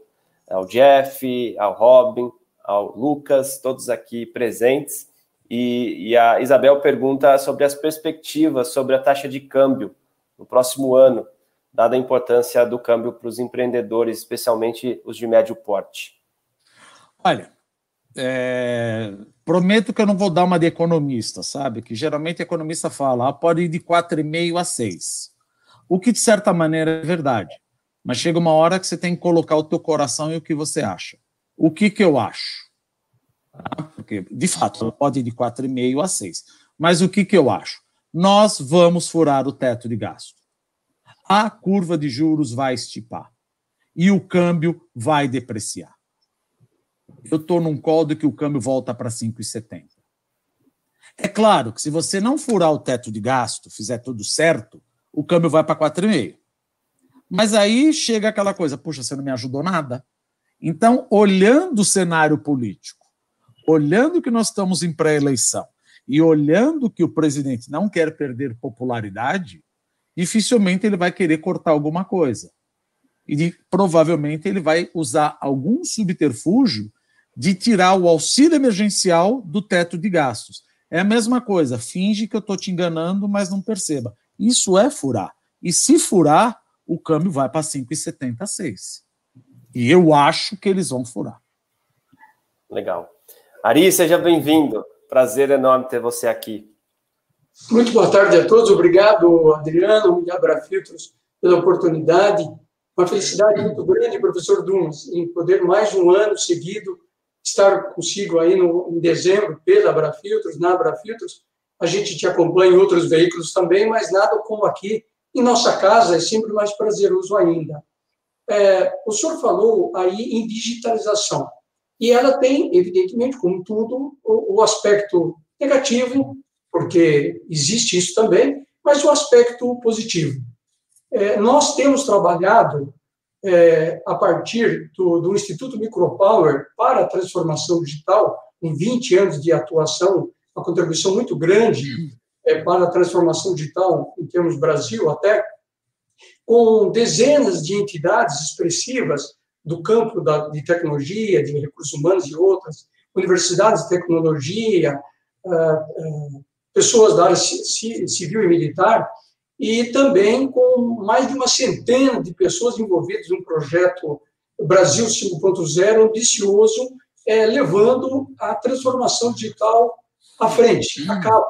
ao Jeff, ao Robin, ao Lucas, todos aqui presentes. E, e, a Isabel pergunta sobre as perspectivas sobre a taxa de câmbio no próximo ano, dada a importância do câmbio para os empreendedores, especialmente os de médio porte. Olha, é, prometo que eu não vou dar uma de economista, sabe? Que geralmente economista fala, ah, pode ir de 4,5 a 6. O que, de certa maneira, é verdade. Mas chega uma hora que você tem que colocar o teu coração e o que você acha. O que, que eu acho? Porque, de fato, pode ir de 4,5 a 6. Mas o que, que eu acho? Nós vamos furar o teto de gasto. A curva de juros vai estipar. E o câmbio vai depreciar. Eu estou num de que o câmbio volta para 5,70. É claro que se você não furar o teto de gasto, fizer tudo certo, o câmbio vai para 4,5. Mas aí chega aquela coisa, puxa, você não me ajudou nada. Então, olhando o cenário político, olhando que nós estamos em pré-eleição e olhando que o presidente não quer perder popularidade, dificilmente ele vai querer cortar alguma coisa. E provavelmente ele vai usar algum subterfúgio de tirar o auxílio emergencial do teto de gastos. É a mesma coisa, finge que eu estou te enganando, mas não perceba. Isso é furar. E se furar, o câmbio vai para 5,76. E eu acho que eles vão furar. Legal. Ari, seja bem-vindo. Prazer enorme ter você aqui. Muito boa tarde a todos. Obrigado, Adriano e Abrafiltros, pela oportunidade. Uma felicidade muito grande, professor Dumas, em poder mais um ano seguido estar consigo aí no, em dezembro, pela Abrafiltros, na Abrafiltros. A gente te acompanha em outros veículos também, mas nada como aqui em nossa casa é sempre mais prazeroso ainda. É, o senhor falou aí em digitalização. E ela tem, evidentemente, como tudo, o, o aspecto negativo, porque existe isso também, mas o aspecto positivo. É, nós temos trabalhado é, a partir do, do, Instituto Micropower para a transformação digital, em 20 anos de atuação, uma contribuição muito grande é, para a transformação digital em termos Brasil até, com dezenas de entidades expressivas do campo da, de tecnologia, de recursos humanos e outras, universidades de tecnologia, uh, uh, pessoas da área civil e militar, e também com mais de uma centena de pessoas envolvidas no projeto Brasil 5.0, ambicioso, é, levando a transformação digital à frente, a cabo.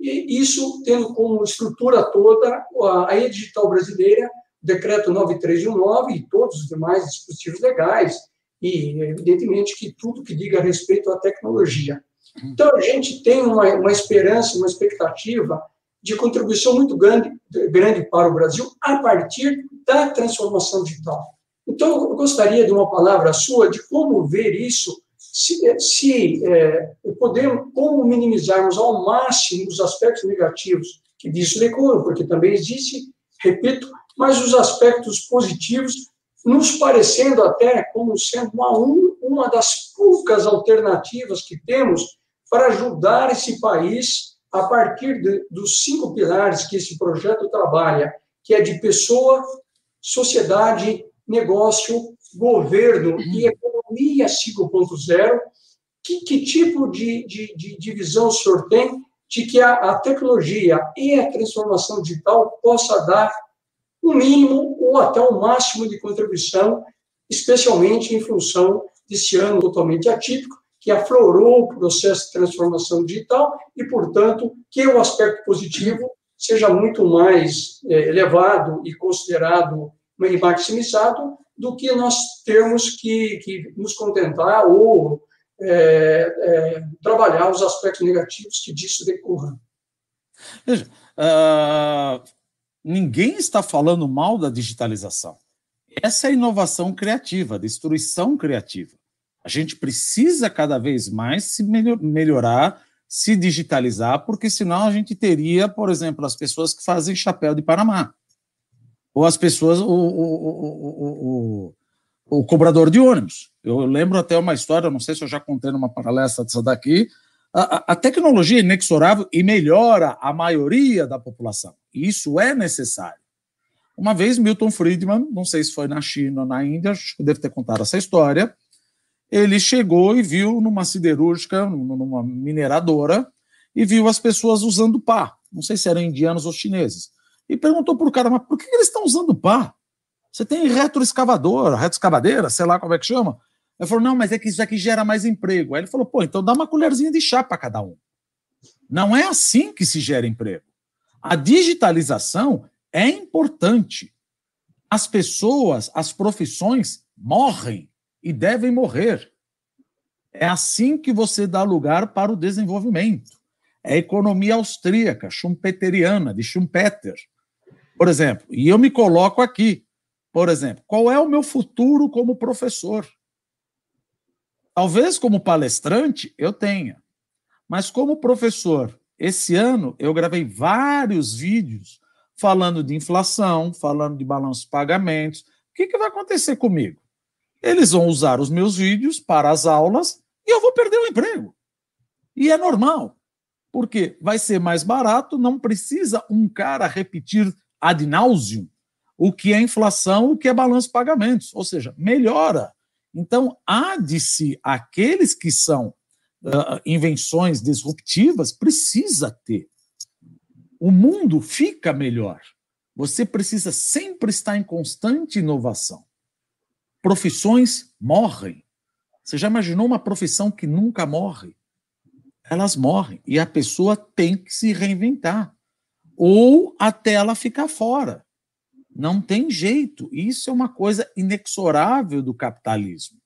E isso tendo como estrutura toda a e-digital brasileira, o decreto 9319 e todos os demais dispositivos legais, e evidentemente que tudo que diga respeito à tecnologia. Então, a gente tem uma, uma esperança, uma expectativa de contribuição muito grande, grande para o Brasil a partir da transformação digital. Então, eu gostaria de uma palavra sua de como ver isso, se, se é, podemos, como minimizarmos ao máximo os aspectos negativos que disso decorram, porque também existe, repito, mas os aspectos positivos, nos parecendo até como sendo uma, uma das poucas alternativas que temos para ajudar esse país a partir de, dos cinco pilares que esse projeto trabalha, que é de pessoa, sociedade, negócio, governo e economia 5.0. Que, que, tipo de, de, de, de, visão o senhor tem de que a, a tecnologia e a transformação digital possa dar um mínimo ou até um máximo de contribuição, especialmente em função desse ano totalmente atípico, que aflorou o processo de transformação digital e, portanto, que o aspecto positivo seja muito mais é, elevado e considerado e maximizado do que nós termos que, que nos contentar ou é, é, trabalhar os aspectos negativos que disso decorram. Veja, uh, ninguém está falando mal da digitalização. Essa é a inovação criativa, a destruição criativa. A gente precisa cada vez mais se melhorar, se digitalizar, porque senão a gente teria, por exemplo, as pessoas que fazem chapéu de Panamá, ou as pessoas, o, o, o, o, cobrador de ônibus. Eu lembro até uma história, não sei se eu já contei numa palestra dessa daqui, a, a tecnologia é inexorável e melhora a maioria da população. Isso é necessário. Uma vez, Milton Friedman, não sei se foi na China ou na Índia, acho que deve ter contado essa história, ele chegou e viu numa siderúrgica, numa mineradora, e viu as pessoas usando pá. Não sei se eram indianos ou chineses. E perguntou para o cara, mas por que eles estão usando pá? Você tem retroescavadora, retroescavadeira, sei lá como é que chama. Ele falou, não, mas é que isso aqui gera mais emprego. Aí ele falou, pô, então dá uma colherzinha de chá para cada um. Não é assim que se gera emprego. A digitalização é importante. As pessoas, as profissões morrem e devem morrer. É assim que você dá lugar para o desenvolvimento. É a economia austríaca, schumpeteriana, de Schumpeter. Por exemplo, e eu me coloco aqui, por exemplo, qual é o meu futuro como professor? Talvez como palestrante eu tenha, mas como professor, esse ano eu gravei vários vídeos falando de inflação, falando de balanço de pagamentos. O que, que vai acontecer comigo? Eles vão usar os meus vídeos para as aulas e eu vou perder o emprego. E é normal, porque vai ser mais barato, não precisa um cara repetir ad nauseum o que é inflação, o que é balanço de pagamentos, ou seja, melhora. Então, há de se aqueles que são uh, invenções disruptivas, precisa ter. O mundo fica melhor. Você precisa sempre estar em constante inovação profissões morrem. Você já imaginou uma profissão que nunca morre? Elas morrem e a pessoa tem que se reinventar ou até ela ficar fora. Não tem jeito. Isso é uma coisa inexorável do capitalismo,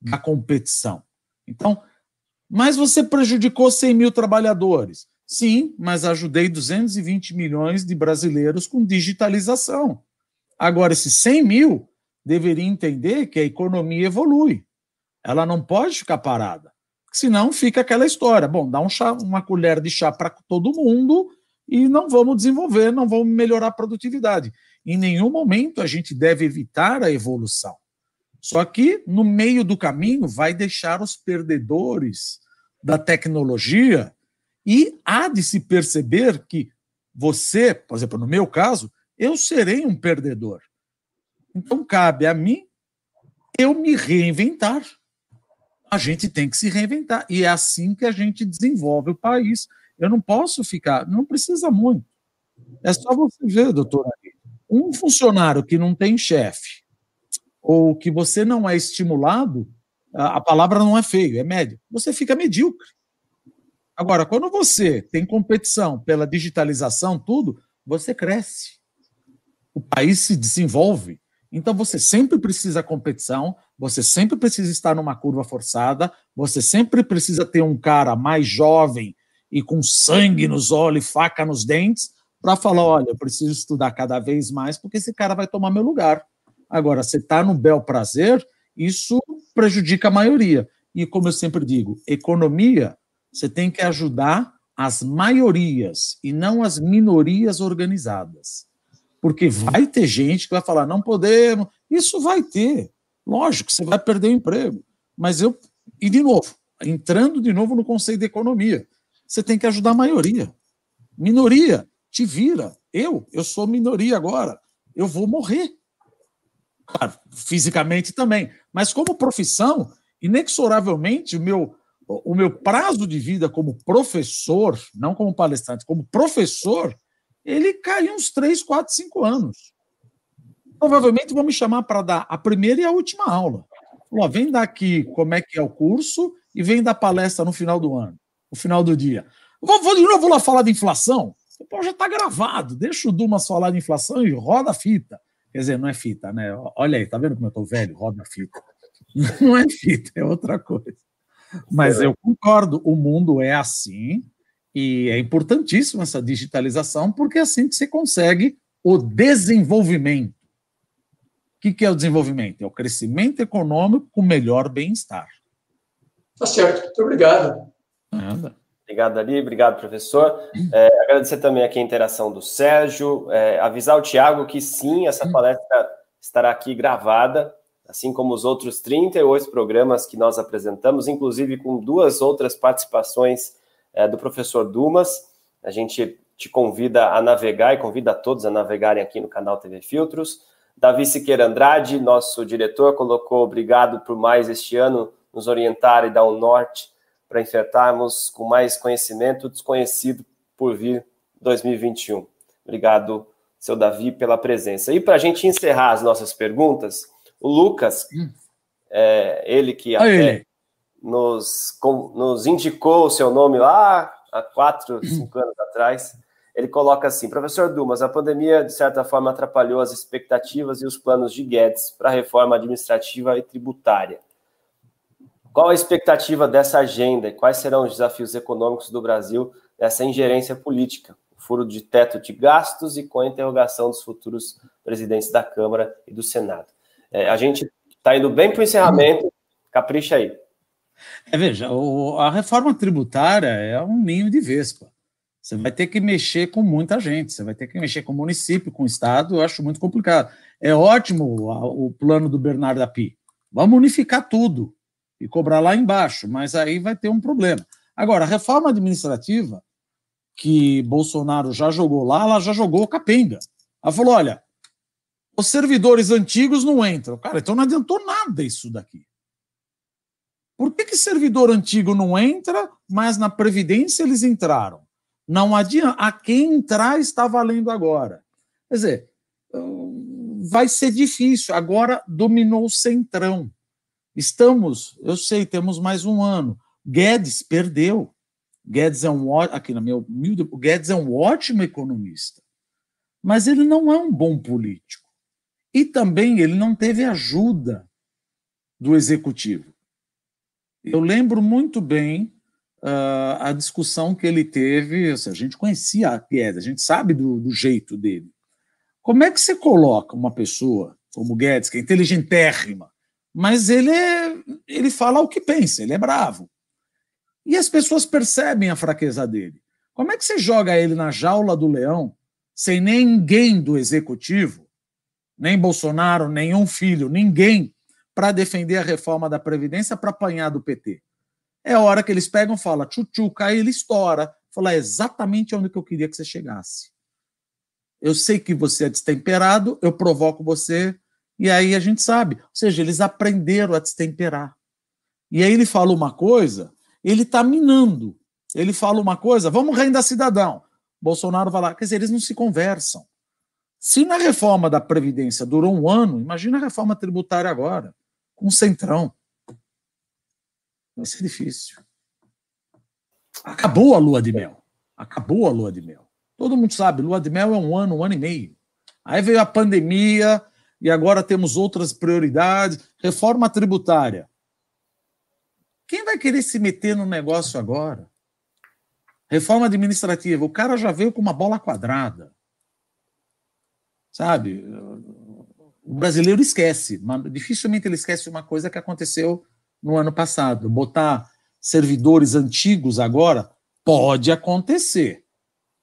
da competição. Então, mas você prejudicou 100 mil trabalhadores. Sim, mas ajudei 220 milhões de brasileiros com digitalização. Agora, esses 100 mil deveria entender que a economia evolui. Ela não pode ficar parada. Senão fica aquela história. Bom, dá um chá, uma colher de chá para todo mundo e não vamos desenvolver, não vamos melhorar a produtividade. Em nenhum momento a gente deve evitar a evolução. Só que no meio do caminho vai deixar os perdedores da tecnologia e há de se perceber que você, por exemplo, no meu caso, eu serei um perdedor. Então, cabe a mim eu me reinventar. A gente tem que se reinventar. E é assim que a gente desenvolve o país. Eu não posso ficar, não precisa muito. É só você ver, doutor. Um funcionário que não tem chefe, ou que você não é estimulado, a palavra não é feio, é médio. Você fica medíocre. Agora, quando você tem competição pela digitalização, tudo, você cresce. O país se desenvolve. Então você sempre precisa competição, você sempre precisa estar numa curva forçada, você sempre precisa ter um cara mais jovem e com sangue nos olhos, faca nos dentes, para falar: olha, eu preciso estudar cada vez mais, porque esse cara vai tomar meu lugar. Agora, você está no bel prazer, isso prejudica a maioria. E como eu sempre digo, economia, você tem que ajudar as maiorias e não as minorias organizadas. Porque vai ter gente que vai falar, não podemos. Isso vai ter. Lógico, você vai perder o emprego. Mas eu. E, de novo, entrando de novo no conceito de economia, você tem que ajudar a maioria. Minoria, te vira. Eu, eu sou minoria agora. Eu vou morrer. Claro, fisicamente também. Mas como profissão, inexoravelmente, o meu, o meu prazo de vida como professor, não como palestrante, como professor, ele caiu uns 3, 4, 5 anos. Provavelmente vão me chamar para dar a primeira e a última aula. Ó, vem dar aqui como é que é o curso e vem dar palestra no final do ano, no final do dia. Vou, vou de novo lá falar de inflação. Pô, já está gravado, deixa o Dumas falar de inflação e roda a fita. Quer dizer, não é fita, né? Olha aí, tá vendo como eu estou velho? Roda a fita. Não é fita, é outra coisa. Mas eu concordo, o mundo é assim e é importantíssima essa digitalização, porque é assim que se consegue o desenvolvimento. O que é o desenvolvimento? É o crescimento econômico com melhor bem-estar. Tá certo, muito obrigado. Nada. Obrigado, Ali. Obrigado, professor. É, agradecer também aqui a interação do Sérgio. É, avisar o Tiago que sim, essa palestra estará aqui gravada, assim como os outros 38 programas que nós apresentamos, inclusive com duas outras participações é, do professor Dumas. A gente te convida a navegar e convida a todos a navegarem aqui no canal TV Filtros. Davi Siqueira Andrade, nosso diretor, colocou obrigado por mais este ano nos orientar e dar um norte para enfrentarmos com mais conhecimento desconhecido por vir 2021. Obrigado, seu Davi, pela presença. E para a gente encerrar as nossas perguntas, o Lucas, hum. é, ele que até nos, com, nos indicou o seu nome lá há quatro, cinco anos atrás, ele coloca assim: Professor Dumas, a pandemia, de certa forma, atrapalhou as expectativas e os planos de Guedes para a reforma administrativa e tributária. Qual a expectativa dessa agenda e quais serão os desafios econômicos do Brasil nessa ingerência política? O furo de teto de gastos e com a interrogação dos futuros presidentes da Câmara e do Senado. É, a gente está indo bem para o encerramento, capricha aí. É, veja, o, a reforma tributária é um ninho de vespa. Você vai ter que mexer com muita gente, você vai ter que mexer com o município, com o Estado, eu acho muito complicado. É ótimo o, o plano do Bernardo Api. Vamos unificar tudo e cobrar lá embaixo, mas aí vai ter um problema. Agora, a reforma administrativa, que Bolsonaro já jogou lá, ela já jogou capenga. Ela falou: olha, os servidores antigos não entram. Cara, então não adiantou nada isso daqui. Por que, que servidor antigo não entra, mas na Previdência eles entraram? Não adianta. A quem entrar está valendo agora. Quer dizer, vai ser difícil. Agora dominou o centrão. Estamos, eu sei, temos mais um ano. Guedes perdeu. Guedes é um aqui na minha humilde, Guedes é um ótimo economista, mas ele não é um bom político. E também ele não teve ajuda do executivo. Eu lembro muito bem uh, a discussão que ele teve. Seja, a gente conhecia a Guedes, a gente sabe do, do jeito dele. Como é que você coloca uma pessoa como Guedes, que é inteligentérrima, mas ele, é, ele fala o que pensa, ele é bravo. E as pessoas percebem a fraqueza dele. Como é que você joga ele na jaula do leão sem ninguém do executivo, nem Bolsonaro, nenhum filho, ninguém, para defender a reforma da Previdência para apanhar do PT? É hora que eles pegam e falam, tchutchuca, aí ele estoura. Fala, é exatamente onde que eu queria que você chegasse. Eu sei que você é destemperado, eu provoco você e aí a gente sabe, ou seja, eles aprenderam a destemperar. E aí ele fala uma coisa, ele está minando. Ele fala uma coisa, vamos renda cidadão. Bolsonaro vai lá, quer dizer, eles não se conversam. Se na reforma da Previdência durou um ano, imagina a reforma tributária agora, um centrão. Vai ser difícil. Acabou a lua de mel. Acabou a lua de mel. Todo mundo sabe, lua de mel é um ano, um ano e meio. Aí veio a pandemia, e agora temos outras prioridades. Reforma tributária. Quem vai querer se meter no negócio agora? Reforma administrativa. O cara já veio com uma bola quadrada. Sabe? O brasileiro esquece. Dificilmente ele esquece uma coisa que aconteceu no ano passado. Botar servidores antigos agora pode acontecer.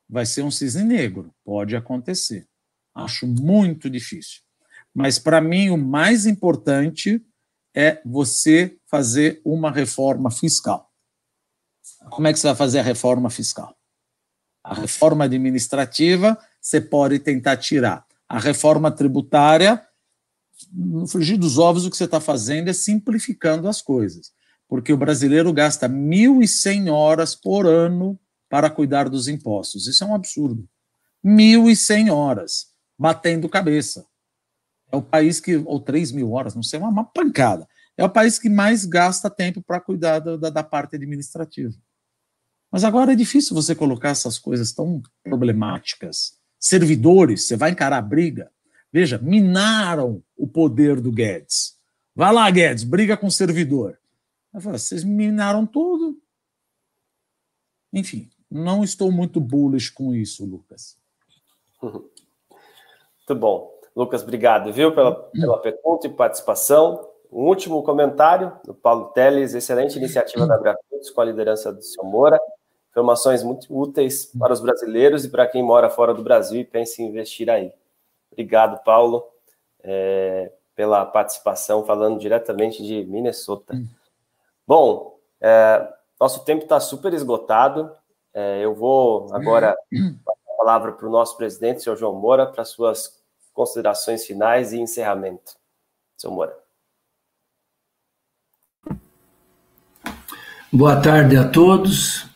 Vai ser um cisne negro. Pode acontecer. Acho muito difícil. Mas, para mim, o mais importante é você fazer uma reforma fiscal. Como é que você vai fazer a reforma fiscal? A reforma administrativa, você pode tentar tirar. A reforma tributária, no frigir dos ovos, o que você está fazendo é simplificando as coisas. Porque o brasileiro gasta 1.100 horas por ano para cuidar dos impostos. Isso é um absurdo. 1.100 horas, batendo cabeça. É o país que, ou 3 mil horas, não sei, uma, uma pancada. É o país que mais gasta tempo para cuidar da, da, parte administrativa. Mas agora é difícil você colocar essas coisas tão problemáticas. Servidores, você vai encarar a briga. Veja, minaram o poder do Guedes. Vai lá, Guedes, briga com o servidor. Eu falo, vocês minaram tudo. Enfim, não estou muito bullish com isso, Lucas. Muito bom. Lucas, obrigado, viu, pela, pela pergunta e participação. Um último comentário do Paulo Teles, excelente iniciativa da Gratuitos com a liderança do seu Moura. Informações muito úteis para os brasileiros e para quem mora fora do Brasil e pensa em investir aí. Obrigado, Paulo, é, pela participação, falando diretamente de Minnesota. Bom, é, nosso tempo está super esgotado. É, eu vou agora passar a palavra para o nosso presidente, senhor João Moura, para suas considerações finais e encerramento. Senhor Moura. Boa tarde a todos.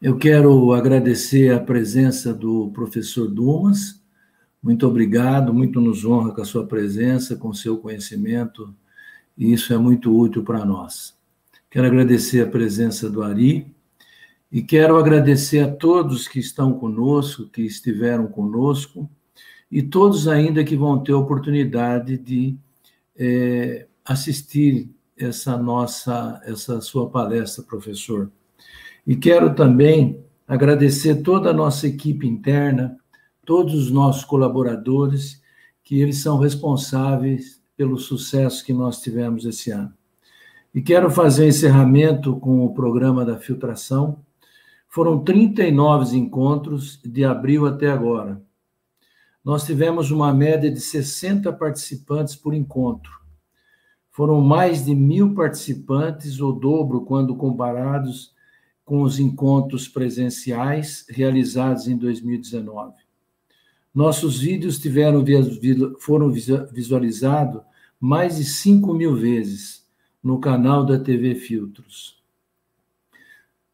Eu quero agradecer a presença do professor Dumas. Muito obrigado, muito nos honra com a sua presença, com o seu conhecimento, e isso é muito útil para nós. Quero agradecer a presença do Ari e quero agradecer a todos que estão conosco, que estiveram conosco, e todos ainda que vão ter oportunidade de é, assistir essa nossa, essa sua palestra, professor. E quero também agradecer toda a nossa equipe interna, todos os nossos colaboradores, que eles são responsáveis pelo sucesso que nós tivemos esse ano. E quero fazer encerramento com o programa da filtração. Foram 39 encontros de abril até agora. Nós tivemos uma média de 60 participantes por encontro. Foram mais de mil participantes, o dobro quando comparados com os encontros presenciais realizados em 2019. Nossos vídeos tiveram, foram visualizados mais de 5 mil vezes no canal da TV Filtros.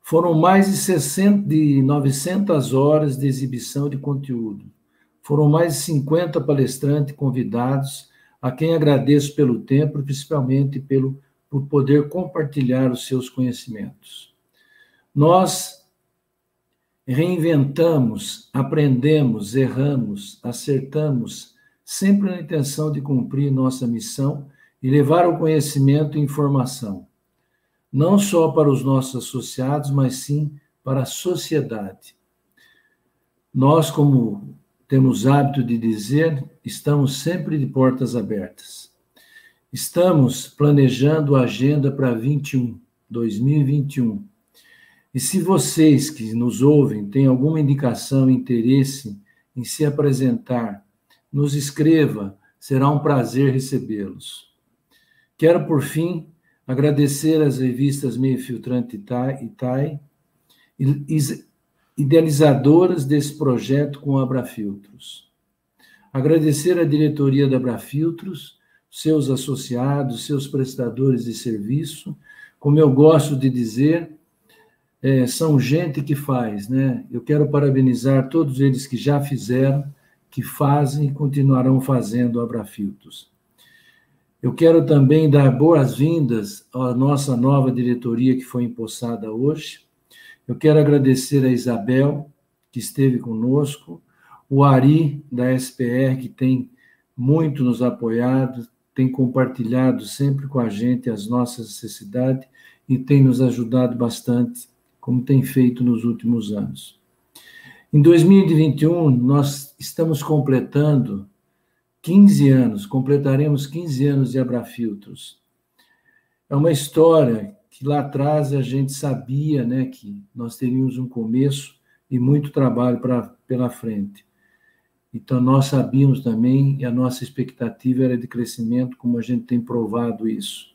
Foram mais de, 60, de 900 horas de exibição de conteúdo. Foram mais de 50 palestrantes convidados a quem agradeço pelo tempo, principalmente pelo por poder compartilhar os seus conhecimentos. Nós reinventamos, aprendemos, erramos, acertamos, sempre na intenção de cumprir nossa missão e levar o conhecimento e informação, não só para os nossos associados, mas sim para a sociedade. Nós, como temos hábito de dizer, estamos sempre de portas abertas. Estamos planejando a agenda para 21, 2021. E se vocês que nos ouvem têm alguma indicação, interesse em se apresentar, nos escreva, será um prazer recebê-los. Quero, por fim, agradecer às revistas Meio Filtrante e idealizadoras desse projeto com Abrafiltros. Agradecer à diretoria da Abrafiltros, seus associados, seus prestadores de serviço, como eu gosto de dizer, é, são gente que faz, né? Eu quero parabenizar todos eles que já fizeram, que fazem e continuarão fazendo Abrafiltros. Eu quero também dar boas-vindas à nossa nova diretoria que foi empossada hoje, eu quero agradecer a Isabel, que esteve conosco, o Ari, da SPR, que tem muito nos apoiado, tem compartilhado sempre com a gente as nossas necessidades e tem nos ajudado bastante, como tem feito nos últimos anos. Em 2021, nós estamos completando 15 anos, completaremos 15 anos de Abrafiltros. É uma história que lá atrás a gente sabia né, que nós teríamos um começo e muito trabalho pra, pela frente. Então, nós sabíamos também, e a nossa expectativa era de crescimento, como a gente tem provado isso.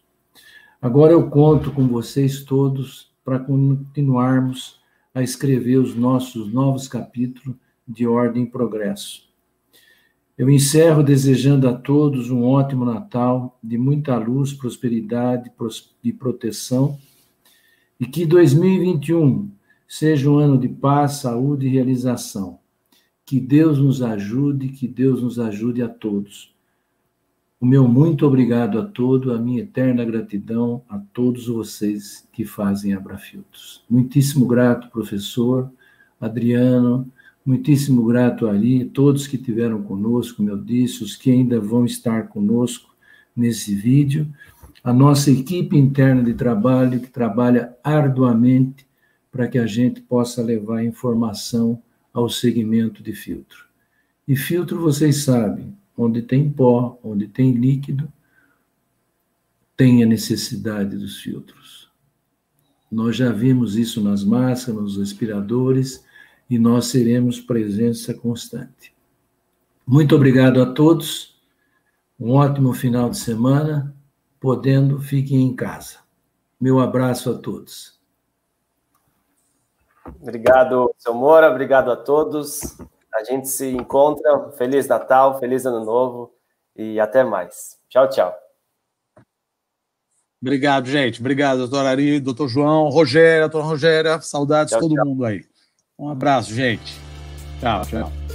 Agora eu conto com vocês todos para continuarmos a escrever os nossos novos capítulos de ordem e progresso. Eu encerro desejando a todos um ótimo Natal, de muita luz, prosperidade e proteção, e que 2021 seja um ano de paz, saúde e realização. Que Deus nos ajude, que Deus nos ajude a todos. O meu muito obrigado a todos, a minha eterna gratidão a todos vocês que fazem Abrafiltros. Muitíssimo grato, professor Adriano, muitíssimo grato ali, todos que tiveram conosco, como eu disse, os que ainda vão estar conosco nesse vídeo, a nossa equipe interna de trabalho que trabalha arduamente para que a gente possa levar informação ao segmento de filtro. E filtro, vocês sabem, onde tem pó, onde tem líquido, tem a necessidade dos filtros. Nós já vimos isso nas máscaras, nos respiradores, e nós seremos presença constante. Muito obrigado a todos, um ótimo final de semana, podendo, fiquem em casa. Meu abraço a todos. Obrigado, seu Moura, obrigado a todos. A gente se encontra. Feliz Natal, feliz Ano Novo e até mais. Tchau, tchau. Obrigado, gente. Obrigado, doutor Ari, doutor João, Rogéria, doutor Rogéria. Saudades de todo tchau. mundo aí. Um abraço, gente. Tchau, tchau.